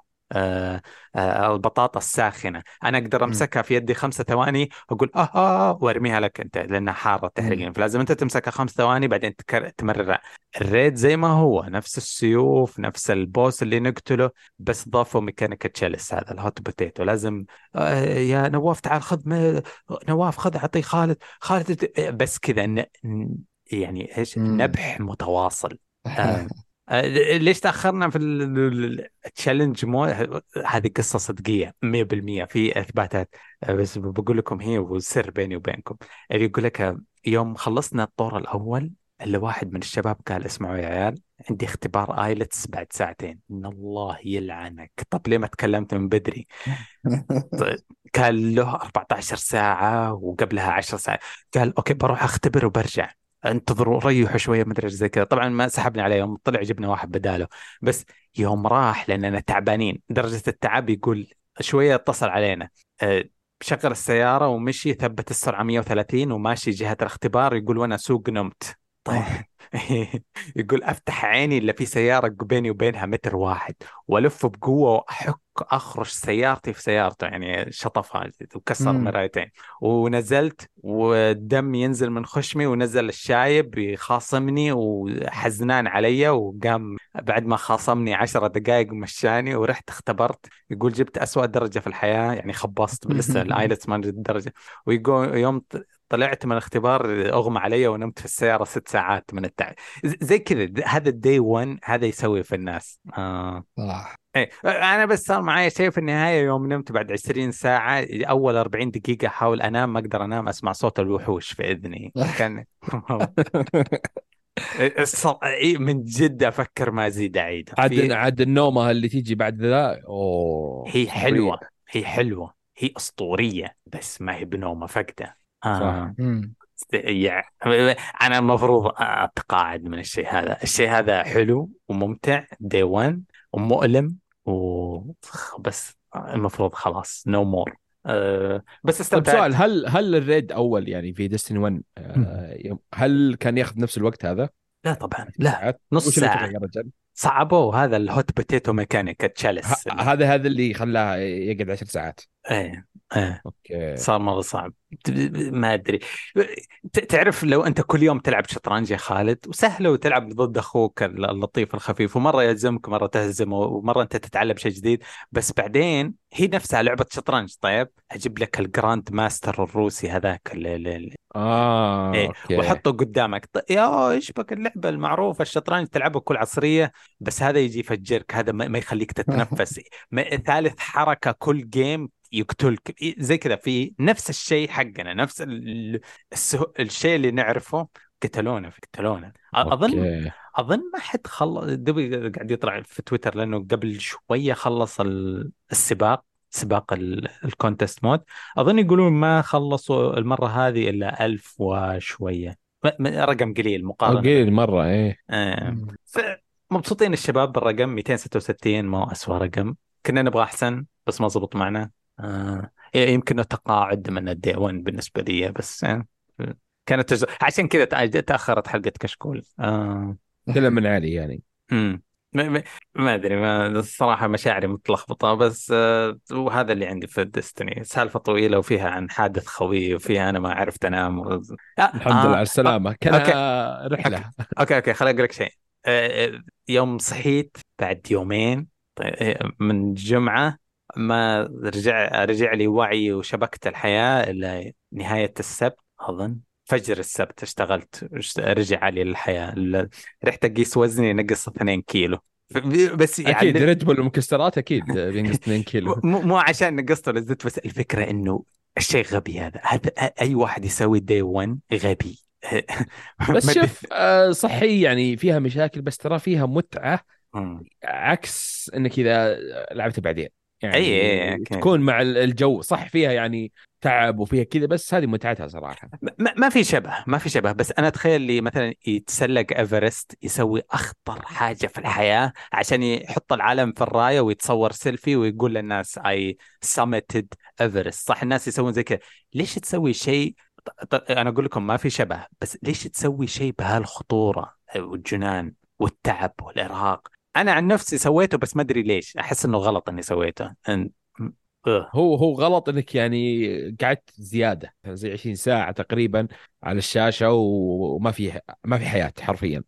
البطاطا الساخنة. أنا أقدر أمسكها في يدي خمسة ثواني أقول آه آه وأرميها لك أنت لأنها حارة تحرقني فلازم أنت تمسكها خمس ثواني بعدين تمررها. ال raid زي ما هو نفس السيوف نفس ال boss اللي نقتله بس ضافوا ميكانيكا chalice. هذا ال hot potato. لازم آه يا نواف تعال خذ نواف خذ أعطيه خالد. خالد بس كذا يعني إيش؟ نبح متواصل. آه آه، ليش تأخرنا في ال challenge مو هذه قصة صدقية 100% في إثباتات. آه، بس بقول لكم هي والسر بيني وبينكم. اللي يقول لك يوم خلصنا الطور الأول اللي واحد من الشباب قال اسمعوا يا عيال عندي اختبار IELTS بعد ساعتين. إن الله يلعنك. طب ليه ما تكلمت من بدري؟ كان له 14 ساعة وقبلها 10 ساعات. قال okay بروح أختبر وبرجع. انتظروا ريحوا شوية مدري إيش زي كذا. طبعا ما سحبنا عليه يوم طلع جبنا واحد بداله. بس يوم راح لأننا تعبانين. درجة التعب يقول شوية اتصل علينا. أه، شغل السيارة ومشي ثبت السرعة 130 وماشي جهة الاختبار يقول وأنا اسوق نمت. طيب. يقول أفتح عيني إلا في سيارة بيني وبينها متر واحد وألف بقوة وأحك أخرج سيارتي في سيارته يعني شطفها وكسر. مرايتين ونزلت والدم ينزل من خشمي ونزل الشايب يخاصمني وحزنان علي وقام بعد ما خاصمني عشرة دقائق ومشاني ورحت اختبرت. يقول جبت أسوأ درجة في الحياة يعني خبصت لسه الآيلتس ما درجة. ويقول يوم طلعت من الاختبار أغمى علي ونمت في السيارة ست ساعات من التعب زي كذا هذا الدي 1 هذا يسوي في الناس. آه. صح. إيه أنا بس صار معي شيء في النهاية يوم نمت بعد 20 ساعة أول 40 دقيقة أحاول أنام ما أقدر أنام أسمع صوت الوحوش في إذني. كان الص- من جد أفكر ما أزيد اعيدها عاد في- عاد النومة اللي تيجي بعد ذا أوه هي حلوة هي حلوة هي أسطورية بس ما هي بنومة فقده آه. يعني أنا المفروض أتقاعد من الشيء هذا الشيء هذا حلو وممتع day 1 ومؤلم و بس المفروض خلاص no no more أه بس طيب استمتعت سؤال هل هل ال raid أول يعني في Destiny 1 آه، يوم- هل كان ياخذ نفس الوقت هذا؟ لا طبعا لا؟ نص ساعة. صعبوا هذا ال hot potato mechanic ال chalice ه- هذا هذا اللي خلاه يقعد 10 ساعات. إيه إيه. okay. صار مرة صعب. ما أدري. تعرف لو أنت كل يوم تلعب شطرنج يا خالد وسهلة وتلعب ضد أخوك اللطيف الخفيف ومرة يهزمك مرة تهزمه ومرة أنت تتعلم شيء جديد. بس بعدين هي نفسها لعبة شطرنج. طيب أجيب لك ال grand master الروسي هذاك اللي آه إيه، وحطه قدامك. يا إيش بك؟ اللعبة المعروفة الشطرنج تلعبها كل عصرية. بس هذا يجي يفجرك هذا ما يخليك تتنفس. ثالث حركة كل game يقتلك. زي كذا في نفس الشيء حقنا نفس ال-. الشيء اللي نعرفه قتلونا قتلونا. أ- أظن أظن ما حد خلص دبي قاعد يطلع في تويتر لأنه قبل شوية خلص ال- السباق سباق ال- ال contest mode. أظن يقولون ما خلصوا المرة هذه إلا ألف وشوية. رقم قليل مقارنة قليل مرة إيه. آه. مبسوطين الشباب بالرقم 266 ما هو أسوأ رقم كنا نبغى أحسن بس ما زبط معنا آه. يمكن تقاعد من الدي 1 بالنسبة لي بس آه. كانت تجربة. عشان كذا تأخرت حلقه كشكول آه. كلها من علي يعني امم ما, أدري ما الصراحة مشاعري متلخبطة بس آه، وهذا اللي عندي في الدستني سالفة طويلة وفيها عن حادث خوي وفيها أنا ما عرفت أنام و... آه الحمد لله على السلامة okay. آه، رحلة okay okay خليني أقول لك شيء آه، آه، يوم صحيت بعد يومين طيب، آه، من جمعة ما رجع رجع لي وعي وشبكة الحياة إلى نهاية السبت أظن. فجر السبت اشتغلت اشت- رجع لي الحياة. ال- رحت أقيس وزني نقص 2 كيلو. بس أكيد يعلم- Red Bull المكسرات أكيد بينقص 2 كيلو. مو مو عشان نقصت ولا زدت بس الفكرة إنه الشيء غبي هذا. هذا أي واحد يسوي day 1 غبي. بس. شوف آه، صحي يعني فيها مشاكل بس ترى فيها متعة. عكس إنك إذا لعبت بعدين يعني أي- أي- أكيد. تكون مع الجو صح فيها يعني تعب وفيها كذا بس هذه متعتها صراحة ما ما في شبه ما في شبه بس أنا أتخيل لي مثلا يتسلق إيفرست يسوي أخطر حاجة في الحياة عشان يحط العالم في الراية ويتصور سيلفي ويقول للناس اي سمتد ايفرست صح الناس يسوون زي كذا ليش تسوي شيء أنا أقول لكم ما في شبه بس ليش تسوي شيء بهالخطورة والجنان والتعب والإرهاق؟ أنا عن نفسي سويته بس ما أدري ليش. أحس إنه غلط إني سويته. إن... أه. هو هو غلط إنك يعني قعدت زيادة زي 20 ساعة تقريبا على الشاشة وما في ما في حياة حرفيا.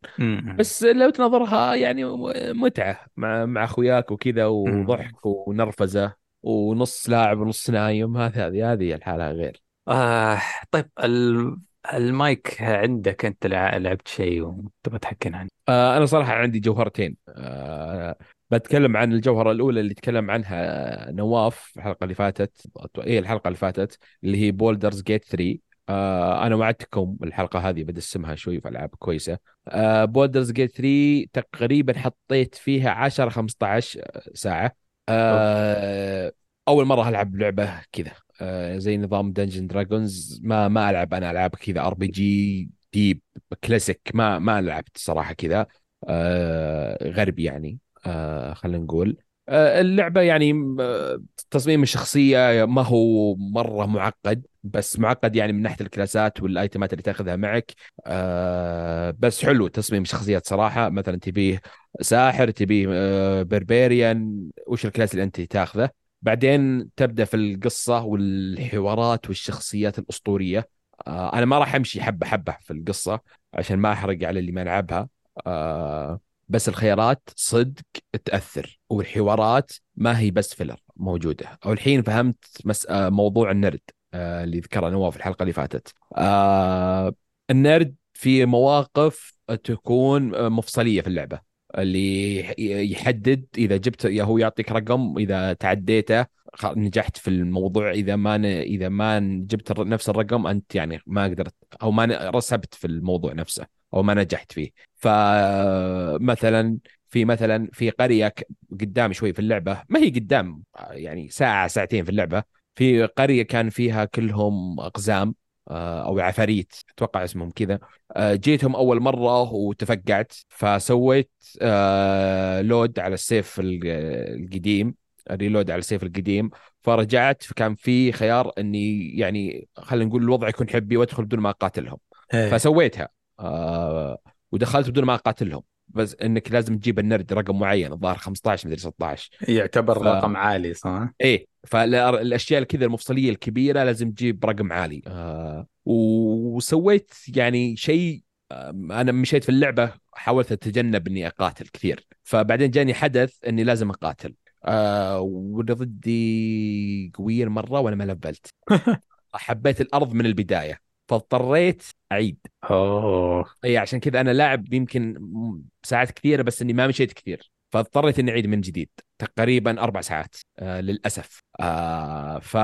بس لو تنظرها يعني متعة مع مع أخوياك وكذا وضحك ونرفزة ونص لاعب ونص نايم هذه هذه هذه الحالة غير. آه طيب ال... المايك عندك أنت لع- لعبت شيء وتبغى تحكينا عنه؟ آه أنا صراحة عندي جوهرتين. آه بتكلم عن الجوهرة الأولى اللي تكلم عنها نواف في الحلقة اللي فاتت. إيه الحلقة اللي فاتت اللي هي Baldur's Gate 3 آه أنا وعدتكم الحلقة هذه بدسمها شوي في ألعاب كويسة. آه Baldur's Gate 3 تقريبا حطيت فيها 10 15 ساعة. آه أول مرة ألعب لعبة كذا. آه، زي نظام Dungeons Dragons ما ما ألعب أنا ألعاب كذا RPG deep classic ما ما لعبت صراحة كذا. آه، غربي يعني. آه، خلينا نقول. اللعبة يعني تصميم الشخصية ما هو مرة معقد بس معقد يعني من ناحية الكلاسات والأيتمات اللي تأخذها معك. بس حلو تصميم الشخصيات صراحة. مثلا تبيه ساحر تبيه barbarian وش ال class اللي أنت تأخذه؟ بعدين تبدأ في القصة والحوارات والشخصيات الأسطورية. آه، أنا ما راح أمشي حبة حبة في القصة عشان ما أحرق على اللي ما لعبها آه، بس الخيارات صدق تأثر والحوارات ما هي بس filler موجودة. أو الحين فهمت مس... آه، موضوع النرد اللي ذكرها نواف في الحلقة اللي فاتت. النرد في مواقف تكون مفصلية في اللعبة. اللي يحدد إذا جبت يا هو يعطيك رقم إذا تعديته نجحت في الموضوع. إذا ما ن... إذا ما جبت نفس الرقم أنت يعني ما قدرت أو ما رسبت في الموضوع نفسه أو ما نجحت فيه. فمثلا في مثلا في قرية قدام شوي في اللعبة ما هي قدام يعني ساعة ساعتين في اللعبة في قرية كان فيها كلهم أقزام. أو عفاريت أتوقع اسمهم كذا. آه، جيتهم أول مرة وتفقعت فسويت آه، load على ال save ال- القديم reload على ال save القديم. فرجعت فكان في خيار إني يعني خلينا نقول الوضع يكون حبي وأدخل بدون ما أقاتلهم. إيه. فسويتها. آه ودخلت بدون ما أقاتلهم. بس إنك لازم تجيب النرد رقم معين الظاهر 15 مدري 16 يعتبر ف- رقم عالي صح؟ إيه. فالأشياء كذا المفصلية الكبيرة لازم تجيب رقم عالي. آه وسويت يعني شيء آه أنا مشيت في اللعبة حاولت أتجنب إني أقاتل كثير. فبعدين جاني حدث إني لازم أقاتل. آه واللي ضدي قويين مرة وأنا ما لفلت. حبيت الأرض من البداية فاضطريت أعيد. أوه. إي عشان كذا أنا لاعب يمكن ساعات كثيرة بس إني ما مشيت كثير. فاضطريت إني أعيد من جديد تقريبا أربع ساعات آه للأسف. آه ف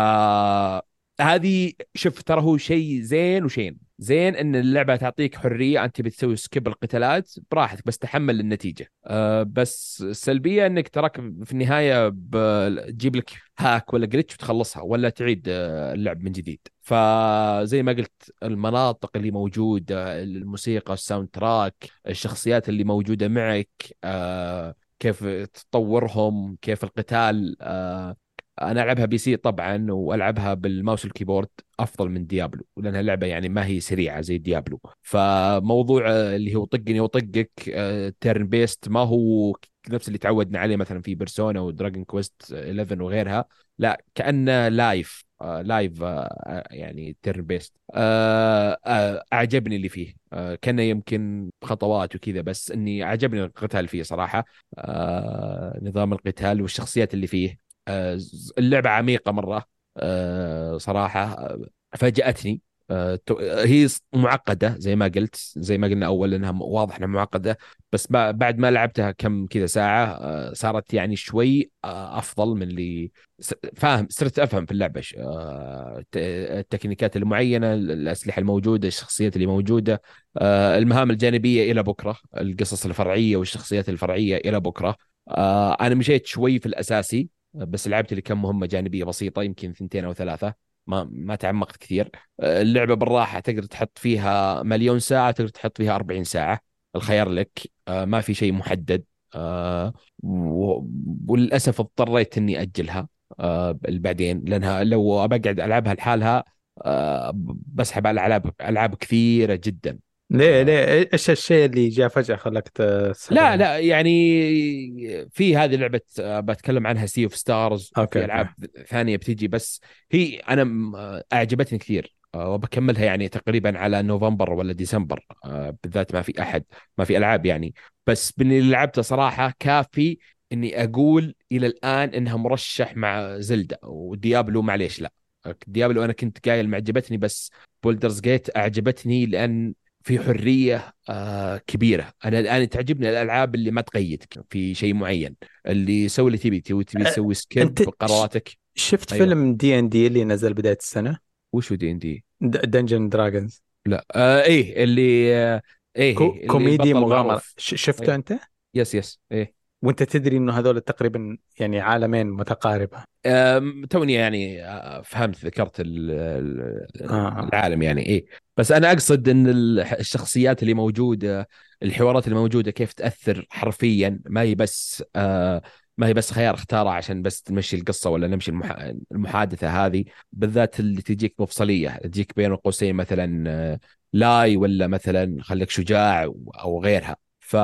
هذه شوف ترى هو شيء زين وشين. زين إن اللعبة تعطيك حرية أنت بتسوي skip القتالات براحتك بس تحمل النتيجة. آه بس السلبيه إنك تراك في النهاية بتجيب لك hack ولا glitch وتخلصها ولا تعيد آه، اللعب من جديد. فزي ما قلت المناطق اللي موجودة الموسيقى ال soundtrack الشخصيات اللي موجودة معك آه كيف تطورهم كيف القتال آه أنا ألعبها PC طبعا وألعبها بال mouse وال keyboard أفضل من Diablo لأنها لعبة يعني ما هي سريعة زي Diablo. فموضوع آه، اللي هو طقني وطقك turn-based ما هو نفس اللي تعودنا عليه مثلا في Persona و Dragon Quest 11 وغيرها. لا كأنه live آه، live آه، يعني turn-based أعجبني اللي فيه. آه، كان يمكن خطوات وكذا بس إني عجبني القتال فيه صراحة. آه، نظام القتال والشخصيات اللي فيه. آه، اللعبة عميقة مرة. آه، صراحة آه، فاجأتني. آه، هي معقدة زي ما قلت زي ما قلنا أول إنها واضح إنها معقدة بس بعد ما لعبتها كم كذا ساعة آه، صارت يعني شوي آه، أفضل من اللي فاهم صرت أفهم في اللعبة آه، التكنيكات المعينة الأسلحة الموجودة الشخصيات اللي موجودة آه، المهام الجانبية إلى بكرة القصص الفرعية والشخصيات الفرعية إلى بكرة. آه، أنا مشيت شوي في الأساسي بس لعبت لي كم مهمة جانبية بسيطة يمكن ثنتين أو ثلاثة. ما ما تعمقت كثير. آه، اللعبة بالراحة تقدر تحط فيها مليون ساعة تقدر تحط فيها 40 ساعة. الخيار لك. آه، ما في شيء محدد. آه، وللأسف اضطريت إني أجلها. بعدين لأنها لو بقعد ألعبها لحالها بسحب على العاب ألعاب كثيرة جدا. ليه آه. ليه؟ إيش الشيء اللي جاء فجأة خلاك لا لا يعني في هذه لعبه آه، بتكلم عنها Sea of Stars okay، في ألعاب ثانية بتيجي بس هي أنا آه، أعجبتني كثير وبكملها يعني تقريبا على نوفمبر ولا ديسمبر بالذات ما في أحد ما في ألعاب يعني. بس باللي لعبته صراحة كافي إني أقول إلى الآن إنها مرشح مع Zelda و Diablo معليش لا. Diablo أنا كنت قايل ما عجبتني بس Baldur's Gate أعجبتني لأن في حرية آه كبيرة أنا الآن تعجبني الألعاب اللي ما تقيدك في شيء معين اللي سوي اللي تبي تبي تبي تسوي skip بقراراتك شفت أيوة. فيلم دي ان دي اللي نزل بداية السنة وش دي ان دي Dungeons Dragons لا آه إيه اللي آه إيه كو اللي كوميدي. ش- شفته أيوة. أنت؟ yes yes إيه وانت تدري انه هذول تقريبا يعني عالمين متقاربة. توني يعني آه، فهمت ذكرت آه. العالم يعني إيه. بس أنا أقصد إن ال- الشخصيات اللي موجودة الحوارات اللي موجودة كيف تأثر حرفيا ما هي بس آه، ما هي بس خيار اختاره عشان بس تمشي القصة ولا نمشي المح... المحادثة هذه بالذات اللي تجيك مفصليه تجيك بين قوسين مثلا لاي ولا مثلا خليك شجاع أو غيرها. ف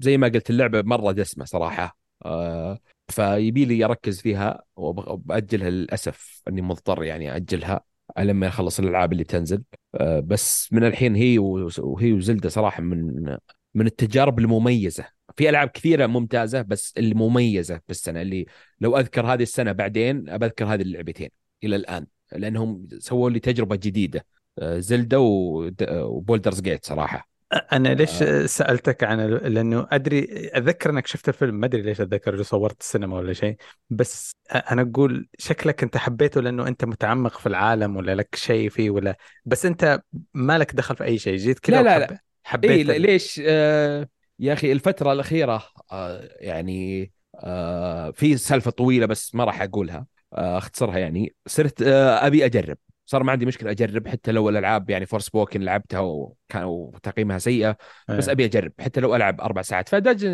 زي ما قلت اللعبة مرة دسمة صراحة. آه، فيبي لي أركز فيها وبأجلها للأسف إني مضطر يعني أجلها لما اخلص الألعاب اللي بتنزل آه، بس من الحين هي وهي وزلدة صراحة من من التجارب المميزة. في ألعاب كثيرة ممتازة بس المميزة بالسنه اللي لو أذكر هذه السنة بعدين بذكر هذه اللعبتين إلى الآن لأنهم سووا لي تجربة جديدة. آه، زلدة ود- وبولدرز جيت صراحة. أنا ليش آه. سألتك عن لأنه أدري اتذكر إنك شفت الفيلم ما أدري ليش أتذكر اللي صورت السينما ولا شيء بس أنا أقول شكلك أنت حبيته لأنه أنت متعمق في العالم ولا لك شيء فيه ولا بس أنت ما لك دخل في أي شيء جيت كذا لا، لا، اي حبيت ال- ليش آه يا أخي الفترة الأخيرة آه يعني آه في سالفة طويلة بس ما راح أقولها آه أختصرها يعني صرت آه أبي أجرب صار ما عندي مشكلة أجرب حتى لو الألعاب يعني Forspoken لعبتها وكانوا تقييمها سيئة بس إيه. أبي أجرب. حتى لو ألعب أربع ساعات. فداج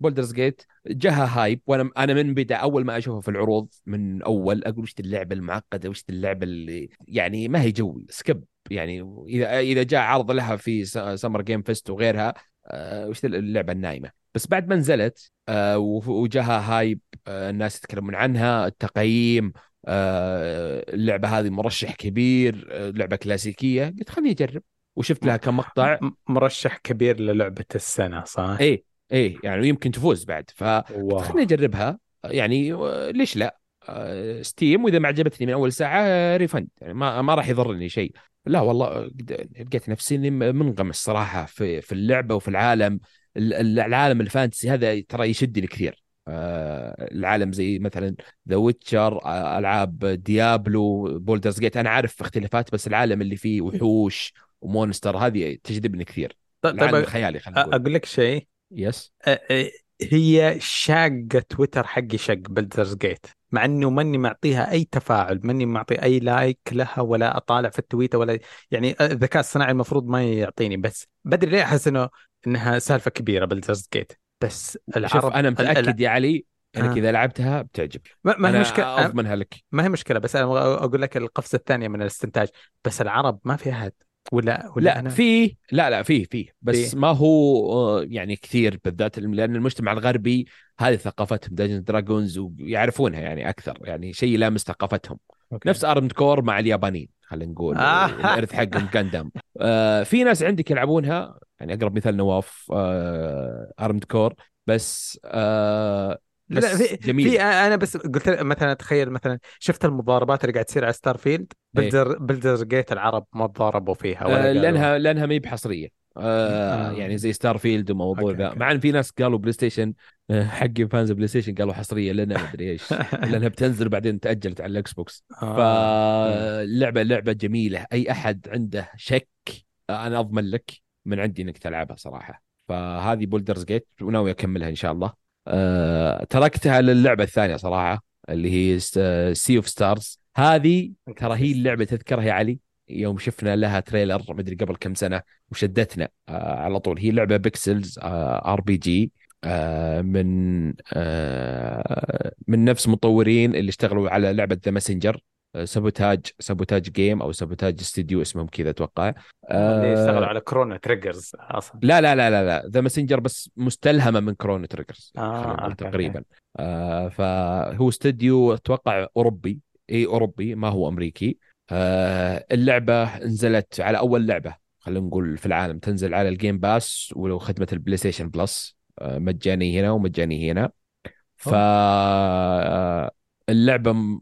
Baldur's Gate جاها hype وأنا أنا من بدا أول ما أشوفها في العروض من أول أقول وش اللعبة المعقدة وش اللعبة اللي يعني ما هي جوي. skip يعني اذا إذا جاء عرض لها في Summer Game Fest وغيرها آه، وش اللعبة النايمة. بس بعد ما نزلت آه، وجاها hype آه، الناس يتكلمون عنها التقييم اللعبة هذه مرشح كبير آه، لعبة كلاسيكية. قلت خليني أجرب. وشفت لها كم مقطع. مرشح كبير للعبة السنة صح؟ إيه إيه يعني يمكن تفوز بعد. ف. خليني أجربها. يعني آه، ليش لا؟ آه، Steam وإذا ما عجبتني من أول ساعة آه، refund يعني ما ما راح يضرني شيء. لا والله آه، لقيت نفسي إني منغمس صراحة في في اللعبة وفي العالم. ال- ال- العالم ال fantasy هذا ترى يشدني كثير. آه، العالم زي مثلا The Witcher ألعاب Diablo Baldur's Gate أنا عارف اختلافات بس العالم اللي فيه وحوش و monster هذه تجذبني كثير. طيب العالم طيب الخيالي خلينا نقول. أقول لك شيء. yes هي شاقة تويتر حقي شق Baldur's Gate مع إنه ماني معطيها أي تفاعل ماني معطي أي like لها ولا أطالع في التويتر ولا يعني الذكاء الصناعي المفروض ما يعطيني بس بدري ليه أحس إنه إنها سالفة كبيرة بلدرز جيت بس العرب شوف أنا متأكد يا علي إنك آه. إذا لعبتها بتعجب ما ما هي أنا مشكلة اضمنها لك ما هي مشكلة بس أنا أقول لك القفزة الثانية من الاستنتاج بس العرب ما في احد ولا ولا لا في لا لا في في بس في. ما هو آه، يعني كثير بالذات لأن المجتمع الغربي هذه ثقافتهم داجن دراجونز ويعرفونها يعني أكثر يعني شيء يلامس ثقافتهم okay. نفس Armored Core مع اليابانيين خلينا نقول آه. الإرث حقهم Gundam آه في ناس عندك يلعبونها يعني أقرب مثال نواف آه Armored Core بس آه بس لا في جميل في أنا بس قلت مثلا تخيل مثلا شفت المضاربات اللي قاعد تصير على Starfield إيه. Baldur Baldur's Gate العرب ما تضاربوا فيها ولا آه لأنها لأنها ما هي بحصرية آه آه. يعني زي Starfield وموضوع ذا. مع إن في ناس قالوا PlayStation آه، حق fans PlayStation قالوا حصرية لنا ما أدري إيش لأنها بتنزل بعدين تأجلت على ال Xbox آه. فاللعبه لعبة جميلة أي أحد عنده شك آه، أنا أضمن لك من عندي إنك تلعبها صراحة. فهذه Baldur's Gate وناوي أكملها إن شاء الله. أه تركتها للعبة الثانية صراحة اللي هي Sea of Stars هذه ترى هي اللعبة تذكرها يا علي يوم شفنا لها trailer مدري قبل كم سنة وشدتنا. آه على طول. هي لعبة pixels RPG من آه من نفس مطورين اللي اشتغلوا على لعبة The Messenger Sabotage Sabotage Game أو Sabotage Studio اسمهم كذا أتوقع. اللي اشتغلوا آه على Chrono Triggers أصلا. لا لا لا لا لا. The Messenger بس مستلهمة من Chrono Triggers آه، تقريبا. آه فهو استوديو أتوقع أوروبي. إي أوروبي ما هو أمريكي. آه اللعبة نزلت على أول لعبة خلينا نقول في العالم. تنزل على ال Game Pass ولو خدمه ال PlayStation Plus آه مجاني هنا ومجاني هنا. ف آه، اللعبة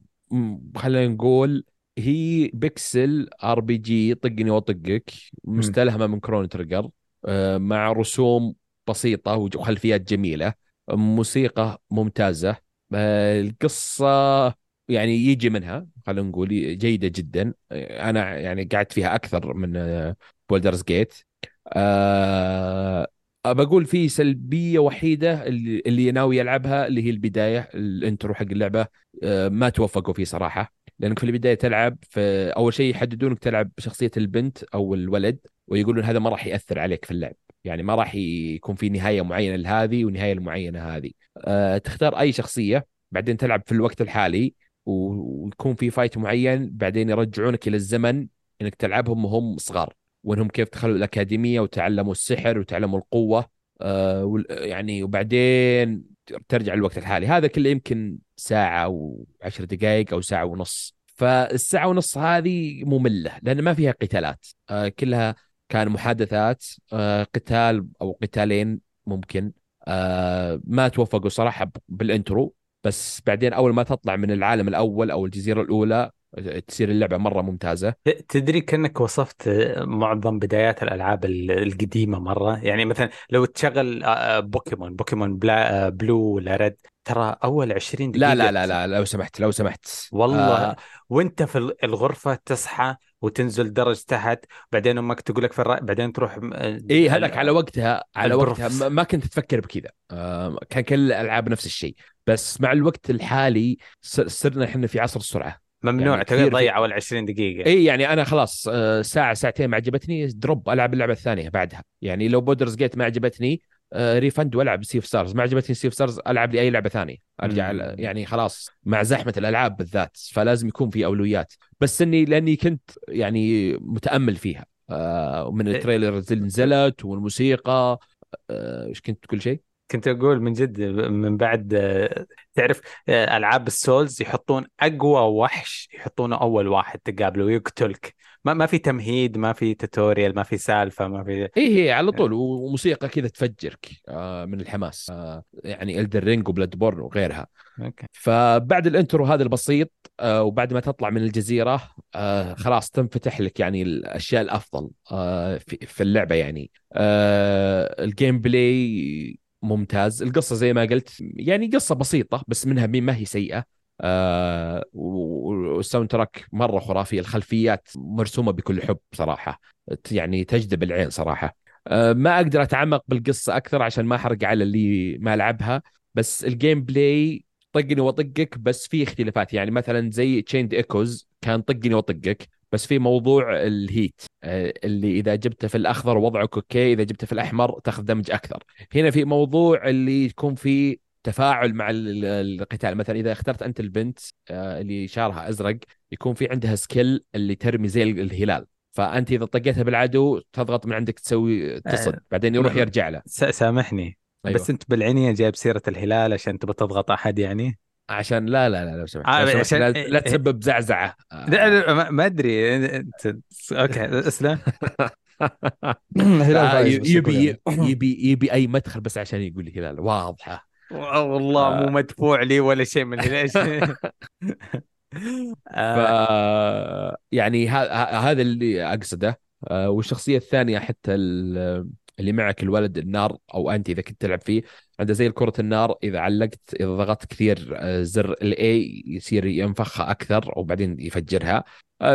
خلينا نقول هي pixel RPG طقني وأطقك مستلهمة من Chrono Trigger آه، مع رسوم بسيطة وخلفيات جميلة موسيقى ممتازة آه، القصة يعني يجي منها خلينا نقول جيدة جدا. آه، أنا يعني قعدت فيها أكثر من Baldur's Gate بقول في سلبية وحيدة اللي, اللي ناوي يلعبها اللي هي البداية ال intro حق اللعبة. آه، ما توفقوا فيه صراحة لأنك في البداية تلعب في أول شيء يحددونك تلعب بشخصيه البنت أو الولد ويقولون هذا ما راح يأثر عليك في اللعب. يعني ما راح يكون في نهاية معينة لهذه ونهاية المعينه هذه. أه تختار أي شخصية بعدين تلعب في الوقت الحالي ويكون في fight معين بعدين يرجعونك إلى الزمن إنك تلعبهم وهم صغار. وانهم كيف دخلوا الأكاديمية وتعلموا السحر وتعلموا القوة أه يعني وبعدين ترجع الوقت الحالي. هذا كله يمكن ساعة وعشر دقائق أو ساعة ونص. فالساعة ونص هذه مملة لأن ما فيها قتالات. أه كلها كان محادثات أه قتال أو قتالين ممكن. ما توفقوا صراحة بالإنترو بس بعدين أول ما تطلع من العالم الأول أو الجزيرة الأولى تصير اللعبة مرة ممتازة. تدري كأنك وصفت معظم بدايات الألعاب القديمة مرة؟ يعني مثلا لو تشغل Pokémon Pokémon بلا Blue ولا Red ترى أول 20 دقيقه لا لا لا لا لو سمحت لو سمحت. والله آه. وأنت في الغرفة تصحى وتنزل درج تحت بعدين أمك تقول لك في الرأي بعدين تروح إي هذاك على وقتها على وقتها ما كنت تفكر بكذا. آه كان كل الألعاب نفس الشيء. بس مع الوقت الحالي صرنا إحنا في عصر السرعة. ممنوع يعني تقدر تضيع اول 20 دقيقة. إي يعني أنا خلاص آه، ساعة ساعتين ما عجبتني drop ألعب اللعبة الثانية بعدها. يعني لو بولدرز جيت ما عجبتني refund وألعب سي اوف ستارز ما عجبتني سي اوف ستارز ألعب لي أي لعبة ثانية. أرجع. يعني خلاص مع زحمة الألعاب بالذات فلازم يكون في أولويات. بس إني لأني كنت يعني متأمل فيها آه، من. ال trailers اللي نزلت والموسيقى آه، إيش كنت؟ تقول شيء؟ كنت أقول من جد من بعد تعرف ألعاب ال souls يحطون أقوى وحش يحطونه أول واحد تقابله ويقتلك ما ما في تمهيد ما في tutorial ما في سالفة ما في اي هي على طول وموسيقى كذا تفجرك آه، من الحماس آه، يعني الدن رينج وبلاد بورن وغيرها. أوكي. فبعد ال intro هذا البسيط آه، وبعد ما تطلع من الجزيرة خلاص تنفتح لك يعني الأشياء الأفضل في اللعبة يعني. ال gameplay ممتاز. القصة زي ما قلت يعني قصة بسيطة بس منها ما هي سيئة. آه وال soundtrack مرة خرافي. الخلفيات مرسومة بكل حب صراحة. يعني تجذب العين صراحة. آه ما أقدر أتعمق بالقصة أكثر عشان ما أحرق على اللي ما لعبها. بس ال gameplay طقني واطقك بس في اختلافات. يعني مثلا زي تشيند ايكوز كان طقني واطقك بس في موضوع ال heat آه، اللي إذا جبته في الأخضر وضعك أوكي إذا جبته في الأحمر تاخذ damage أكثر. هنا في موضوع اللي يكون في تفاعل مع القتال. مثلا إذا اخترت أنت البنت آه، اللي شعرها أزرق يكون في عندها skill اللي ترمي زي الهلال. فأنت إذا طقيتها بالعدو تضغط من عندك تسوي تصد آه، بعدين يروح يرجع له. سامحني أيوة. بس أنت بالعنية جايب سيرة الهلال عشان تبغى تضغط أحد يعني؟ عشان لا لا لا لو سمحت, آه عشان... لا, لا تسبب زعزعة. لا ما أدري. أنت أوكي أسلم. هلال يبي يبي يبي أي مدخل بس عشان يقول لي هلال. واضحة. والله مو آه. مدفوع لي ولا شيء من ليش ف يعني هذا اللي أقصده. آه، والشخصية الثانية حتى اللي معك الولد النار أو انت إذا كنت تلعب فيه. عنده زي كرة النار إذا علقت إذا ضغطت كثير آه، زر ال A يصير ينفخها أكثر وبعدين يفجرها.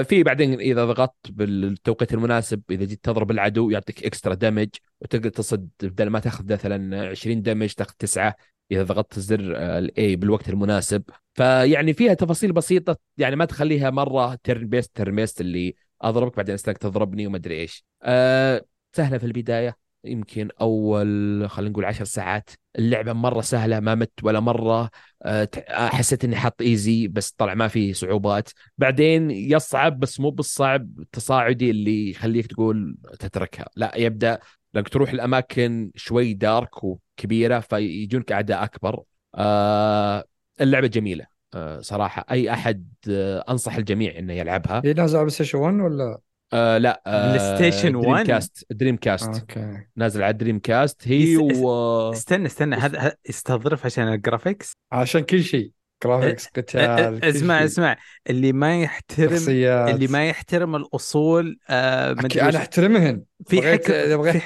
في بعدين إذا ضغطت بالتوقيت المناسب إذا جيت تضرب العدو يعطيك extra damage وتقدر تصد بدل ما تاخذ مثلا 20 damage تاخذ 9 إذا ضغطت زر ال A بالوقت المناسب. فيعني فيها تفاصيل بسيطة يعني ما تخليها مرة turn-based turn-based اللي أضربك بعدين أستناك تضربني وما أدري إيش. أه سهلة في البداية. يمكن أول خلينا نقول عشر ساعات. اللعبة مرة سهلة ما مت ولا مرة. أه حسيت إني حاط easy بس طلع ما في صعوبات. بعدين يصعب بس مو بالصعب التصاعدي اللي يخليك تقول تتركها. لا يبدأ لانك تروح الأماكن شوي dark وكبيرة فيجونك أعداء أكبر. آه اللعبة جميلة. آه صراحة أي أحد آه أنصح الجميع إنه يلعبها. هي نازلة على بلاي ستيشن 1 ولا؟ آه لا آه بلاي ستيشن 1 دريم كاست دريم كاست أوكي. نازل على دريم كاست هي و استنى استنى هذا يستظرف عشان ال graphics عشان كل شيء. graphics قتال اسمع اسمع. اللي ما يحترم شخصيات. اللي ما يحترم الأصول آه أنا أحترمهن. في حكمه في,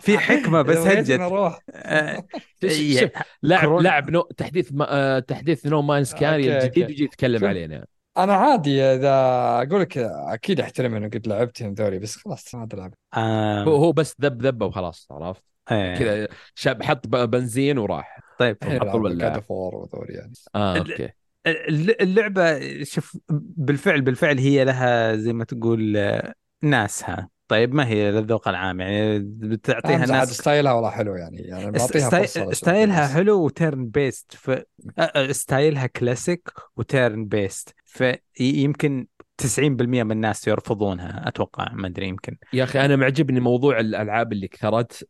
في حكمة بس هجت آه لاعب لاعب نو تحديث ما آه تحديث نو ماينز كان الجديد يجي يتكلم علينا. أنا عادي إذا أقول لك أكيد أحترم إنه قد لعبتهم ذولي بس خلاص ما أدري آه هو هو بس ذب ذبه وخلاص عرفت؟ إيه. كذا شاب حط بنزين وراح. طيب. الحين الحين أفضل جاد ولا- اوف وور وذول يعني. آه ال- أوكي. الل- اللعبة شوف بالفعل بالفعل هي لها زي ما تقول آه، ناسها. طيب ما هي للذوق العام؟ يعني بتعطيها ناس style ها والله حلو يعني. يعني بعطيها sty... style ها. حلو و turn-based ف... أ- أ- style ها classic و turn-based فيمكن 90% من الناس يرفضونها أتوقع ما أدري يمكن. يا أخي أنا ما عجبني موضوع الألعاب اللي كثرت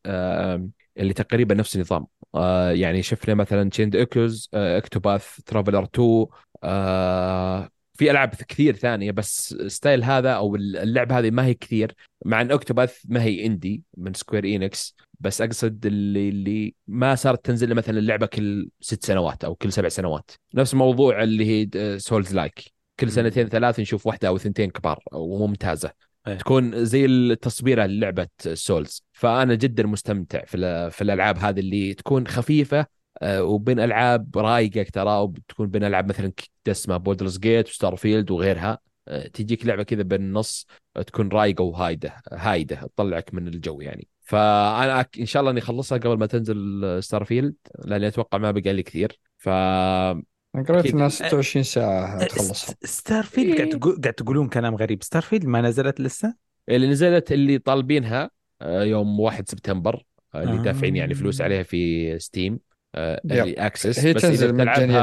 اللي تقريبا نفس النظام. آه يعني شفنا مثلا تشيند ايكوز آه اكتوباث ترافلر 2 آه في ألعاب كثير ثانية بس style هذا أو اللعبة هذه ما هي كثير. مع إن اكتوباث ما هي indie من سكوير انكس بس أقصد اللي اللي ما صارت تنزل مثلا اللعبة كل ست سنوات أو كل سبع سنوات. نفس موضوع اللي هي souls-like كل سنتين ثلاث نشوف واحدة أو ثنتين كبار وممتازة إيه. تكون زي التصويرة للعبة souls فأنا جدا مستمتع في في الألعاب هذه اللي تكون خفيفة وبين ألعاب رايقة ترى وبتكون بين ألعاب مثلا اسمها بولدرز جيت وستار فيلد وغيرها. آه، تجيك لعبة كذا بالنص آه، تكون رايقة وهادية هادية تطلعك من الجو يعني. فأنا أك- إن شاء الله إني أخلصها قبل ما تنزل ستار فيلد لأني أتوقع ما بقى لي كثير. ف أنا قريت. انها 26 ساعة تخلصها ستار فيلد قاعد إيه. تقول قاعد تقولون كلام غريب. ستار فيلد ما نزلت لسه؟ اللي نزلت اللي طالبينها آه، يوم 1 سبتمبر آه، اللي آه. دافعين يعني فلوس عليها في Steam يب. early access هي بس تنزل مجانيه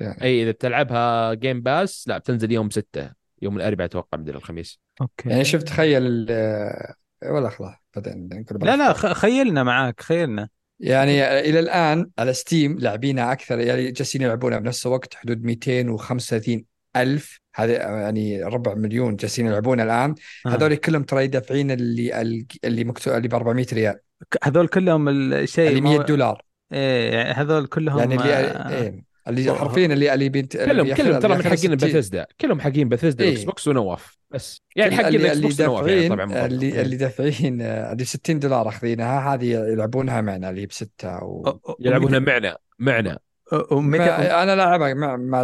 يعني. إي إذا بتلعبها Game Pass لا بتنزل يوم 6 يوم الأربعاء أتوقع بدل الخميس. أوكي. يعني شوف تخيل ال- ولا خلاص بعدين نقول لا لا خ- خلينا معاك خلينا. يعني إلى الآن على Steam لاعبينها أكثر يعني جالسين يلعبونها بنفس الوقت حدود 235 ألف. هذا يعني ربع مليون جالسين يلعبونها الآن. آه. هذول كلهم ترى يدفعين اللي اللي مكتوب اللي ب 400 ريال هذول كلهم الشيء اللي مو- 100 دولار. إيه هذول كلهم يعني اللي آه، إيه اللي حرفيا اللي اللي. اللي كلهم كلهم ترى من حقين 60. بثزدا كلهم حقين بثزدا إيه. إكس بوكس ونواف بس يعني حقين اللي إكس اللي بوكس ونواف يعني طبعا. اللي اللي دافعين آه، اللي 60 دولار أخذينها هذه يلعبونها معنا اللي بستة و... يلعبونها معنا معنا ومتى ما أنا لاعبها مع مع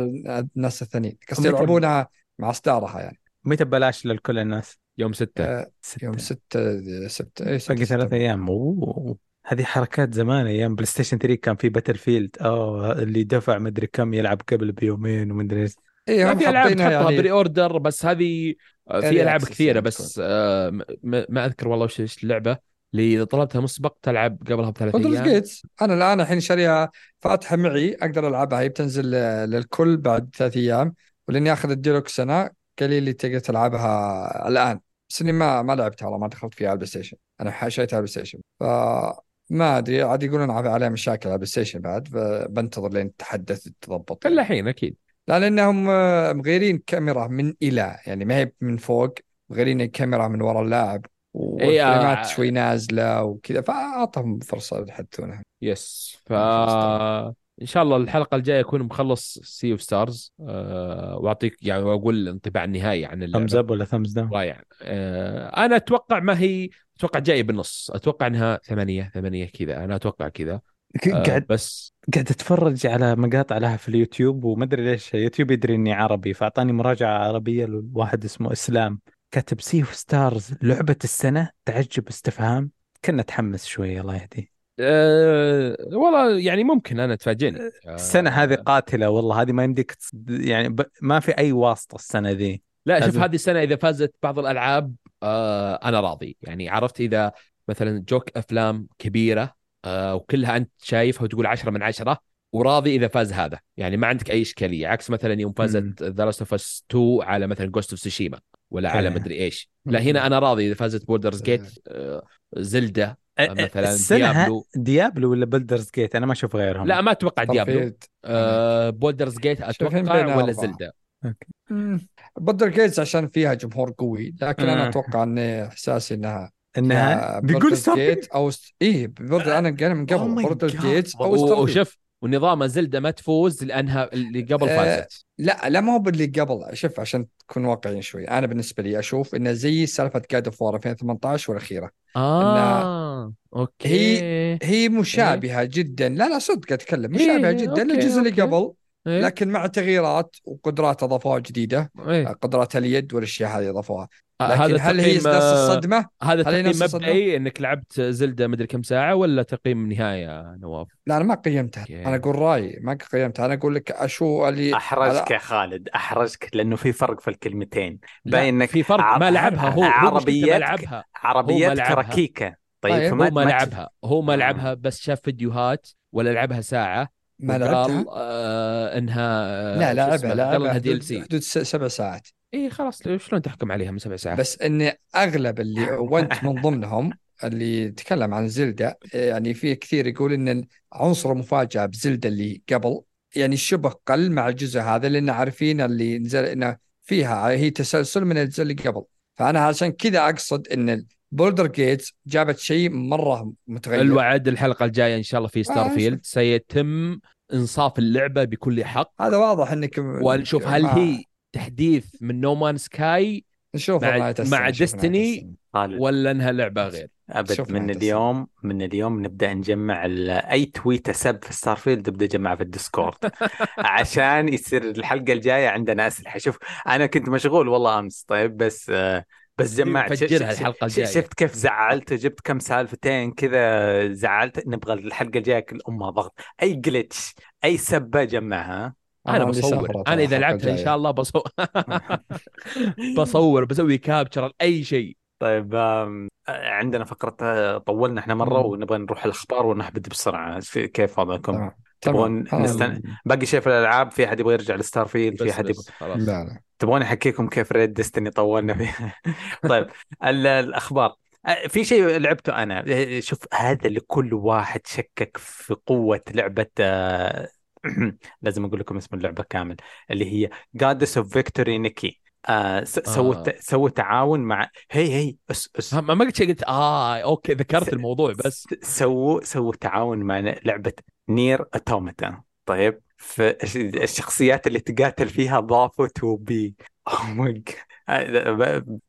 الناس الثانيين قصدي يلعبونها مع أصدارها يعني متى ببلاش للكل الناس؟ يوم 6 آه، ستة. يوم 6 6 اي 6 باقي ثلاث أيام أوه هذه حركات زمان أيام PlayStation 3 كان في Battlefield اوه اللي دفع مدري كم يلعب قبل بيومين ومدري إيش. اي في ألعاب تحطها يعني. pre-order بس هذه آه، في ألعاب كثيرة يعني بس آه، ما أذكر والله وش اللعبة اللي إذا طلبتها مسبق تلعب قبلها بثلاث أيام. جيتس أنا الآن الحين شاريها فاتحة معي أقدر ألعبها. هي بتنزل آه، للكل بعد ثلاث أيام ولأني آخذ الديلوكس أنا. قال لي تقدر تلعبها الآن. بس إني ما ما لعبتها والله ما دخلت فيها على ال PlayStation. أنا حشيتها على ال PlayStation. فما أدري عاد يقولون عليها مشاكل على ال PlayStation بعد بنتظر لين تحدث تضبط الا الحين أكيد. لا لانهم آه، مغيرين كاميرا من إلى يعني ما هي من فوق مغيرين الكاميرا من وراء اللاعب إيه، آه. وال frame ات شوي نازلة وكذا فأعطهم فرصة يحدثونها. yes ف ما إن شاء الله الحلقة الجاية اكون مخلص Sea of Stars أه وأعطيك يعني وأقول الانطباع النهائي عن thumbs اللعبه up ولا thumbs down؟ رائع أه أنا أتوقع ما هي أتوقع جاية بالنص. أتوقع إنها ثمانية ثمانية كذا. أنا أتوقع كذا. أه قاعد بس قاعد أتفرج على مقاطع لها في اليوتيوب وما أدري ليش يوتيوب يدري إني عربي فأعطاني مراجعة عربية لواحد اسمه إسلام. كاتب Sea of Stars لعبة السنة تعجب استفهام. كنه تحمس شوي الله يهديه. أه والله يعني ممكن أنا تفاجئني. أه السنة هذه قاتلة والله. هذه ما يمديك يعني. ما في أي واسطة السنة ذي. لا شوف. هذه السنة إذا فازت بعض الألعاب آه أنا راضي يعني عرفت إذا مثلا جوك أفلام كبيرة آه وكلها أنت شايفها وتقول عشرة من عشرة وراضي إذا فاز هذا يعني ما عندك أي إشكالية عكس مثلا يوم. فازت The Last of Us 2 على مثلا Ghost of Tsushima ولا على. مدري إيش لا هنا أنا راضي إذا فازت بوردرز جيت آه زلدا أ- مثلاً ديابلو. ديابلو ولا بلدرز جيت أنا ما أشوف غيرهم لا ما أتوقع ديابلو. آه بوردرز جيت أتوقع ولا أربعة. بدر جيتس عشان فيها جمهور قوي لكن أنا آه. أتوقع إن إحساسي إنها إنها بيقول جيت أو ست... إيه بوردر أنا قايل من Oh قبل my بوردر God. جيت أو ستارفيلد وشوف ونظام زلدا ما تفوز لأنها اللي قبل آه، فازت. لا لا ما هو باللي قبل. شوف عشان تكون واقعيين شوي أنا بالنسبة لي أشوف إنه زي سالفة God of 2018 والأخيرة. آه أوكي. هي مشابهة جدا. لا لا صدق أتكلم. إيه، مشابهة جدا أوكي، للجزء اللي. قبل. إيه؟ لكن مع تغييرات وقدرات أضافوها جديدة إيه؟ قدرات اليد والأشياء هذه أضافوها آه، لكن هذا هل هي تقييم نفس آه، الصدمة؟ هذا هل هي تقييم؟ مبدئي إنك لعبت Zelda مدري كم ساعة ولا تقييم نهائي يا نواف؟ لا أنا ما قيمتها. أنا أقول رأيي ما قيمتها أنا أقول لك أشو اللي أحرجك يا خالد أحرجك لأنه في فرق في الكلمتين باين إنك في فرق ما لعبها هو عربيتك لعبها عربيتك. ركيكة طيب طيب، هو ما لعبها هو ما آه. لعبها بس شاف فيديوهات ولا لعبها ساعة ما لعبتها؟ آه إنها آه، لا لعبها لعبها دي ال حدود, سي حدود سبع ساعات. إي خلاص شلون تحكم عليها من سبع ساعات؟ بس اني أغلب اللي وانت من ضمنهم اللي تكلم عن Zelda يعني في كثير يقول إن عنصر المفاجاه ب Zelda اللي قبل يعني شبه قل مع الجزء هذا لأن عارفين اللي نزل إنه فيها هي تسلسل من الجزء اللي قبل. فأنا عشان كذا أقصد إن Baldur's Gate جابت شيء مرة متغير. الوعد الحلقة الجاية إن شاء الله في Star آه، field سيتم إنصاف اللعبة بكل حق. هذا واضح إنك ونشوف هل ما- هي تحديث من No Man's Sky نشوف مع- مع. خالد. ولا انها لعبة غير؟ أبد من اليوم من اليوم نبدأ نجمع أي تويتة سب في Starfield نبدا نجمعها في ال Discord. عشان يصير الحلقة الجاية عندنا أسلحة. شوف أنا كنت مشغول والله أمس طيب بس آه، بس جمعت الحلقة ش- الجاية. شفت كيف زعلت؟ جبت كم سالفتين كذا زعلت. نبغى الحلقة الجاية كل امها ضغط. أي glitch أي سبة جمعها. أنا بصور. أنا إذا لعبتها إن. شاء الله بصور بصور بسوي capture أي شيء. طيب عندنا فقرة آه، طولنا إحنا مرة مم. ونبغى نروح الأخبار ونحبد بسرعة. في- كيف وضعكم؟ تبغون نستن... باقي شيء في الألعاب؟ في أحد يبغى يرجع ل Starfield في أحد يبغى... خلاص. لا لا. تبغون أحكيكم كيف raid Destiny طولنا فيه طيب ال- الأخبار. في شيء لعبته أنا. شوف هذا اللي كل واحد شكك في قوة لعبة أه، لازم أقول لكم اسم اللعبة كامل اللي هي Goddess of Victory Nikke آه س- سوت آه. سووا تعاون مع هي هي أس أس. ما قلت شيء قلت آه أوكي ذكرت س- الموضوع بس. سووا سووا تعاون مع لعبة NieR Automata طيب فالشخصيات اللي تقاتل فيها ضافوا 2B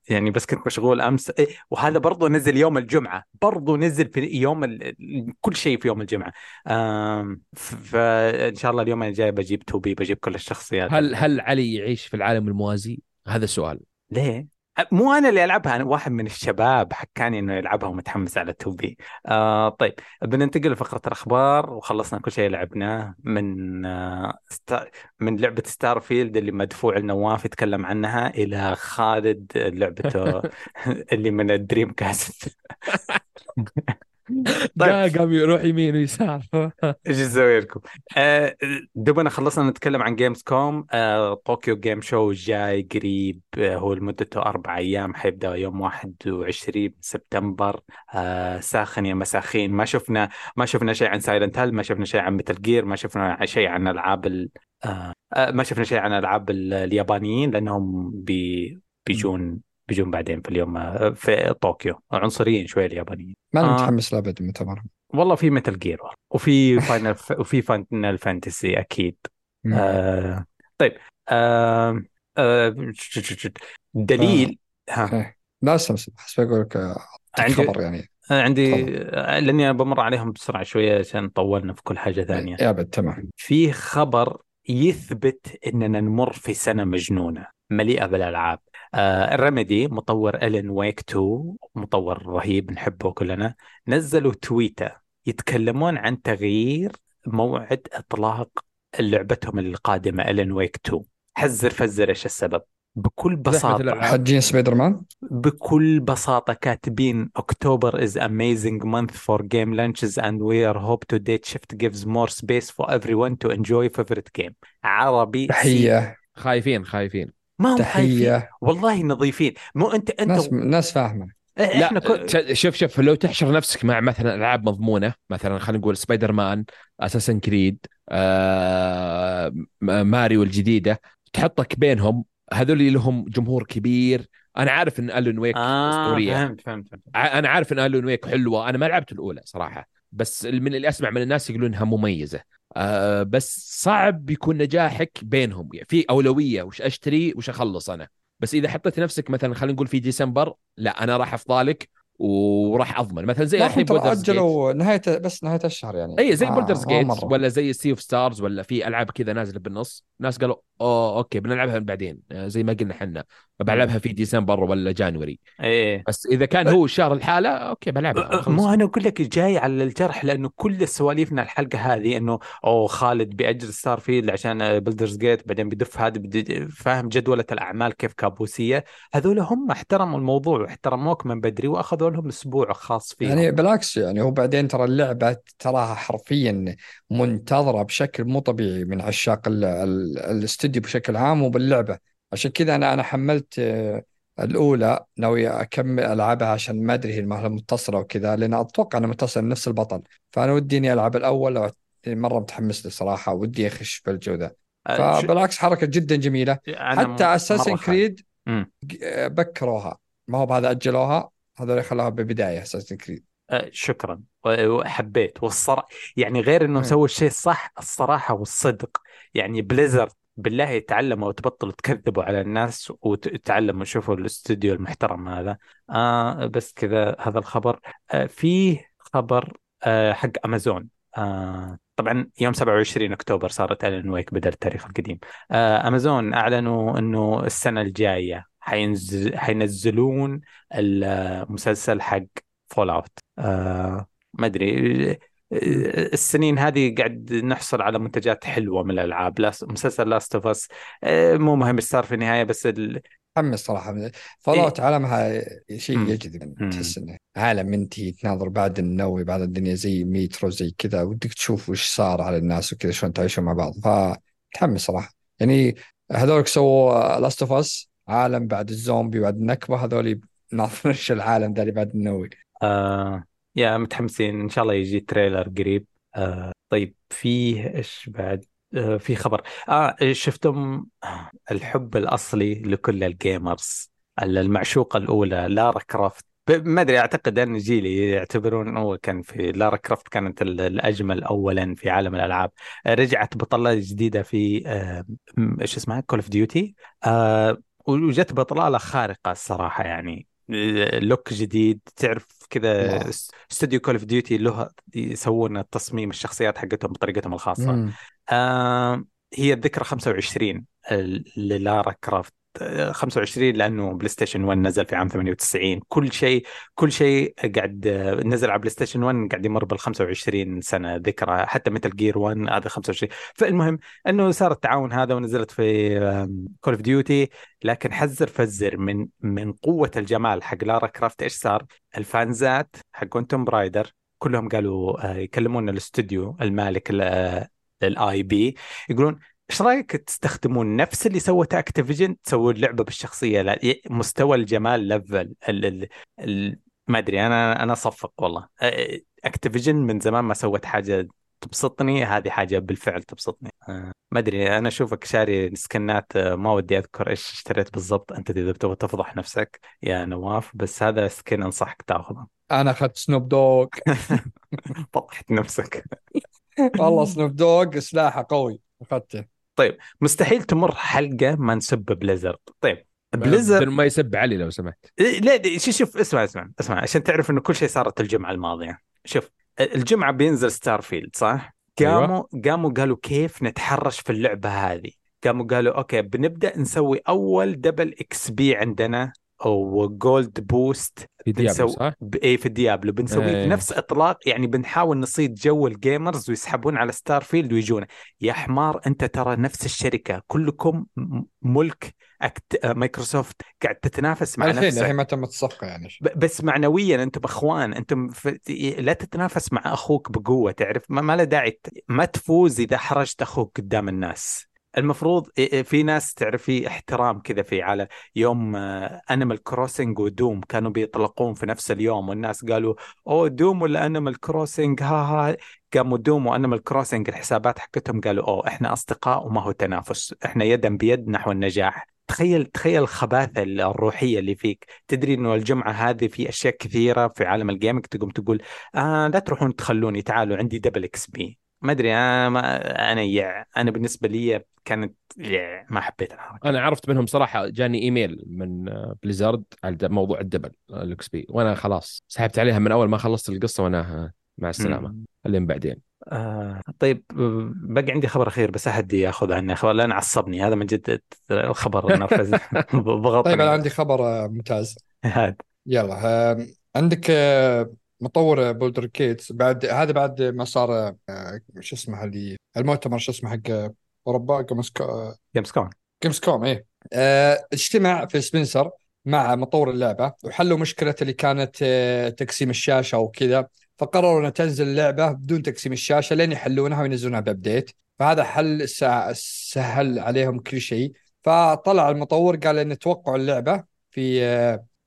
يعني بس كنت مشغول أمس. إيه، وهذا برضو نزل يوم الجمعة. برضو نزل في يوم ال... كل شيء في يوم ف- فان شاء الله اليوم الجاي بجيب 2B بجيب كل الشخصيات. هل هل علي يعيش في العالم الموازي؟ هذا السؤال. ليه؟ مو أنا اللي ألعبها أنا واحد من الشباب حكاني إنه يلعبها ومتحمس على 2B آه طيب بننتقل لفقرة الأخبار وخلصنا كل شيء لعبناه من آه. من لعبة Starfield اللي مدفوع لنواف يتكلم عنها إلى خالد لعبته اللي من ال Dreamcast طيب. قام يروح يمين ويسار. إيش أسوي لكم؟ آه دوبنا خلصنا نتكلم عن Gamescom آه Tokyo Game Show جاي قريب. آه هو لمدته أربع أيام. حيبدأ يوم 21 سبتمبر. آه ساخن يا مساخين. ما شفنا ما شفنا شيء عن Silent Hill ما شفنا شيء عن Metal Gear ما شفنا شيء عن ألعاب ال... آه آه ما شفنا شيء عن ألعاب ال- اليابانيين لأنهم بي... بيجون بيجون بعدين في اليوم آه، في طوكيو عنصريين شوي اليابانيين. ما أنا آه. متحمس لابد المؤتمر والله في Metal Gear وفي Final وفي Final Fantasy أكيد. آه طيب آه آه دليل ها. إيه. لا استمس حسب أقول لك آه، خبر يعني. عندي آه، لأني أنا بمر عليهم بسرعة شوية عشان طولنا في كل حاجة ثانية. يا أبد تمام. في خبر يثبت إننا نمر في سنة مجنونة مليئة بالألعاب. آه ال Remedy مطور Alan Wake 2 مطور رهيب نحبه كلنا. نزلوا تويته يتكلمون عن تغيير موعد إطلاق لعبتهم القادمة Alan Wake 2 حزر فزر إيش السبب؟ بكل بساطة. حجين سبايدر مان بكل بساطة كاتبين October is amazing month for game launches and we are hope the date shift gives more space for everyone to enjoy favorite game. عربي سي. تحيه خايفين خايفين. ما هم خايفين. والله نظيفين. مو انت أنت ناس ناس فاهمة. إحنا لا كل... شوف شوف لو تحشر نفسك مع مثلا ألعاب مضمونة مثلا خلينا نقول Spider-Man Assassin's Creed آه ماريو الجديدة تحطك بينهم هذول اللي لهم جمهور كبير. أنا عارف إن Alan Wake آه أسطورية. فهمت فهمت, فهمت. أنا عارف إن Alan Wake حلوة. أنا ما لعبت الأولى صراحة. بس من اللي أسمع من الناس يقولون إنها مميزة. آه بس صعب يكون نجاحك بينهم. يعني في أولوية وش أشتري وش أخلص أنا. بس إذا حطيت نفسك مثلا خلينا نقول في ديسمبر لا أنا راح أفضى لك وراح أضمن. مثلا زي الحين Baldur's Gate أجلوا نهاية بس نهاية الشهر يعني. أي زي ما- Baldur's Gate. ولا زي Sea of Stars ولا في ألعاب كذا نازلة بالنص. ناس قالوا أوه okay بنلعبها بعدين. آه، زي ما قلنا إحنا بلعبها في ديسمبر ولا January. إيه. بس إذا كان هو الشهر لحاله okay بلعبها خلص. مو أنا أقول لك جاي على الجرح لأنه كل سواليفنا الحلقة هذه إنه أوه خالد بيأجل Starfield عشان Baldur's Gate بعدين بيدف هذا بدي- فاهم جدولة الأعمال كيف كابوسية. هذول هم احترموا الموضوع واحترموك من بدري وأخذوا لهم أسبوع خاص فيهم. يعني بالعكس يعني هو بعدين ترى اللعبة تراها حرفيا منتظرة بشكل مو طبيعي من عشاق ال- ال- الاستوديو بشكل عام وباللعبة. عشان كذا أنا أنا حملت آه، الأولى ناوي أكمل ألعبها عشان ما أدري هي متصلة وكذا لأن أتوقع أنها متصلة بنفس البطل. فأنا ودي اني ألعب الأول مرة متحمس له صراحة ودي أخش بالجو ذا. أه، فبالعكس حركة جدا جميلة. حتى Assassin's خايف. Creed. بكروها. ما هو بهذا أجلوها. هذول خلوها ببداية Assassin's Creed أه، شكرا. وحبيت. والصراحه يعني غير إنه مم. سووا الشيء الصح الصراحة والصدق. يعني Blizzard بالله تعلموا وتبطلوا تكذبوا على الناس وتعلموا شوفوا الاستوديو المحترم هذا. آه بس كذا هذا الخبر. آه فيه خبر آه حق امازون آه طبعا يوم 27 أكتوبر صارت Alan Wake بدل التاريخ القديم آه أمازون أعلنوا إنه السنة الجاية حينزل حينزلون المسلسل حق Fallout آه ما أدري آه، السنين هذه قاعد نحصل على منتجات حلوة من الألعاب مسلسل Last of Us مو مهم إيش صار في النهاية بس. متحمس صراحة. Fallout عالمها شيء. يجذب تحس إنه عالم أنت تناظر بعد النووي بعد الدنيا زي ميترو زي كذا ودك تشوف وش صار على الناس وكذا شلون تعيشون مع بعض. فمتحمس صراحة. يعني هذول سووا Last of Us عالم بعد الزومبي بعد النكبة هذول ناظرين إيش العالم ذا اللي بعد النووي. آه يا متحمسين. إن شاء الله يجي trailer قريب. آه طيب فيه إيش بعد؟ في خبر. آه شفتم الحب الأصلي لكل ال gamers المعشوقة الأولى Lara Croft ما أدري أعتقد أن جيلي يعتبرون هو كان في Lara Croft كانت ال- الأجمل اولا في عالم الألعاب. آه، رجعت بطله جديدة في آه، إيش اسمها؟ Call of Duty وجت بطلالة خارقة الصراحة يعني. آه، look جديد. تعرف كذا. استوديو Call of Duty له يسوون التصميم الشخصيات حقتهم بطريقتهم الخاصة. مم. آه هي الذكرى 25 ل Lara Croft آه، 25 لأنه PlayStation 1 نزل في عام 98 كل شيء كل شيء قاعد آه، نزل على PlayStation 1 قاعد يمر بال 25 سنة ذكرى حتى Metal Gear 1 هذا 25 فالمهم إنه صار التعاون هذا ونزلت في Call of Duty لكن حذر فزر من من قوة الجمال حق لارا كروفت. إيش صار؟ ال fans ات حقون Tomb Raider كلهم قالوا آه، يكلمون الاستوديو المالك لل IP يقولون إيش رأيك تستخدمون نفس اللي سوته Activision تسوون لعبة بالشخصية. مستوى الجمال level ال ال ال ما أدري أنا أنا اصفق والله. Activision من زمان ما سوت حاجة تبسطني هذه حاجة بالفعل تبسطني. آه، ما أدري أنا أشوفك شاري skin ات ما ودي أذكر إيش اشتريت بالضبط. أنت إذا تبغى تفضح نفسك يا نواف بس هذا skin أنصحك تاخذه. أنا أخذت Snoop Dogg فضحت نفسك. والله Snoop Dogg سلاحه قوي اخذته مستحيل تمر حلقة ما نسب Blizzard. طيب Blizzard ما يسب علي لو سمحت. إيه، لا لا، شوف شوف اسمع اسمع اسمع عشان تعرف إنه كل شيء صارت الجمعة الماضية. شوف الجمعة بينزل Starfield صح؟ أيوة. قاموا قاموا قالوا كيف نتحرش في اللعبة هذه؟ قاموا قالوا okay بنبدأ نسوي أول double XP عندنا أو gold boost في Diablo بنسو... صح؟ ب... اي في ال Diablo بنسويه في إيه. نفس إطلاق يعني بنحاول نصيد جو ال gamers ويسحبون على Starfield ويجونا. يا حمار أنت ترى نفس الشركة كلكم ملك Act... مايكروسوفت قاعد تتنافس مع الحين نفسك. الحين ما تمت الصفقة يعني. ب- بس معنويا أنتم أخوان أنتم في... لا تتنافس مع أخوك بقوة تعرف؟ ما, ما له داعي ما تفوز إذا حرجت أخوك قدام الناس. المفروض في ناس تعرفي احترام كذا في على يوم Animal Crossing و Doom كانوا بيطلقون في نفس اليوم والناس قالوا أوه Doom ولا Animal Crossing ها ها قاموا Doom و Animal Crossing الحسابات حقتهم قالوا أوه إحنا أصدقاء وما هو تنافس إحنا يدا بيد نحو النجاح. تخيل تخيل الخباثة الروحية اللي فيك. تدري إنه الجمعة هذه في أشياء كثيرة في عالم ال gaming تقوم تقول آه لا تروحون تخلوني تعالوا عندي double XP ما أدري أنا ما أنا يع أنا بالنسبة لي كانت يع ما حبيت الحركة. أنا عرفت منهم صراحة جاني إيميل من Blizzard على موضوع ال double ال XP وأنا خلاص سحبت عليها من أول ما خلصت القصة وأنا مع السلامة. خليهم بعدين. آه طيب باقي عندي خبر أخير بس أحد يأخذ عني خبر لأن عصبني هذا من جد الخبر النرفز. بغطني طيب أنا عندي خبر آه، ممتاز. هذا يلا عندك آه، مطور Baldur's Gate بعد هذا بعد ما صار آه، شو اسمه اللي المؤتمر شو اسمه حق أوروبا Games Gamescon Gamescom إيه. آه، اجتمع فيل سبنسر مع مطور اللعبة وحلوا مشكلة اللي كانت آه، تقسيم الشاشة وكذا. فقرروا ان تنزل اللعبة بدون تقسيم الشاشة لين يحلونها وينزلونها ب update فهذا حل سهل عليهم كل شيء. فطلع المطور قال ان توقعوا اللعبة في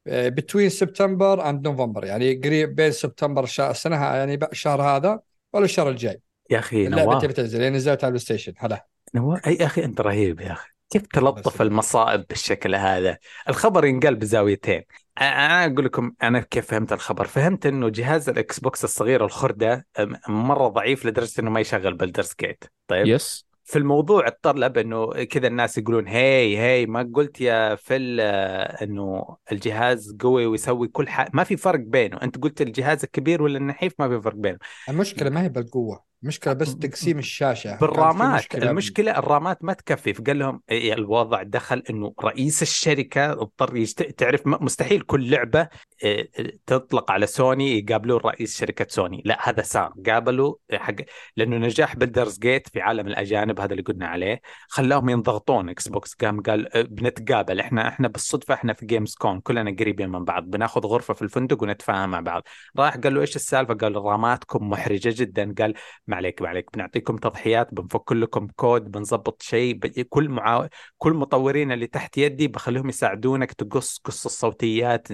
بتوين سبتمبر اند نوفمبر يعني قريب بين سبتمبر السنة يعني الشهر هذا ولا الشهر الجاي. يا أخي اللعبة نواف. تبي تنزل. يعني نزلت على البلاي ستيشن هلا. نواف أي يا أخي أنت رهيب يا أخي. كيف تلطف. المصائب بالشكل هذا؟ الخبر ينقال بزاويتين. أنا أقول لكم أنا كيف فهمت الخبر. فهمت إنه جهاز الإكس بوكس الصغير الخردة مرة ضعيف لدرجة إنه ما يشغل بلدرز جيت طيب؟ يس في الموضوع اتطلب إنه كذا الناس يقولون هي هي ما قلت يا فل آه، إنه الجهاز قوي ويسوي كل حاجة ما في فرق بينه أنت قلت الجهاز الكبير ولا النحيف ما في فرق بينه. المشكلة ما هي بالقوة. المشكلة بس تقسيم الشاشة في بالرامات. مشكلة المشكلة الرامات ما تكفي. فقال لهم إيه الوضع دخل إنه رئيس الشركة اضطر يشت... تعرف مستحيل كل لعبة إيه، تطلق على سوني يقابلون رئيس شركة سوني. لا هذا صار قابلوا حق لأنه نجاح Baldur's Gate في عالم الأجانب هذا اللي قلنا عليه خلاهم ينضغطون. إكس بوكس قام قال إيه، بنتقابل. إحنا إحنا بالصدفة إحنا في Gamescon كلنا قريبين من بعض. بناخذ غرفة في الفندق ونتفاهم مع بعض. راح قال له إيش السالفة؟ قال راماتكم محرجة جدا. قال ما عليك ما عليك. بنعطيكم تضحيات بنفك لكم كود بنظبط شيء ب... كل معاو... كل مطورين اللي تحت يدي بخليهم يساعدونك تقص قص الصوتيات.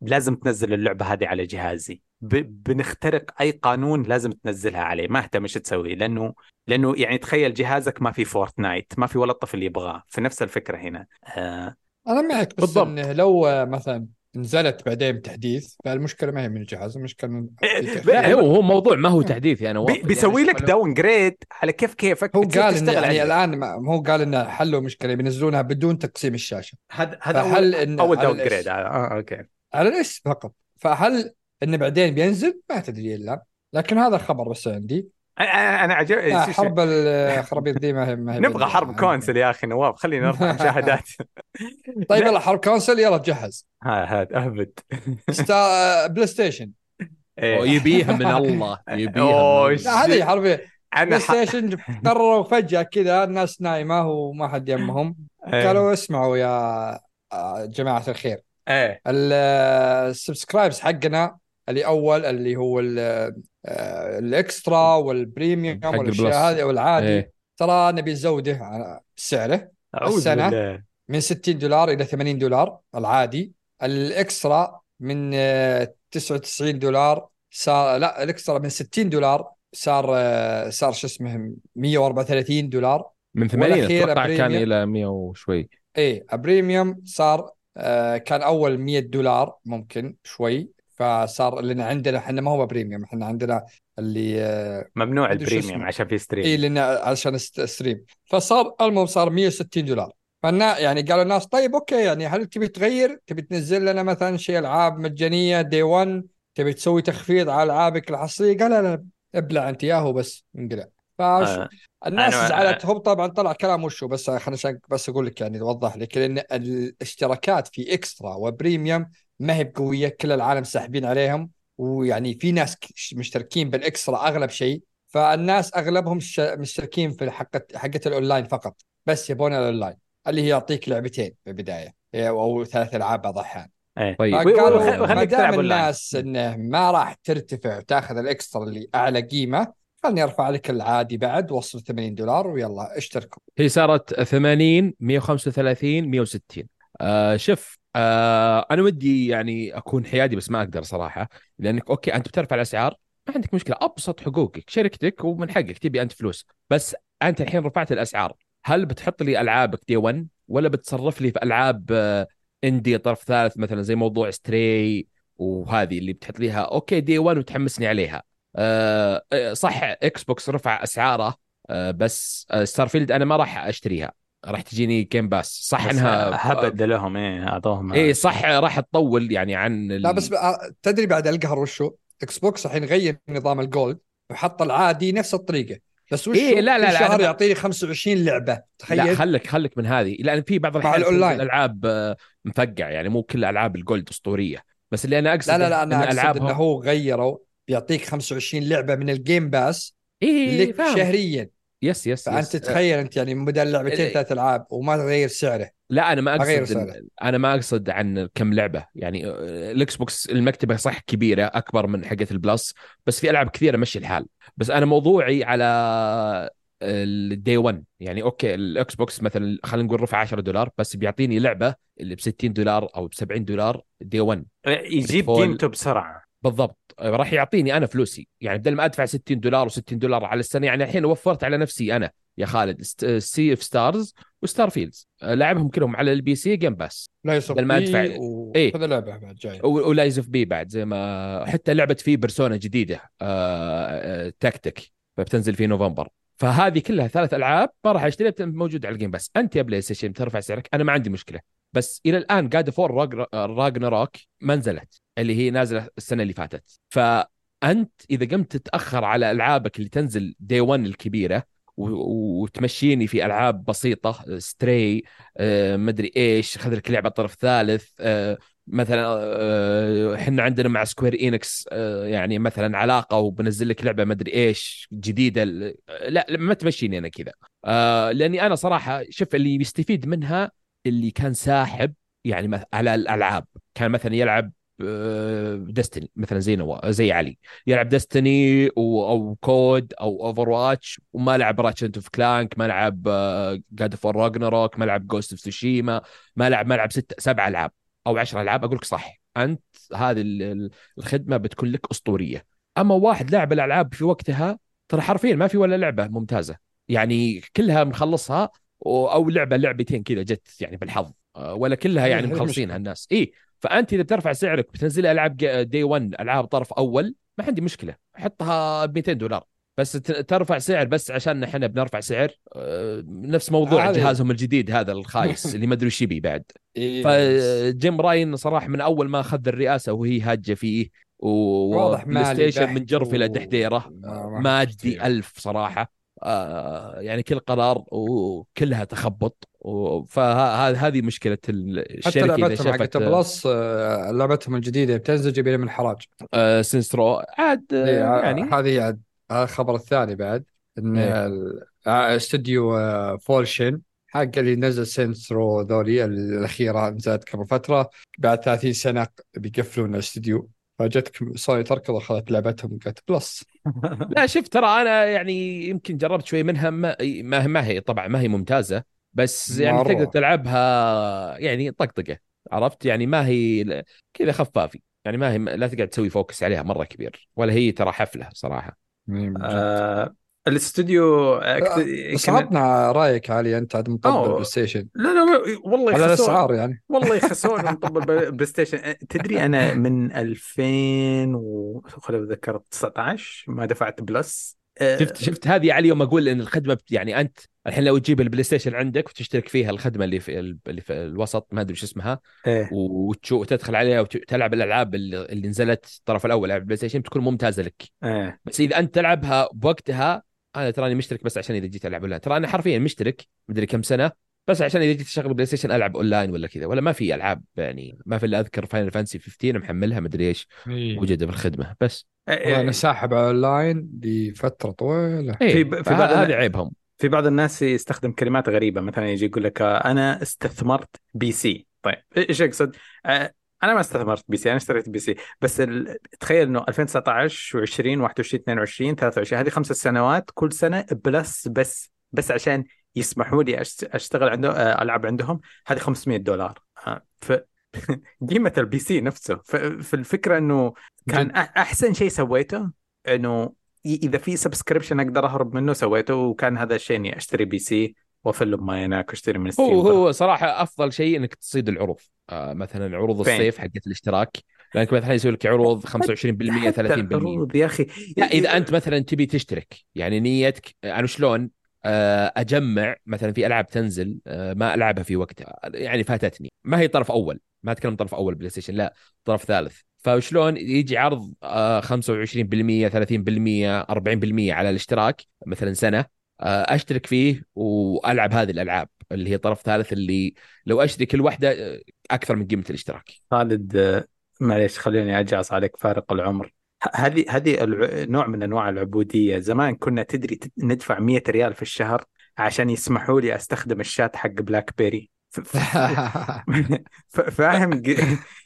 لازم تنزل اللعبة هذه على جهازي. ب... بنخترق أي قانون لازم تنزلها عليه. ما أهتم إيش تسوي لأنه لأنه يعني تخيل جهازك ما في Fortnite ما في ولا طفل يبغاه. في نفس الفكرة هنا. آه... أنا معك بس بالضبط. إنه لو مثلا نزلت بعدين تحديث فالمشكلة ما هي من الجهاز المشكلة من إيه، تأخير. لا هو هو موضوع ما هو تحديث يعني بي... بيسوي لك داون جريد على كيف كيفك هو قال تشتغل يعني. الآن ما هو قال إنه حلوا مشكلة بينزلونها بدون تقسيم الشاشة. هذا هذا فهل أول على داون جريد آه أوكي. على الاسم فقط. فهل انه بعدين بينزل؟ ما تدري إلا. لكن هذا خبر بس عندي. أنا أنا عجب شو- حرب الخرابيط دي ما هي ما هي نبغى حرب كونسل يا أخي نواف خلينا نرفع مشاهدات. طيب لا. يلا حرب console يلا جهز. ها هذا أهبد. ستا... بلاي ستيشن. إيه. يبيها من الله يبيها هذه حرب. بلاي. ستيشن قرروا فجأة كذا الناس نايمة وما حد يمهم إيه. قالوا اسمعوا يا آه، جماعة الخير. إيه. ال subscribes حقنا اللي اول اللي هو ال- آه، ال Extra وال Premium والأشياء. هذه والعادي إيه. ترى نبي نزوده على سعره السنة. بالله من 60 دولار إلى 80 دولار العادي ال Extra من آه، 99 دولار صار لا ال Extra من 60 دولار صار آه، صار شو اسمه 134 دولار من 80 والأخير أتوقع كان. إلى 100 وشوي إيه Premium صار آه، كان أول 100 دولار ممكن شوي فصار لأن عندنا إحنا ما هو Premium إحنا عندنا اللي آه، ممنوع ال Premium. عشان في اي stream لأن عشان stream فصار المهم صار 160 دولار. فالنا يعني قالوا الناس طيب أوكي يعني هل تبي تغير؟ تبي تنزل لنا مثلا شيء ألعاب مجانية day 1 تبي تسوي تخفيض على ألعابك الحصرية؟ قال لا لا ابلع أنت اياه بس انقلع. فش آه. زعلت. هو طبعا طلع كلام وشو بس عشان بس أقول لك يعني اوضح لك. لأن الاشتراكات في Extra و Premium ما هي بقوية كل العالم ساحبين عليهم ويعني في ناس مشتركين بال Extra أغلب شيء فالناس أغلبهم مشتركين في حقه حقه الأونلاين فقط بس يبون الأونلاين اللي هي يعطيك لعبتين في البداية أو ثلاث ألعاب بعض الاحيان إيه. طيب. فقالوا وخليك ما تلعب دام. الناس إنه ما راح ترتفع وتأخذ ال Extra اللي أعلى قيمة خلني أرفع لك العادي بعد وصل 80 دولار ويلا اشتركوا. هي صارت 80 135 160 آه شوف آه أنا ودي يعني أكون حيادي بس ما أقدر صراحة لأنك أوكي أنت بترفع الأسعار ما عندك مشكلة أبسط حقوقك شركتك ومن حقك تبي أنت فلوس بس أنت الحين رفعت الأسعار هل بتحط لي ألعابك day 1 ولا بتصرف لي في ألعاب آه indie طرف ثالث مثلا زي موضوع Stray وهذه اللي بتحط ليها أوكي day 1 وتحمسني عليها. آه، آه، صح Xbox رفع أسعاره آه، بس آه، Starfield أنا ما راح أشتريها. راح تجيني Game Pass صح إنها هبد لهم إيه أعطوهم اي صح راح تطول يعني عن ال- لا بس بقى- تدري بعد القهر وشو؟ Xbox الحين غير نظام ال Gold وحط العادي نفس الطريقة. بس وشو؟ إيه، لا، لا، لا، شهر أنا- يعطيني 25 لعبة لا تخيل. خلك خلك من هذه. لأن في بعض الأحيان. الألعاب آه، مفقع يعني مو كل ألعاب ال Gold أسطورية. بس اللي أنا أقصد لا لا لا أنا ان اقصد إنه هو غيروا بيعطيك 25 لعبة من ال Game Pass اي لك فاهم. شهريا. yes yes فأنت yes. تخيل أنت يعني بدل لعبتين ال- ثلاث العاب وما تغير سعره. لا أنا ما أقصد أنا ما أقصد عن كم لعبة. يعني آه، ال Xbox المكتبة صح كبيرة أكبر من حقه ال Plus بس في ألعاب كثيرة مشي الحال. بس أنا موضوعي على ال day 1 يعني أوكي ال Xbox مثلا خلينا نقول رفع 10 دولار بس بيعطيني لعبة اللي ب 60 دولار أو ب 70 دولار day 1 يجيب. قيمته بسرعة. بالضبط. راح يعطيني أنا فلوسي. يعني بدل ما أدفع 60 دولار و60 دولار على السنة يعني الحين وفرت على نفسي أنا يا خالد Sea of Stars و Starfield لعبهم كلهم على ال PC Game Pass لا يصب بدل ما أدفع- إيه. وكذا لعبة بعد جاية. و Lies of P بعد زي ما حتى لعبة في Persona جديدة آه، آه، Tactica فبتنزل في نوفمبر. فهذه كلها ثلاث ألعاب ما راح أشتريها موجوده على ال Game Pass أنت يا PlayStation ترفع سعرك. أنا ما عندي مشكلة. بس إلى الآن قاعدة War Ragnarok ما نزلت. اللي هي نازلة السنة اللي فاتت. فأنت إذا قمت تتأخر على ألعابك اللي تنزل day 1 الكبيرة وتمشيني في ألعاب بسيطة Stray آه، مدري إيش خذ لك لعبة طرف ثالث آه، مثلا آه، إحنا عندنا مع Square Enix يعني مثلا علاقة وبنزل لك لعبة مدري إيش جديدة لا ما تمشيني أنا كذا. لأني أنا صراحة شوف اللي بيستفيد منها اللي كان ساحب يعني على الألعاب. كان مثلا يلعب Destiny مثلا زي نوا زي علي. يلعب Destiny أو COD أو Overwatch وما لعب Ratchet and Clank ما لعب God of War Ragnarok ما لعب Ghost of Tsushima ما لعب ما لعب ست سبع ألعاب أو 10 ألعاب. أقول لك صح أنت هذه ال- ال- الخدمة بتكون لك أسطورية. أما واحد لعب الألعاب في وقتها ترى حرفيا ما في ولا لعبة ممتازة. يعني كلها مخلصها أو لعبة لعبتين كذا جت يعني بالحظ أه، ولا كلها هذه- يعني مخلصينها. الناس. اي فأنت إذا بترفع سعرك بتنزل ألعاب day 1 ألعاب طرف أول ما عندي مشكلة. حطها ب 200 دولار. بس ترفع سعر بس عشان إحنا بنرفع سعر أه، نفس موضوع هذه- جهازهم الجديد هذا الخايس اللي ما أدري وش يبي بعد. إيه، فجيم راين صراحة من أول ما أخذ الرئاسة وهي هاجه فيه واضح وبلاي مالي ستيشن من جرف إلى و- دحديرة ما- ما مادي. ألف صراحة. آه يعني كل قرار وكلها تخبط. فهذه مشكلة ال- حتى الشركة إذا لعبتهم حقت بلس آه، لعبتهم الجديدة بتنزل جايبين من حراج آه Saints Row عاد آه إيه، يعني. هذه عاد الخبر الثاني بعد إن إيه. آه، استوديو آه، Volition حق اللي نزل Saints Row ذولي الأخيرة نزلت قبل فترة بعد 30 سنة بيقفلون الاستوديو فجتك سوني تركض واخذت لعبتهم قالت Plus. لا شوف ترى أنا يعني يمكن جربت شوي منها ما ما ما هي طبعا ما هي ممتازة بس يعني مرة. تقدر تلعبها يعني طقطقة عرفت؟ يعني ما هي كذا خفافي يعني ما هي لا تقعد تسوي focus عليها مرة كبير ولا هي ترى حفلة صراحة. آه الاستوديو آه، كان- عطنا رأيك علي أنت عاد مطبل. ال PlayStation. لا لا والله على يخسون الأسعار يعني. والله يخسون مطبل ال PlayStation. تدري أنا من 2000 و خليني اتذكر 19 ما دفعت Plus. شفت شفت هذه علي يوم أقول إن الخدمة يعني أنت الحين لو تجيب ال PlayStation عندك وتشترك فيها الخدمة اللي في اللي في الوسط ما أدري شو اسمها إيه. وتشوف وتدخل عليها وتلعب الألعاب اللي اللي نزلت الطرف الأول على ال PlayStation بتكون ممتازة لك. إيه. بس إذا أنت تلعبها بوقتها أنا تراني مشترك بس عشان اذا جيت العب اونلاين. ترى أنا حرفيا مشترك مدري كم سنة بس عشان اذا جيت اشغل PlayStation العب اونلاين ولا كذا. ولا ما في العاب يعني ما في إلا اذكر Final Fantasy 15 محملها مدري إيش موجوده بالخدمة. بس إيه، أنا ساحب اونلاين لفترة طويلة. إيه في- في في بعض هذا عيبهم. في بعض الناس يستخدم كلمات غريبة. مثلا يجي يقول لك آه، أنا استثمرت PC. طيب إيش يقصد؟ أنا ما استثمرت PC أنا اشتريت PC. بس ال... تخيل إنه 2019 و20 21 22 23 هذه خمس سنوات كل سنة Plus بس بس عشان يسمحوا لي أشتغل عنده آه، ألعب عندهم هذه 500 دولار. آه، ف قيمة ال PC نفسه. ف... فالفكرة إنه كان أحسن شيء سويته إنه ي- إذا في subscription أقدر أهرب منه سويته وكان هذا الشيء إني أشتري PC. وافل ما هناك واشتري من Steam هو هو صراحة أفضل شيء إنك تصيد العروض. آه مثلا عروض فين؟ الصيف حقت الاشتراك. لأنك مثلا يسوي لك عروض 25% 30% حتى العروض يا أخي. لا إذا أنت مثلا تبي تشترك يعني نيتك أنا شلون آه، أجمع مثلا في ألعاب تنزل آه، ما ألعبها في وقتها. يعني فاتتني. ما هي طرف أول. ما أتكلم طرف أول PlayStation لا طرف ثالث. فشلون يجي عرض آه، 25% 30% 40% على الاشتراك مثلا سنة أشترك فيه وألعب هذه الألعاب اللي هي طرف ثالث اللي لو أشتري كل واحدة آه، أكثر من قيمة الاشتراك. خالد آه، معليش خليني أجعص عليك فارق العمر. هذه هذه نوع من أنواع العبودية. زمان كنا تدري ندفع 100 ريال في الشهر عشان يسمحوا لي أستخدم الشات حق BlackBerry فاهم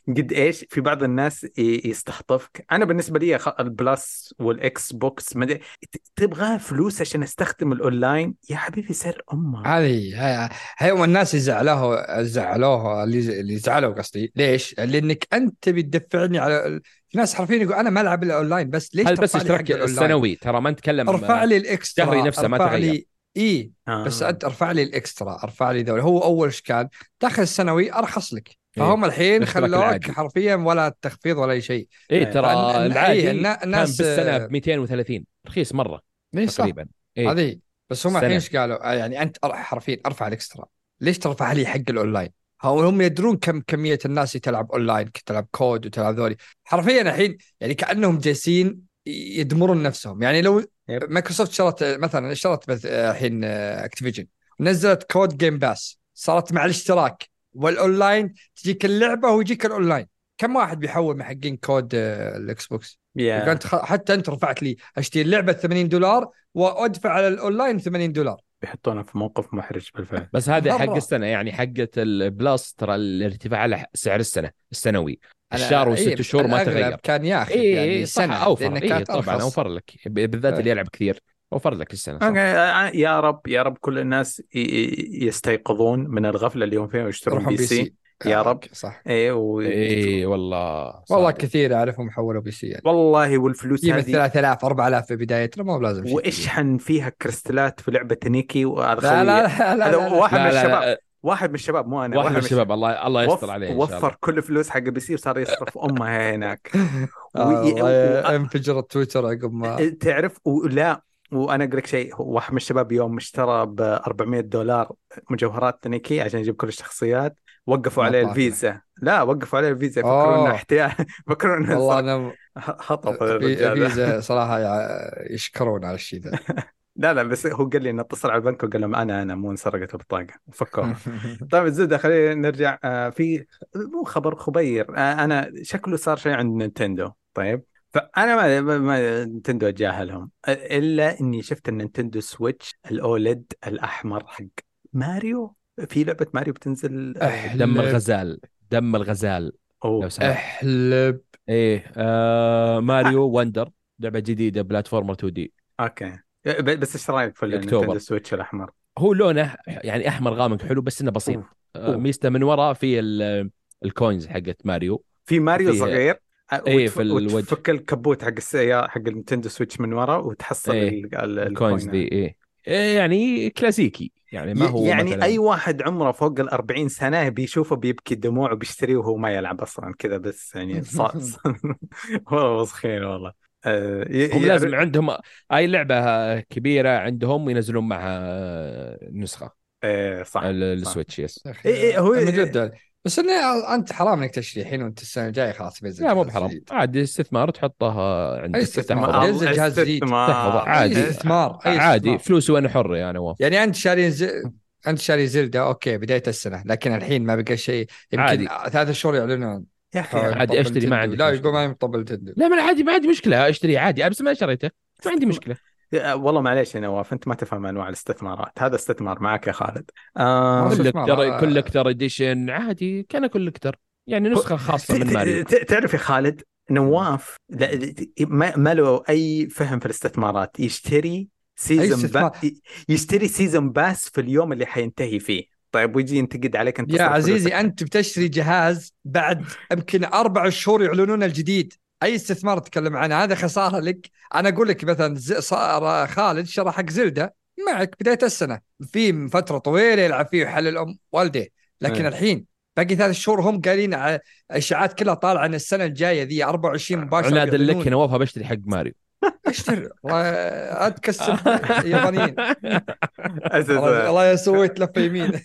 قد إيش في بعض الناس ي- يستخطفك أنا بالنسبة لي ال Plus وال Xbox مدري ت- تبغى فلوس عشان أستخدم الأونلاين يا حبيبي سر أمك هذه هي- هم الناس اللي زعلوه زعلوه اللي اللي زعلوا قصدي ليش؟ لأنك أنت تبي تدفعني على في ناس حرفيا يقول أنا ما ألعب إلا أونلاين بس ليش هذا بس اشتراك الأونلاين؟ السنوي ترى ما نتكلم ارفع لي ال Extra شهري نفسه ما تغير. إي بس آه. أنت أرفع لي ال Extra أرفع لي ذول هو أول إيش كان داخل السنوي أرخص لك فهم الحين خلوك. حرفيا ولا تخفيض ولا أي شيء فإن- ترى العادي إيه، النا- كان الناس- بالسنة ب 230 رخيص مرة صح تقريبا إيه. هذه بس هم. الحين إيش قالوا؟ آه يعني أنت حرفيا أرفع ال Extra ليش ترفع لي حق الأونلاين؟ هم يدرون كم كمية الناس اللي تلعب أونلاين تلعب COD وتلعب ذولي حرفيا الحين يعني كأنهم جالسين يدمرون نفسهم يعني لو. مايكروسوفت شرت مثلا شرت الحين Activision نزلت COD Game Pass صارت مع الاشتراك والأونلاين تجيك اللعبة ويجيك الأونلاين كم واحد بيحول من حقين COD ال Xbox؟ خ- حتى أنت رفعت لي أشتري اللعبة 80 دولار وأدفع على الأونلاين 80 دولار بيحطونا في موقف محرج بالفعل بس هذا حق. السنة يعني حقة ال Plus ترى الارتفاع على سعر السنة السنوي الشهر والست إيه، شهور ما تغير كان ياخذ اي يعني يعني صح سنة أوفر اي كانت طبعا. أوفر لك بالذات إيه. اللي يلعب كثير أوفر لك السنة صح. آه، يا رب يا رب كل الناس يستيقظون من الغفلة اللي هم فيها ويشترون PC يا آه، رب. صح إيه و... اي والله والله صادق. كثير أعرفهم حولوا بي سي يعني والله والفلوس هذه 3000 4000 في بدايتنا بلازم شيء كبير. واشحن فيها كريستالات في لعبة Nikke وهذا لا لا لا لا, هذا لا, لا. واحد من لا لا الشباب لا واحد من الشباب مو أنا واحد من الشباب. الله الله. يستر عليه إن شاء الله. وفر كل فلوس حق PC وصار يصرف امها هناك. آه، وي- والله و- انفجر التويتر عقب ما. تعرف ولا وأنا أقول لك شيء واحد من الشباب يوم اشترى ب 400 دولار مجوهرات Nikke عشان يجيب كل الشخصيات وقفوا عليه الفيزا. لا وقفوا عليه الفيزا. يفكرون إنه. احتيال يفكرون إنه والله أنا الرجال. ده. فيزا صراحة يع- يشكرون على الشيء ذا. لا لا بس هو قال لي إنه اتصل على البنك وقال لهم أنا أنا مو انسرقت البطاقه وفكوها طيب الزبده خلينا نرجع. آه، في مو خبر خبير. آه، أنا شكله صار شيء عند Nintendo. طيب فأنا ما, ما- Nintendo أتجاهلهم. إلا إني شفت ال Nintendo Switch ال OLED الأحمر حق ماريو. في لعبة ماريو بتنزل آه، أحمر. دم الغزال. دم الغزال سمحت. احلب. إيه آه Mario Wonder. لعبة جديدة platformer 2D. Okay. بس إيش رأيك في. ال Nintendo Switch الأحمر؟ هو لونه يعني أحمر غامق حلو بس إنه بسيط. آه. ميزته من ورا في ال- ال coins حقت ماريو في ماريو صغير آه، وتف- في الوجه. وتفك الكبوت حق السيارة حق ال Nintendo Switch من ورا وتحصل إيه، ال- ال- ال coins ال coin دي إيه إيه يعني كلاسيكي يعني ما هو يعني مثلا أي واحد عمره فوق ال 40 سنة بيشوفه بيبكي دموع وبيشتريه وهو ما يلعب أصلا كذا بس يعني صاص والله مسخين والله آه، ي- هم ي- لازم عندهم اي لعبة كبيرة عندهم ينزلون معها نسخة إيه، صح ال- صح. ال Switch yes يا أخي، إيه، إيه، هو- من جد بس إنه أنت حرام إنك تشتري الحين وأنت السنة الجاية خلاص بينزل لا مو بحرام. عادي استثمار تحطها عندك أي تفتح استثمار. ينزل جهاز جديد. عادي. أي استثمار عادي استثمار. فلوس وأنا حر يعني نواف يعني أنت شاري ز... أنت شاري Zelda okay بداية السنة لكن الحين ما بقى شيء يمكن عادي. ثلاث شهور يعلنون يا أخي عادي أشتري ما عندك لا. يقول ما يطبل Nintendo لا ما عادي ما عندي مشكلة. أشتري عادي. بس ما شريته. ما عندي مشكلة. والله معليش يا نواف أنت ما تفهم أنواع الاستثمارات. هذا استثمار معك يا خالد. آه collector. collector edition عادي كان collector يعني نسخة خاصة من ماريو. تعرف يا خالد نواف لا- ما له أي فهم في الاستثمارات. يشتري season؟ با... يشتري season pass في اليوم اللي حينتهي فيه. طيب ويجي ينتقد عليك أنت يا عزيزي فلوسك. أنت بتشتري جهاز بعد يمكن أربع شهور يعلنون الجديد أي استثمار تتكلم عنه هذا خسارة لك أنا أقول لك مثلا ز- صار خالد شرى حق زلدة معك بداية السنة في فترة طويلة يلعب فيه ويحلل ام والديه لكن إيه. الحين باقي ثلاث شهور هم قايلين إشاعات كلها طالعة إن السنة الجاية ذي 24 مباشرة عناد لك بيعلنون. نواف بشتري حق ماريو اشتر. اتكسب يابانيين. أساس- الله الله يا سويت لفه يمين.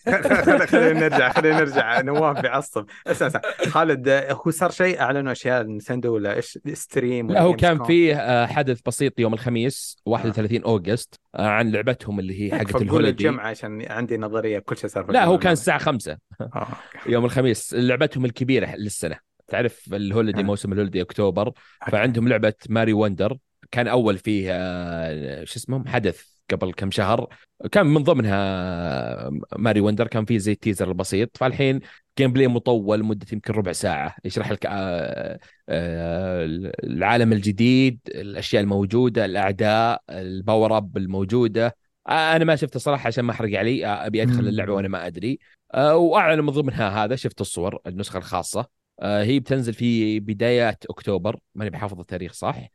خل- خلينا نرجع خلينا نرجع. نواف بيعصب أساسا خالد آه، هو صار شيء أعلنوا أشياء نتندو ولا إيش stream لا هو كان؟ فيه آه، حدث بسيط يوم الخميس 31 August آه، عن لعبتهم اللي هي حقت ال holiday. الجمعة عشان عندي نظرية كل شيء صار لا هو. كان الساعة 5 آه. يوم الخميس. لعبتهم الكبيرة للسنة. تعرف ال holiday آه. موسم ال holiday أكتوبر. فعندهم لعبة ماريو وندر. كان أول فيه آه، شو اسمه حدث قبل كم شهر. كان من ضمنها ماريو وندر كان فيه زي ال teaser البسيط. فالحين gameplay مطول مدة يمكن ربع ساعة. يشرح لك آه، آه، العالم الجديد الأشياء الموجودة الأعداء ال power up الموجودة. آه، أنا ما شفته صراحة عشان ما أحرق علي. آه، أبي أدخل. اللعبة وأنا ما أدري. آه، وأعلن من ضمنها هذا شفت الصور النسخة الخاصة. آه، هي بتنزل في بدايات أكتوبر ماني بحافظ التاريخ صح.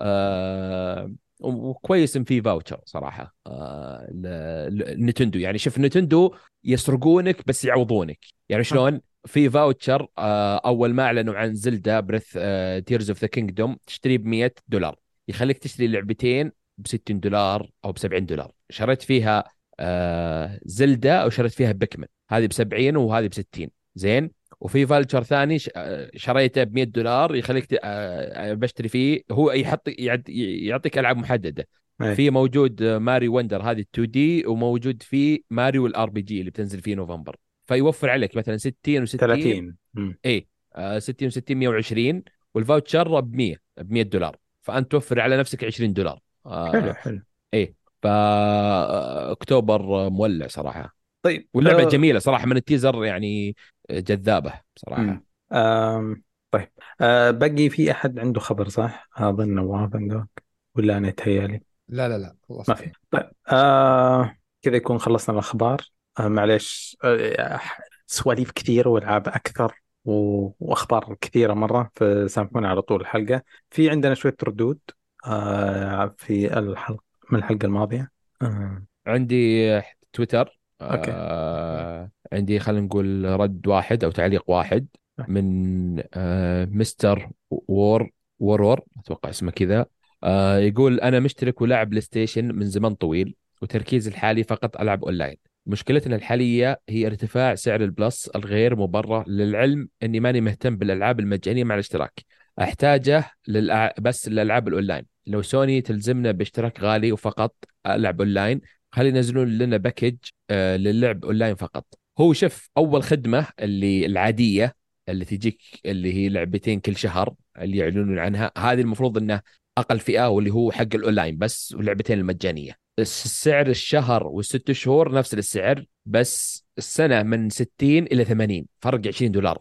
آه وكويس إن في voucher صراحة آه نتندو. يعني شوف نتندو يسرقونك بس يعوضونك. يعني شلون؟ في voucher آه أول ما أعلنوا عن زلدا Breath آه Tears of the Kingdom تشتريه ب 100 دولار. يخليك تشتري لعبتين ب 60 دولار أو ب 70 دولار. شريت فيها آه زلدا أو شريت فيها بيكمن هذه ب 70 وهذه ب 60 زين؟ وفي voucher ثاني شريته ب 100 دولار يخليك آه، آه، بشتري فيه. هو يحط يعطيك ألعاب محددة. إيه. في موجود ماريو وندر هذه 2D وموجود في ماريو ال RPG اللي بتنزل في نوفمبر. فيوفر عليك مثلا 60 و60 30 مم. اي آه، 60 و60 120 وال voucher ب 100 ب 100 دولار. فأنت توفر على نفسك 20 دولار. آه، حلو حلو. فاكتوبر مولع صراحة. طيب واللعبة آه، جميلة صراحة من ال teaser يعني جذابة صراحة. آم، طيب. آه باقي في أحد عنده خبر صح؟ اظن نواف عندك؟ ولا أنا يتهيألي لا لا لا خلاص ما في. طيب آه كذا يكون خلصنا الأخبار. آه معليش آه سواليف كثير والعاب أكثر و- وأخبار كثيرة مرة فسامحونا على طول الحلقة. في عندنا شوية ردود آه في الحلقة من الحلقة الماضية. آه. عندي تويتر. okay. آه عندي خلينا نقول رد واحد أو تعليق واحد من آه مستر وور وورير أتوقع اسمه كذا. آه يقول أنا مشترك ولاعب بلاي ستيشن من زمن طويل وتركيزي الحالي فقط ألعب أونلاين. مشكلتنا الحالية هي ارتفاع سعر ال Plus الغير مبرر للعلم إني ماني مهتم بالألعاب المجانية مع الاشتراك. أحتاجه للأع... بس للألعاب الأونلاين. لو سوني تلزمنا باشتراك غالي وفقط ألعب أونلاين خلي ينزلون لنا package آه، للعب اونلاين فقط؟ هو شوف أول خدمة اللي العادية اللي تجيك اللي هي لعبتين كل شهر اللي يعلنون عنها هذه المفروض إنه أقل فئة واللي هو حق الاونلاين بس واللعبتين المجانية. السعر الشهر والست شهور نفس السعر بس السنة من 60 إلى 80 فرق 20 دولار.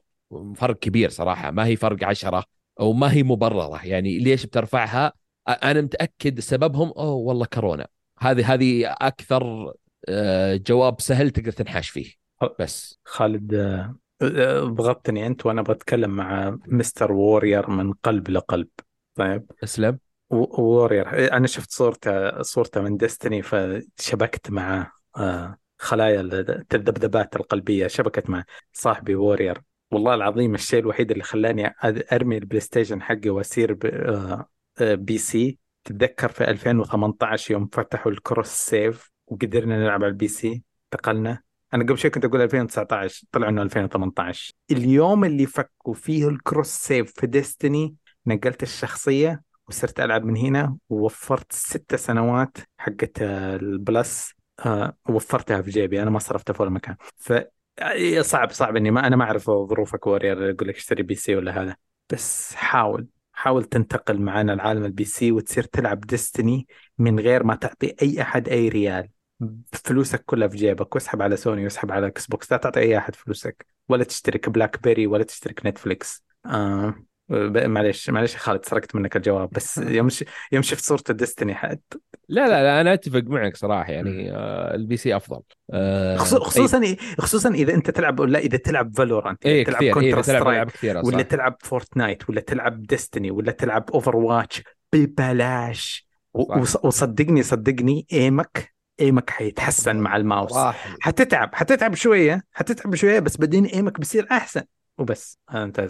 فرق كبير صراحة ما هي فرق 10 أو ما هي مبررة. يعني ليش بترفعها؟ أنا متأكد سببهم أوه والله كورونا. هذه هذه أكثر آه، جواب سهل تقدر تنحاش فيه. بس. خالد آه، آه، ضغطتني أنت وأنا بتكلم مع مستر وورير من قلب لقلب. طيب. أسلم. وورير أنا شفت صورته صورته من ديستني فشبكت مع آه، خلايا الذبذبات القلبية شبكت مع صاحبي وورير. والله العظيم الشيء الوحيد اللي خلاني أرمي البلاي ستيشن حقي آه، PC. تتذكر في 2018 يوم فتحوا ال cross save وقدرنا نلعب على ال PC؟ انتقلنا. أنا قبل شوي كنت أقول 2019 طلع إنه 2018 اليوم اللي فكوا فيه ال cross save في ديستني نقلت الشخصية وصرت ألعب من هنا ووفرت ست سنوات حقت ال Plus آه، وفرتها في جيبي. أنا ما صرفتها في ولا مكان. ف آه، صعب صعب إني ما أنا ما أعرف ظروفك وورير أقول لك اشتري PC ولا هذا. بس حاول. حاول تنتقل معنا لعالم ال PC وتصير تلعب ديستني من غير ما تعطي أي أحد أي ريال. فلوسك كلها في جيبك واسحب على سوني واسحب على إكس بوكس لا تعطي أي أحد فلوسك ولا تشترك بلاك بيري ولا تشترك نتفليكس آه. معليش معليش يا خالد سرقت منك الجواب بس يوم. يوم شفت صورة ديستني حد؟ لا لا لا أنا أتفق معك صراحة يعني آه ال PC أفضل. آه خصو- خصوصا خصوصا إذا أنت تلعب ولا إذا تلعب فالورانت اي تلعب كثير كونتر تلعب ألعاب كثيرة ولا تلعب Fortnite ولا تلعب Destiny ولا تلعب Overwatch ببلاش وصدقني صدقني aim ك aim ك حيتحسن مع الماوس. راحل حتتعب حتتعب شوية حتتعب شوية بس بعدين aim ك بيصير أحسن. وبس. آه انت آه.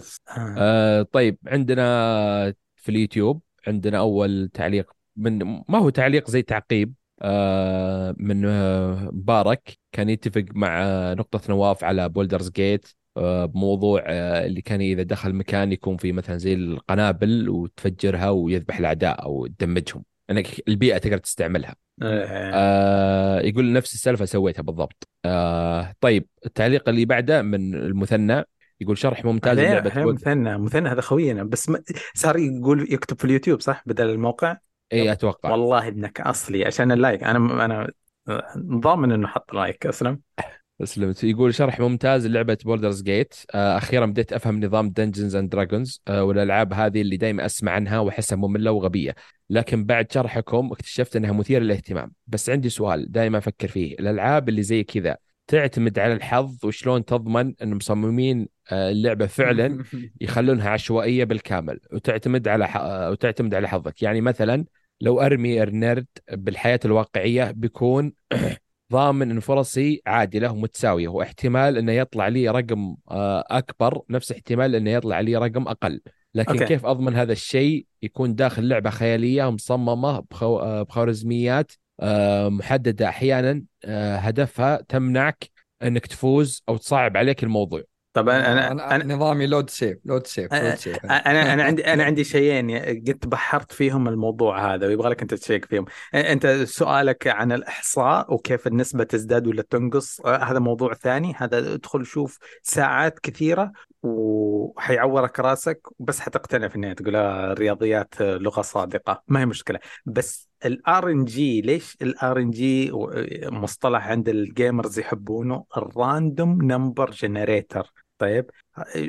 آه طيب عندنا في اليوتيوب عندنا أول تعليق من ما هو تعليق زي تعقيب آه من آه مبارك. كان يتفق مع آه نقطة نواف على Baldur's Gate آه بموضوع اللي كان إذا دخل مكان يكون في مثلا زي القنابل وتفجرها ويذبح الأعداء أو تدمجهم. انك البيئة تقدر تستعملها. آه. آه يقول نفس السالفة سويتها بالضبط. آه طيب التعليق اللي بعده من المثنى يقول شرح ممتاز بود- مثنى مثنى هذا خوينا. بس ما صار يقول يكتب في اليوتيوب صح؟ بدل الموقع؟ اي أتوقع. والله ابنك أصلي عشان ال like. أنا أنا ضامن إنه حط like أسلم. اسلمت يقول شرح ممتاز للعبة Baldur's Gate أخيرا بديت أفهم نظام Dungeons and Dragons والألعاب هذه اللي دائما أسمع عنها وأحسها مملة وغبية. لكن بعد شرحكم اكتشفت إنها مثيرة للاهتمام. بس عندي سؤال دائما أفكر فيه. الألعاب اللي زي كذا تعتمد على الحظ وشلون تضمن إن مصممين آه، اللعبة فعلا يخلونها عشوائية بالكامل وتعتمد على ح... وتعتمد على حظك. يعني مثلا لو أرمي النرد بالحياة الواقعية بيكون ضامن إن فرصي عادلة ومتساوية واحتمال إنه يطلع لي رقم آه، أكبر نفس احتمال إنه يطلع لي رقم أقل. لكن أوكي. كيف أضمن هذا الشيء؟ يكون داخل لعبة خيالية مصممة بخو... آه، بخوارزميات آه، محددة أحيانا آه، هدفها تمنعك إنك تفوز أو تصعب عليك الموضوع. طب أنا أنا أنا نظامي load save load save load save أنا أنا عندي أنا عندي شيئين قد بحرت فيهم الموضوع هذا ويبغى لك أنت تشيك فيهم. أنت سؤالك عن الإحصاء وكيف النسبة تزداد ولا تنقص آه، هذا موضوع ثاني. هذا ادخل شوف ساعات كثيرة وحيعورك راسك بس حتقتنع في النهاية تقول آه، الرياضيات آه، لغة صادقة ما هي مشكلة. بس ال RNG ليش ال RNG مصطلح عند ال gamers يحبونه؟ ال random number generator. طيب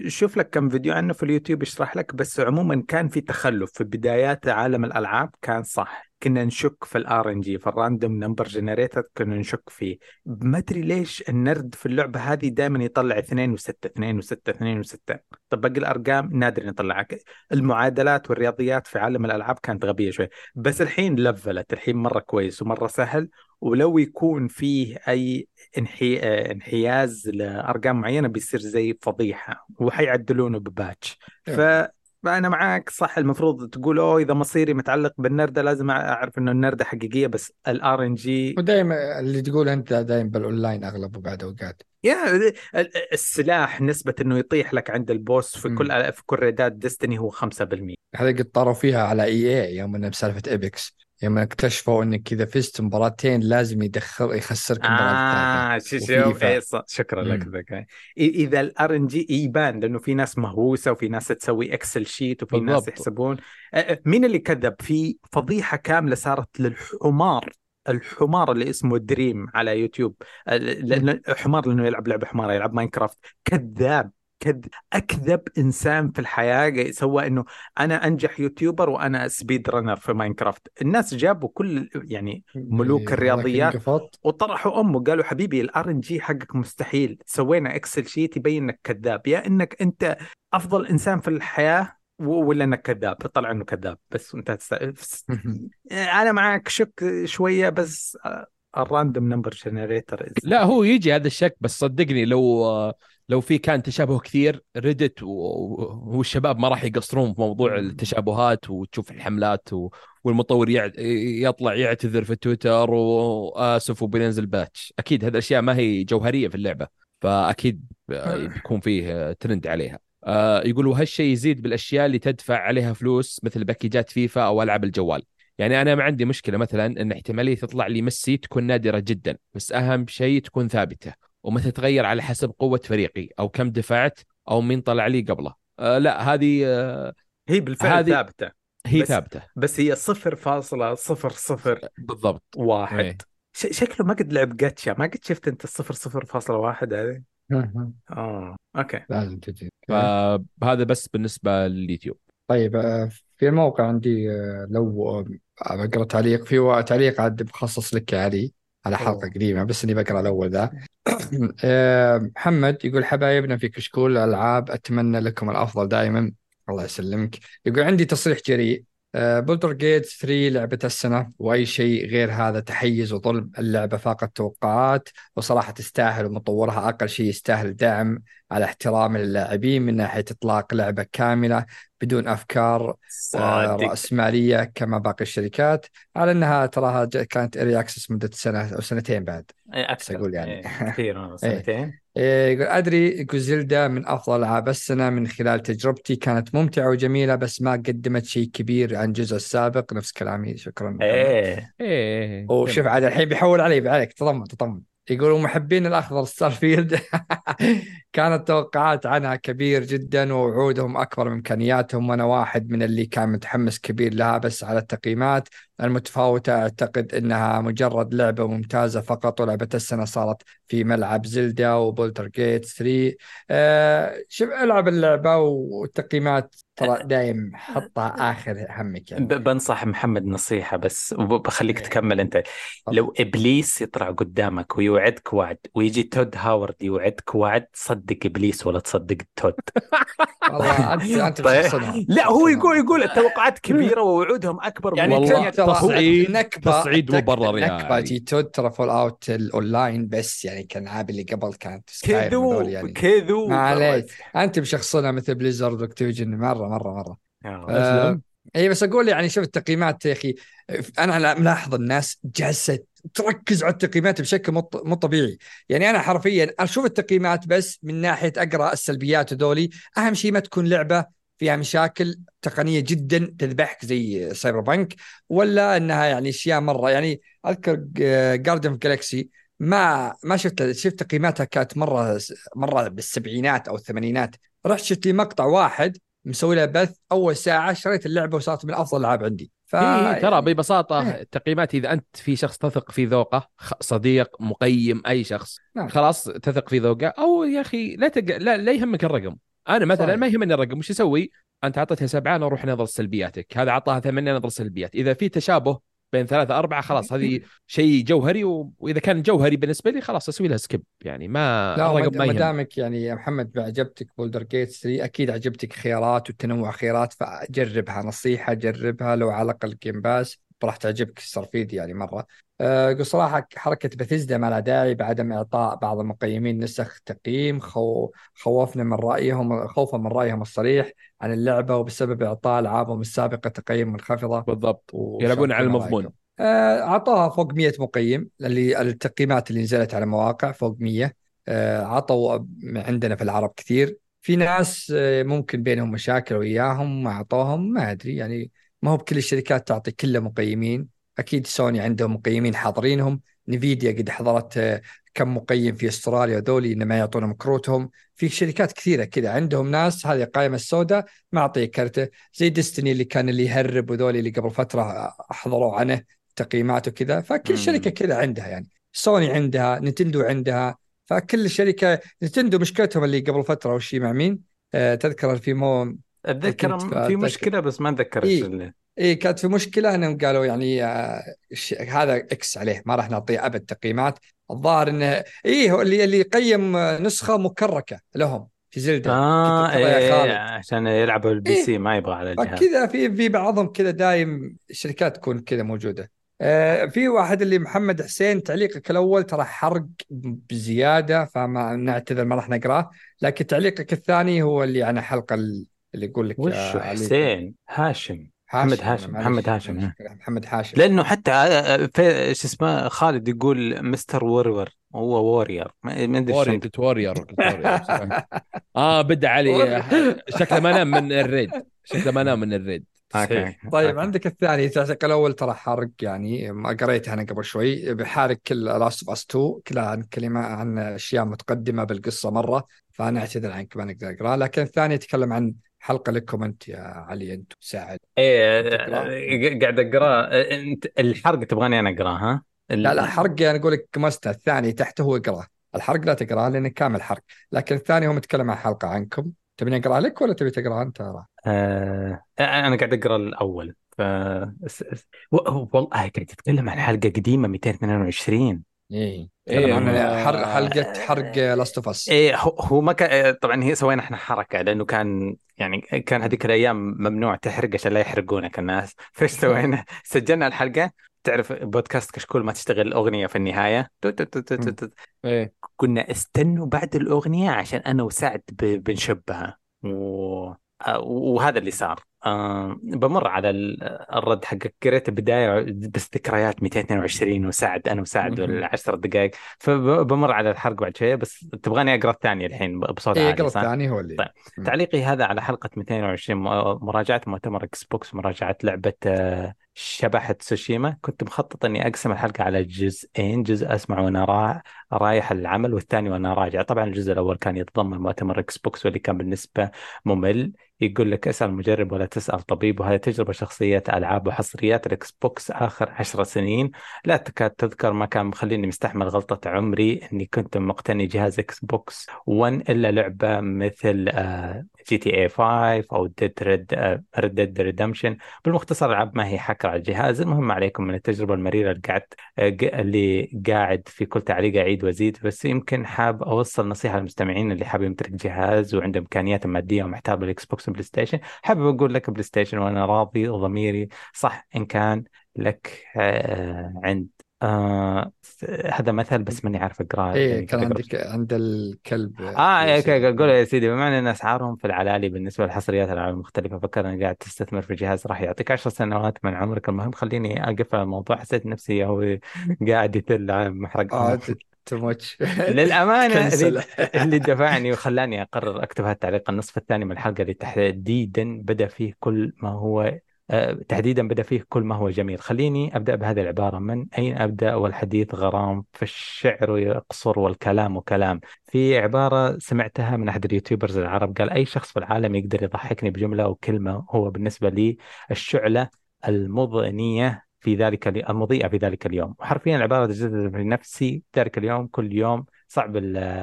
شوف لك كم فيديو عنه في اليوتيوب يشرح لك بس عموما كان في تخلف. في بدايات عالم الألعاب كان صح. كنا نشك في ال RNG في ال random number generator كنا نشك فيه. ما أدري ليش النرد في اللعبة هذه دائما يطلع 2 و6 2 و6 2 و6 طب باقي الأرقام نادر نطلعها. المعادلات والرياضيات في عالم الألعاب كانت غبية شوي. بس الحين لفلت الحين مرة كويس ومرة سهل. ولو يكون فيه أي انحي... انحياز لأرقام معينة بيصير زي فضيحة وحيعدلونه ب patch. ف فانا معاك صح المفروض تقول أوه إذا مصيري متعلق بالنردة لازم أعرف إنه النردة حقيقية بس ال RNG ودائما اللي تقول أنت دائما بالأونلاين اغلبه بعد أوقات. يا ال- السلاح نسبة إنه يطيح لك عند ال boss في مم. كل في كل raid ات Destiny هو 5% هذا قد طاروا فيها على EA يوم إنه بسالفة Apex يوم اكتشفوا انك اذا فزت مباراتين لازم يدخل يخسرك المباراة آه شو شو. شكرا لك. ذكاء. إذا ال RNG يبان لأنه في ناس مهووسة وفي ناس تسوي Excel sheet وفي ناس بالضبط. يحسبون. آه، آه، مين اللي كذب؟ في فضيحة كاملة صارت للحمار الحمار اللي اسمه Dream على يوتيوب. لأنه حمار لأنه يلعب لعبة حمار يلعب Minecraft كذاب. كذب أكذب إنسان في الحياة سوى إنه أنا أنجح YouTuber وأنا speedrunner في Minecraft. الناس جابوا كل يعني ملوك إيه، الرياضيات. وطرحوا أمه قالوا حبيبي ال RNG حقك مستحيل. سوينا Excel sheet يبين إنك كذاب. يا إنك أنت أفضل إنسان في الحياة ولا إنك كذاب؟ طلع إنه كذاب. بس أنت تست... أنا معك شك شوية بس ال random number generator لا هو يجي هذا الشك بس صدقني لو لو في كان تشابه كثير Reddit والشباب ما راح يقصرون في موضوع التشابهات وتشوف الحملات والمطور يطلع يعتذر في تويتر وآسف وبينزل patch أكيد هذه الأشياء ما هي جوهرية في اللعبة فأكيد بيكون فيه ترند عليها. آه، يقول وهالشيء يزيد بالأشياء اللي تدفع عليها فلوس مثل package ات فيفا أو ألعاب الجوال. يعني أنا ما عندي مشكلة مثلا إن احتمالية تطلع لي ميسي تكون نادرة جدا بس أهم شيء تكون ثابتة. وما تتغير على حسب قوة فريقي أو كم دفعت أو مين طلع لي قبله. آه لا هذه آه هي بالفعل هذه- ثابتة. هي بس- ثابتة. بس هي صفر فاصلة صفر صفر بالضبط. واحد. ش- شكله ما قد لعب جاتشا. ما قد شفت أنت الصفر صفر فاصلة واحد هذه؟ آه أوكي. لازم تجي. فهذا بس بالنسبة لليوتيوب. طيب آه، في الموقع عندي آه، لو آه، بقرا تعليق في تعليق عاد مخصص لك يا علي. على حلقة أوه. قديمة بس إني بقرأ الأول ذا. آه، محمد يقول حبايبنا في كشكول الألعاب أتمنى لكم الأفضل دائما. الله يسلمك. يقول عندي تصريح جريء. بولدر جيت 3 لعبة السنة وأي شيء غير هذا تحيز وظلم اللعبة فاقت التوقعات وصراحة تستاهل ومطورها أقل شيء يستاهل دعم. على احترام اللاعبين من ناحية إطلاق لعبة كاملة بدون أفكار آه، صادق. رأسمالية كما باقي الشركات. على أنها تراها كانت early access مدة سنة أو سنتين بعد. إيه، أكثر. أقول يعني. إيه، كثير والله، سنتين إيه، يقول أدري يقول Zelda من أفضل ألعاب السنة من خلال تجربتي. كانت ممتعة وجميلة بس ما قدمت شيء كبير عن الجزء السابق. نفس كلامي. شكرا. إيه. إيه. وشوف عاد الحين بيحول علي عليك. تطمن تطمن يقولوا محبين الأخضر Starfield كانت توقعات عنها كبير جدا ووعودهم أكبر من إمكانياتهم وأنا واحد من اللي كان متحمس كبير لها بس على التقييمات. المتفاوتة أعتقد إنها مجرد لعبة ممتازة فقط ولعبة السنة صارت في ملعب زلدا وبولتر جيت 3 آه شوف ألعب اللعبة والتقييمات ترى دايم حطها آخر همك يعني. بنصح محمد نصيحة بس وبخليك إيه. تكمل أنت. لو إبليس يطلع قدامك ويوعدك وعد ويجي تود هاورد يوعدك وعد صدق إبليس ولا تصدق تود؟ والله انت أنت طيب. لا هو. يقول يقول التوقعات كبيرة ووعودهم أكبر من يعني والله. تصعيد- تصعيد مبرر علي. جي تود ترى Fallout ال online بس يعني كان العاب اللي قبل كانت كذو يعني كذو ما عليك. انت مشخصنها مثل Blizzard و Activision مرة مرة مرة آه. اي بس أقول يعني شوف التقييمات يا أخي أنا لا- ملاحظ الناس جالسة تركز على التقييمات بشكل مو مو طبيعي يعني أنا حرفيا أشوف التقييمات بس من ناحية أقرأ السلبيات هذولي أهم شيء ما تكون لعبة فيها مشاكل تقنية جدا تذبحك زي Cyberpunk ولا إنها يعني أشياء مرة يعني أذكر Guardians of the Galaxy ما ما شفت شفت تقييماتها كانت مرة مرة بالسبعينات أو الثمانينات رحت شفت لي مقطع واحد مسوي له بث أول ساعة شريت اللعبة وصارت من أفضل الالعاب عندي ف إيه ترى يعني- ببساطة إيه. التقييمات إذا أنت في شخص تثق في ذوقه صديق مقيم أي شخص نعم. خلاص تثق في ذوقه أو يا أخي لا تق... لا, لا يهمك الرقم أنا مثلا صحيح. ما يهمني الرقم وش أسوي؟ أنت أعطيتها سبعة أنا أروح نظر سلبياتك. هذا أعطاها ثمانية نظر سلبيات. إذا في تشابه بين ثلاثة أربعة خلاص هذه شيء جوهري و... وإذا كان جوهري بالنسبة لي خلاص أسوي لها skip يعني ما لا الرقم ما ما دامك يعني يا محمد عجبتك Baldur's Gate 3 أكيد عجبتك خيارات وتنوع خيارات فجربها نصيحة جربها لو على الأقل Game Pass راح تعجبك Starfield يعني مرة. أه قل صراحة حركة بثيزدا ما لها داعي بعدم إعطاء بعض المقيمين نسخ تقييم خو خوفنا من رأيهم خوفا من رأيهم الصريح عن اللعبة وبسبب إعطاء ألعابهم السابقة تقييم منخفضة. بالضبط. يلعبون على المضمون. آه، اعطاها فوق 100 مقيم. اللي التقييمات اللي نزلت على مواقع فوق 100 آه، عطوا عندنا في العرب كثير. في ناس آه، ممكن بينهم مشاكل وياهم ما أعطوهم ما أدري يعني. ما هو بكل الشركات تعطي كل مقيمين. أكيد سوني عندهم مقيمين حاضرينهم. نفيديا قد حضرت آه، كم مقيم في أستراليا ذولي انما يعطونهم كروتهم. في شركات كثيرة كذا. عندهم ناس هذه القائمه السوداء ما اعطيه كرته. زي Destiny اللي كان اللي يهرب وذولي اللي قبل فترة حظروا عنه تقييمات وكذا. فكل. شركة كذا عندها يعني. سوني عندها نينتندو عندها. فكل شركة نينتندو مشكلتهم اللي قبل فترة وشي مع مين؟ آه تذكر في مو أتذكر في مشكلة بس ما اتذكر إيه. إيش اللي إيه كانت في مشكلة إنهم قالوا يعني آه ش- هذا X عليه ما راح نعطيه أبد تقييمات الظاهر إنه إيه هو اللي اللي يقيم نسخة مكركة لهم في Zelda آه إيه. عشان يلعبوا ال PC ما يبغى على الجهاز فكذا في في بعضهم كذا دايم الشركات تكون كذا موجودة آه في واحد اللي محمد حسين تعليقك الأول ترى حرق بزيادة فما نعتذر ما راح نقرأه لكن تعليقك الثاني هو اللي عن الحلقة اللي يقول لك آه، علي- حسين هاشم هاشم محمد هاشم، محمد هاشم،. محمد هاشم. لأنه حتى آه، في شو اسمه خالد يقول Mister Warrior هو Warrior ما أدري Warrior قلت Warrior آه بدأ علي شكله ما نام من ال raid. شكله ما نام من ال raid. صحيح. طيب okay. عندك الثاني تعليق الأول ترى حرق يعني ما قريته أنا قبل شوي. بحارق The Last of Us 2 كلها عن كلمة عن أشياء متقدمة بالقصة مرة فأنا أعتذر عنك ما نقدر اقراه لكن الثاني يتكلم عن حلقة لكم أنت يا علي أنت ساعد إيه قاعد اقراه آه، أنت الحرق تبغاني أنا اقراه ها؟ لا لا حرق أنا أقول لك قمصته الثاني تحته هو اقرأه. الحرق لا تقرأه لأنه كامل حرق. لكن الثاني هو متكلم عن حلقة عنكم. تبيني اقرا لك ولا تبي تقرا أنت؟ آه أنا قاعد أقرأ الأول. ف والله قاعد يتكلم عن حلقة قديمة 222 إيه. إيه، عن ما- حرق حلقة حرق لاست of Us إيه هو هو ما كان طبعا هي سوينا إحنا حركة لأنه كان يعني كان هذيك الأيام ممنوع تحرق عشان لا يحرقونك الناس. فايش سوينا؟ سجلنا الحلقة. تعرف بودكاست كشكول ما تشتغل الاغنيه في النهاية؟ تو- تو- تو- تو- تو- تو. إيه. كنا استنوا بعد الأغنية عشان أنا وسعد بنشبها. و... آه، وهذا اللي صار آه بمر على ال- الرد حقك قريت البدايه بس ذكريات 222 وسعد أنا وسعد. والعشر دقائق فبمر على الحرق بعد شوية بس تبغاني أقرأ الثانية الحين بصوت إيه عالي اقرا؟ الثاني هو اللي طيب. تعليقي هذا على حلقة 220 م- مراجعة مؤتمر Xbox مراجعة لعبة آه، شبح تسوشيما كنت مخطط إني أقسم الحلقة على جزئين جزء أسمع وأنا رايح العمل والثاني وأنا راجع. طبعا الجزء الأول كان يتضمن مؤتمر Xbox واللي كان بالنسبة ممل. يقول لك اسأل مجرب ولا تسأل طبيب وهذه تجربة شخصية ألعاب وحصريات ال Xbox آخر عشر سنين. لا تكاد تذكر ما كان مخليني مستحمل غلطة عمري إني كنت مقتني جهاز Xbox 1 إلا لعبة مثل GTA 5 أو Dead Red Red Redemption بالمختصر الألعاب ما هي حكر على الجهاز. المهم عليكم من التجربة المريرة اللي قعدت آه، اللي قاعد في كل تعليق أعيد وأزيد بس يمكن حاب أوصل نصيحة للمستمعين اللي حاب يمتلك جهاز وعنده إمكانيات مادية ومحتار بال Xbox وال PlayStation حابب أقول لك PlayStation وأنا راضي وضميري صح إن كان لك آه، عند آه هذا مثل بس ماني عارف أقرأه إيه يعني كان عندك عند الكلب آه إيه، قول يا سيدي بما إن أسعارهم في العلالي بالنسبة للحصريات الالعاب المختلفه فكر انك قاعد تستثمر في جهاز راح يعطيك 10 سنوات من عمرك. المهم خليني أقف على الموضوع حسيت نفسي هو قاعد يتل على محرق آه تو ماتش للأمانة. اللي, اللي دفعني وخلاني أقرر أكتب هالتعليق النصف الثاني من الحلقة اللي تحديدا بدأ فيه كل ما هو آه، تحديدا بدأ فيه كل ما هو جميل. خليني أبدأ بهذه العبارة. من أين أبدأ؟ والحديث غرام فالشعر يقصر والكلام كلام. في عبارة سمعتها من أحد ال YouTubers العرب قال أي شخص في العالم يقدر يضحكني بجملة أو كلمه هو بالنسبة لي الشعلة المضنية في ذلك ال- المضيئة في ذلك اليوم. وحرفيا العبارة تجدد في نفسي ذلك اليوم كل يوم صعب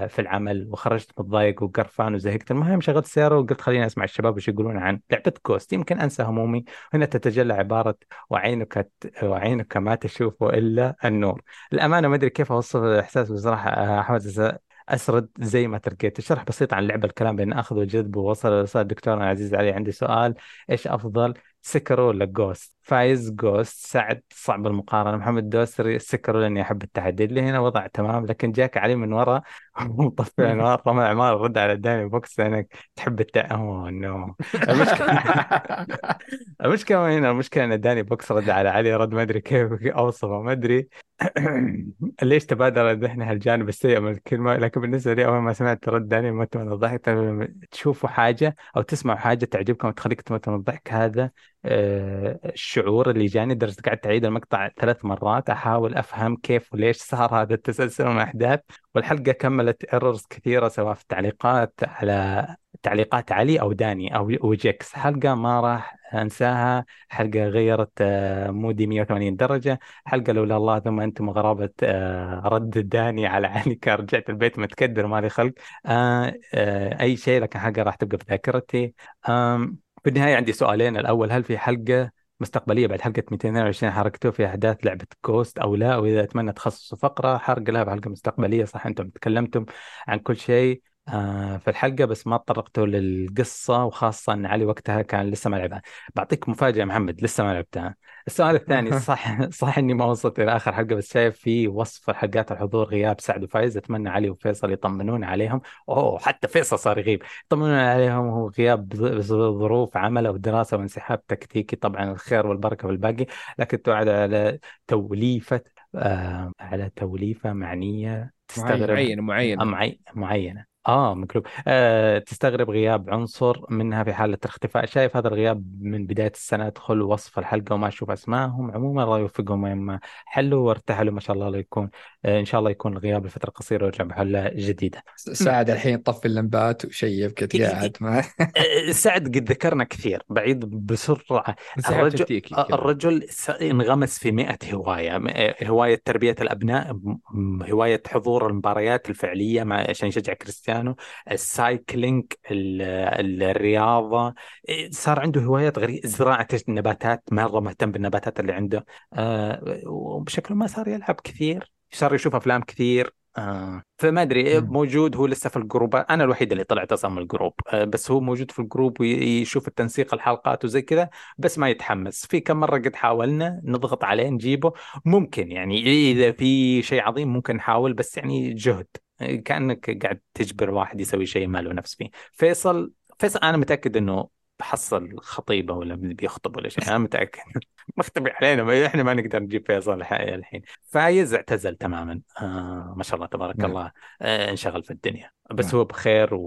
في العمل وخرجت متضايق وقرفان وزهقت. المهم شغلت السيارة وقلت خليني أسمع الشباب وش يقولون عن لعبة Ghost. يمكن أنسى همومي. هنا تتجلى عبارة وعينك وعينك ما تشوف إلا النور. الأمانة ما أدري كيف أوصف الإحساس بصراحة آه، أحمد أسرد زي ما تركيت الشرح بسيط عن اللعبة الكلام بين أخذ وجذب ووصل. الدكتور العزيز علي عندي سؤال إيش أفضل سكرو ولا جوست فايز جوست. سعد صعب المقارنة. محمد دوسري سكرو لأني أحب التحدي. اللي هنا وضع تمام لكن جاك علي من ورا ومطفي أنوار رمى عمار رد على داني بوكس لأنك تحب الت أوه نو. المشكلة المشكلة هنا المشكلة أن داني بوكس رد على علي. رد ما أدري كيف أوصفه. ما أدري ليش تبادر ذهني هالجانب السيء من الكلمة لكن بالنسبة لي أول ما سمعت رد داني مت من الضحك لما تشوفوا حاجة أو تسمعوا حاجة تعجبكم وتخليك تموت من الضحك هذا الشعور اللي جاني لدرجة قعدت أعيد المقطع ثلاث مرات أحاول أفهم كيف وليش صار هذا التسلسل من الأحداث. والحلقة كملت errors كثيرة سواء في التعليقات على تعليقات علي أو داني أو وجيكس حلقة ما راح أنساها. حلقة غيرت آه، mood ي 180 درجة. حلقة لولا الله ثم أنتم غرابة آه، رد داني على علي كان رجعت البيت متكدر مالي خلق. آه، آه، أي شيء لكن حلقة راح تبقى في ذاكرتي. آم، في النهاية عندي سؤالين. الأول هل في حلقة مستقبلية بعد حلقة 222 حرقتوه في أحداث لعبة Ghost أو لا؟ وإذا أتمنى تخصصوا فقرة حرق لها بحلقة مستقبلية. صح أنتم تكلمتم عن كل شيء. في الحلقة بس ما تطرقتوا للقصة وخاصة أن علي وقتها كان لسه ما لعبها. بعطيك مفاجأة محمد لسه ما لعبتها. السؤال الثاني صح صح إني ما وصلت إلى آخر حلقة بس شايف في وصف حلقات الحضور غياب سعد وفايز. أتمنى علي وفيصل يطمنون عليهم. أوه حتى فيصل صار يغيب. يطمنون عليهم هو غياب ظروف عمل أو دراسة وانسحاب تكتيكي. طبعا الخير والبركة بالباقي. لكن توعد على توليفة آه على توليفة معنية تستغرب. معينه معينه آه، معي... معينة. آه مكتوب آه تستغرب غياب عنصر منها في حالة الاختفاء. شايف هذا الغياب من بداية السنة أدخل وصف الحلقة وما أشوف أسمائهم. عموما الله يوفقهم لما حلوا وارتحلوا ما شاء الله لا يكون آه إن شاء الله يكون الغياب لفترة قصيرة ويرجع بحلة جديدة. سعد الحين طفي اللمبات وشيب كنت قاعد ما آه، سعد قد ذكرنا كثير بعيد بسرعة. الرجل كذا. الرجل انغمس في مئة هواية م- هواية تربية الأبناء هواية حضور المباريات الفعلية مع عشان يشجع كريستيانو. ال cycling ال- الرياضة. إيه، صار عنده هوايات غريبة زراعة النباتات مرة مهتم بالنباتات اللي عنده. آه، وبشكل ما صار يلعب كثير صار يشوف أفلام كثير. آه. فما أدري مم. موجود هو لسه في ال group أنا الوحيد اللي طلعت أصلا من ال group آه بس هو موجود في ال group ويشوف التنسيق الحلقات وزي كذا بس ما يتحمس في كم مرة قد حاولنا نضغط عليه نجيبه ممكن يعني إذا في شيء عظيم ممكن نحاول بس يعني جهد آه، كأنك قاعد تجبر واحد يسوي شيء ما له نفس فيه فيصل فيصل أنا متأكد إنه بحصل خطيبة ولا بيخطب ولا شيء أنا متأكد. مختبئ علينا ما- إحنا ما نقدر نجيب فيصل الح- الحين. فايز اعتزل تماما. آه ما شاء الله تبارك نعم. الله. آه انشغل في الدنيا. بس نعم. هو بخير و...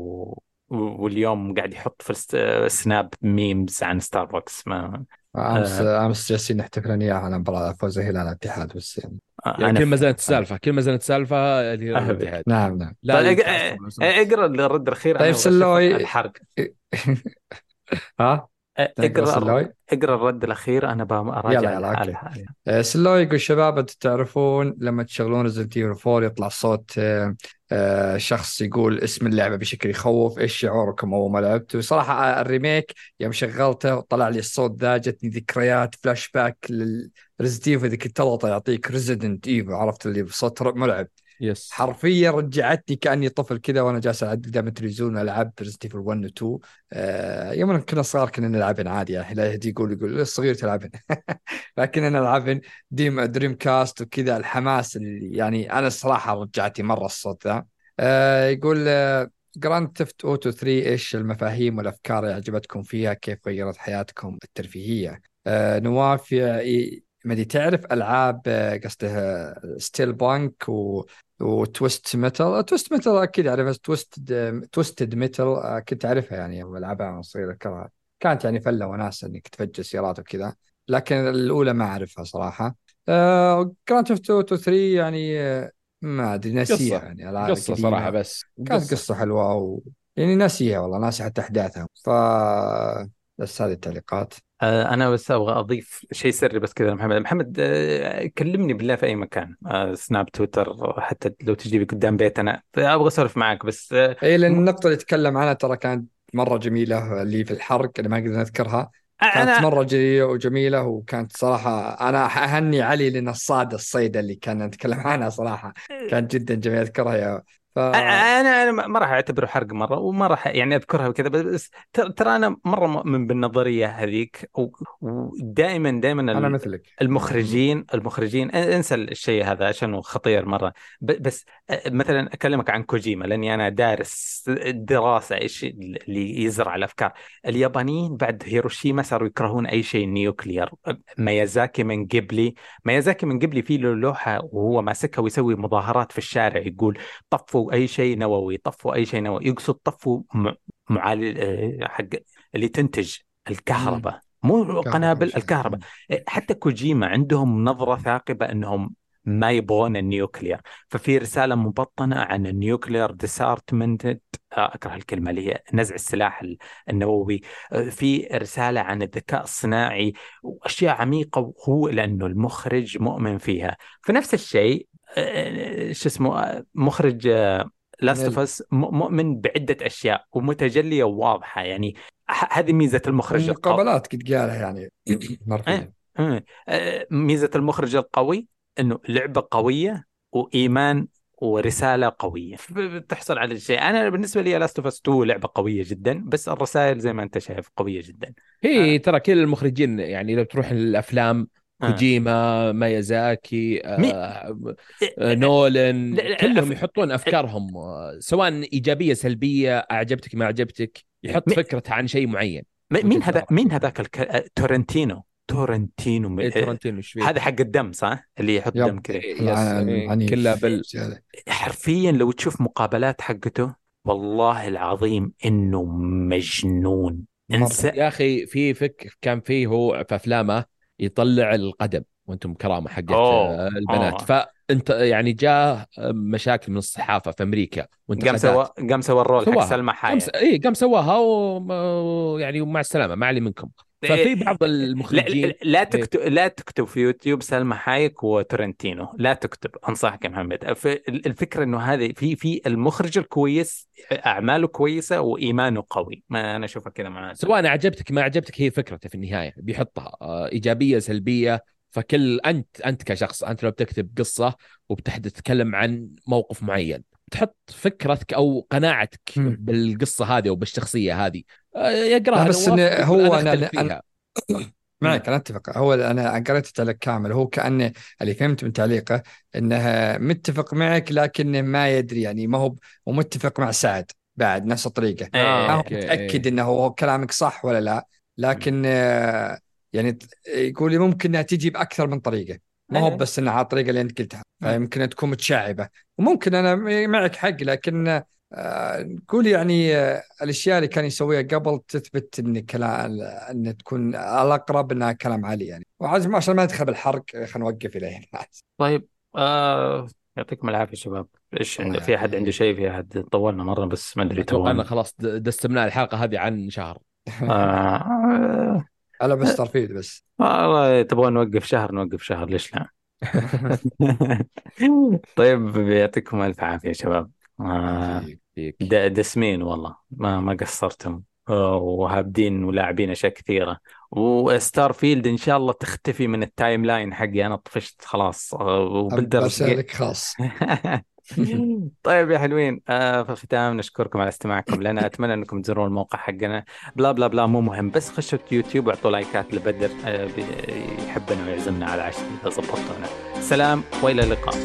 و- واليوم قاعد يحط في الس- السناب ميمز عن ستاربكس ما امس آه. امس جالسين يحتفلون اياه على مباراة فوز الهلال الاتحاد بس يعني. آه، يعني أنا كل ما زالت السالفة كل ما زالت السالفة. الاتحاد. نعم نعم. لا طيب أقرأ الرد الأخير طيب سلوي. الحرق. ها؟ اقرأ؟ اقرأ الرد الأخير أنا براجع يلا يلا، آه، سلوي يقول شباب أنتم تعرفون لما تشغلون ريزنت ايفل 4 يطلع صوت شخص يقول اسم اللعبة بشكل يخوف إيش شعوركم أول ما لعبتوا؟ صراحة ال remake يوم شغلته وطلع لي الصوت ذا جتني ذكريات فلاش باك لل Resident Evil ذيك التلطه يعطيك Resident Evil عرفت اللي بصوت مرعب yes حرفيا رجعتني كأني طفل كذا وأنا جالس اعدل قدام التلفزيون ألعب Resident Evil 1 و 2 آه يوم كنا صغار كنا نلعبن عادي يعني لا يهدي يقول يقول الصغير تلعبن. لكننا نلعبن ديم Dreamcast وكذا الحماس اللي يعني أنا الصراحه رجعتي مرة الصوت ذا آه يقول Grand Theft Auto 3 إيش المفاهيم والأفكار اللي عجبتكم فيها؟ كيف غيرت حياتكم الترفيهية؟ آه نواف ي- ما ادري تعرف ألعاب آه، قصده ستيل بانك و و Twisted Metal Twisted Metal أكيد أعرفها twist Twisted Metal كنت اعرفها يعني يوم ألعبها وأنا صغير اذكرها كانت يعني فلة وناس إنك تفجر سيارات وكذا لكن الأولى ما أعرفها صراحة. آه Grand Theft Auto 3 يعني آه، ما أدري ناسيها قصة. يعني ألعاب قصة قديمة. صراحة بس كانت قصة. حلوة و... يعني ناسيها والله ناسي حتى أحداثها. ف بس هذه التعليقات. آه، أنا بس أبغى أضيف شيء سري بس كذا محمد. محمد آه، كلمني بالله في أي مكان. آه، سناب تويتر حتى لو تجي لي قدام بيتنا أبغى أسولف معك بس آه، اي لأن النقطة اللي تكلم عنها ترى كانت مرة جميلة اللي في الحرق اللي ما قدرنا نذكرها كانت أنا مرة جميلة وجميلة وكانت صراحة أنا أهني علي لأن الصاد الصيدة اللي كنا نتكلم عنها صراحة كانت جدا جميلة. أذكرها يا ف... أنا أنا ما راح أعتبره حرق مرة وما راح يعني أذكرها وكذا بس ترى أنا مرة مؤمن بالنظرية هذيك ودائما دائما أنا مثلك. المخرجين المخرجين انسى الشيء هذا عشانه خطير مرة. بس مثلا أكلمك عن كوجيما لأني أنا دارس دراسة إيش اللي يزرع الأفكار. اليابانيين بعد هيروشيما صاروا يكرهون أي شيء nuclear ميازاكي من قبلي ميازاكي من قبلي في له لوحة وهو ماسكها ويسوي مظاهرات في الشارع يقول طفوا أي شيء نووي طفوا أي شيء نووي. يقصد طفوا معالج آه، حق اللي تنتج الكهرباء. مو قنابل الكهرباء. حتى كوجيما عندهم نظرة ثاقبة إنهم ما يبغون ال nuclear. ففي رسالة مبطنة عن ال nuclear disarmament أكره الكلمة اللي هي نزع السلاح ال- النووي. آه، في رسالة عن الذكاء الصناعي وأشياء عميقة وهو لأنه المخرج مؤمن فيها. فنفس الشيء آه، شو اسمه آه، مخرج Last of Us مؤمن بعدة أشياء ومتجلية وواضحة يعني هذه ميزة المخرج القوي. المقابلات قد قالها يعني مرتين. مم. آه، ميزة المخرج القوي إنه لعبة قوية وإيمان ورسالة قوية. ف- تحصل على الشيء أنا بالنسبة لي Last of Us 2 لعبة قوية جدا بس الرسائل زي ما أنت شايف قوية جدا. هي ترى كل المخرجين يعني لو تروح الأفلام آه. كوجيما ميازاكي مي- آه آه، نولن لا- لا، كلهم يحطون أفكارهم آه، سواء إيجابية سلبية أعجبتك ما أعجبتك يحط مي- فكرته عن شيء معين مين هذا. مين هذاك الك... آه، تورنتينو تورنتينو م- إيه تورنتينو؟ هذا حق الدم صح؟ اللي يحط يب. دم كذا إيه، إيه، عنيف كلها بال. حرفيا لو تشوف مقابلات حقته والله العظيم إنه مجنون. انسى يا أخي في فك كان فيه هو في أفلامه يطلع القدم وأنتم كرامة حقت البنات. أوه. فأنت يعني جاء مشاكل من الصحافة في أمريكا قام وانتقادات سوى قام سوى الرول حق. سلمى قام حايك س... اي قام سواها و... يعني ومع السلامة ما علي منكم. ففي بعض لا, المخرجين لا, لا تكتب لا تكتب في يوتيوب سلمى حايك وتورنتينو لا تكتب أنصحك يا محمد. الفكرة إنه هذه في في المخرج الكويس أعماله كويسة وإيمانه قوي. ما أنا أشوفها كذا مع سواء عجبتك ما عجبتك هي فكرته في النهاية بيحطها. آه، إيجابية سلبية فكل أنت أنت كشخص أنت لو بتكتب قصة وبتحدث تتكلم عن موقف معين. تحط فكرتك أو قناعتك مم. بالقصة هذه وبالشخصيه هذه آه، يقرأها بس يقول هو أنا أنا- أنا-. معك أنا أتفق هو أنا قريت التعليق كامل هو كانه اللي فهمت من تعليقه انه متفق معك لكنه ما يدري يعني ما هو مو متفق مع سعد بعد نفس الطريقة إيه. ما هو متأكد. إنه هو كلامك صح ولا لا لكن آه، يعني يقول لي ممكن إنها تجي بأكثر من طريقة ما هو. بس إنها على الطريقة اللي أنت قلتها. فيمكن تكون متشعبة. وممكن أنا معك حق لكن آه، نقول يعني آه، الأشياء اللي كان يسويها قبل تثبت إن كلام إن تكون الأقرب إنها كلام علي يعني. وعشان عشان ما ندخل بالحرق خلينا نوقف إلى هنا طيب آه يعطيكم العافية شباب. إيش عنده في احد. عنده شيء؟ في احد طولنا مرة بس ما ادري أتوقع ان تو خلاص دستمنا الحلقة هذه عن شهر. آه أنا بس Starfield بس. والله تبغون نوقف شهر نوقف شهر ليش لا؟ طيب يعطيكم ألف عافية شباب. فيك د- دسمين والله ما ما قصرتم. وهابدين ولاعبين أشياء كثيرة. و Starfield إن شاء الله تختفي من ال timeline حقي أنا طفشت خلاص. و Baldur's خلاص. طيب يا حلوين آه في الختام نشكركم على استماعكم لنا. أتمنى أنكم تزورون الموقع حقنا. blah blah blah مو مهم بس خشوا يوتيوب واعطوا لايكات لبدر آه يحبنا ويعزمنا على عشاء إذا سلام وإلى اللقاء.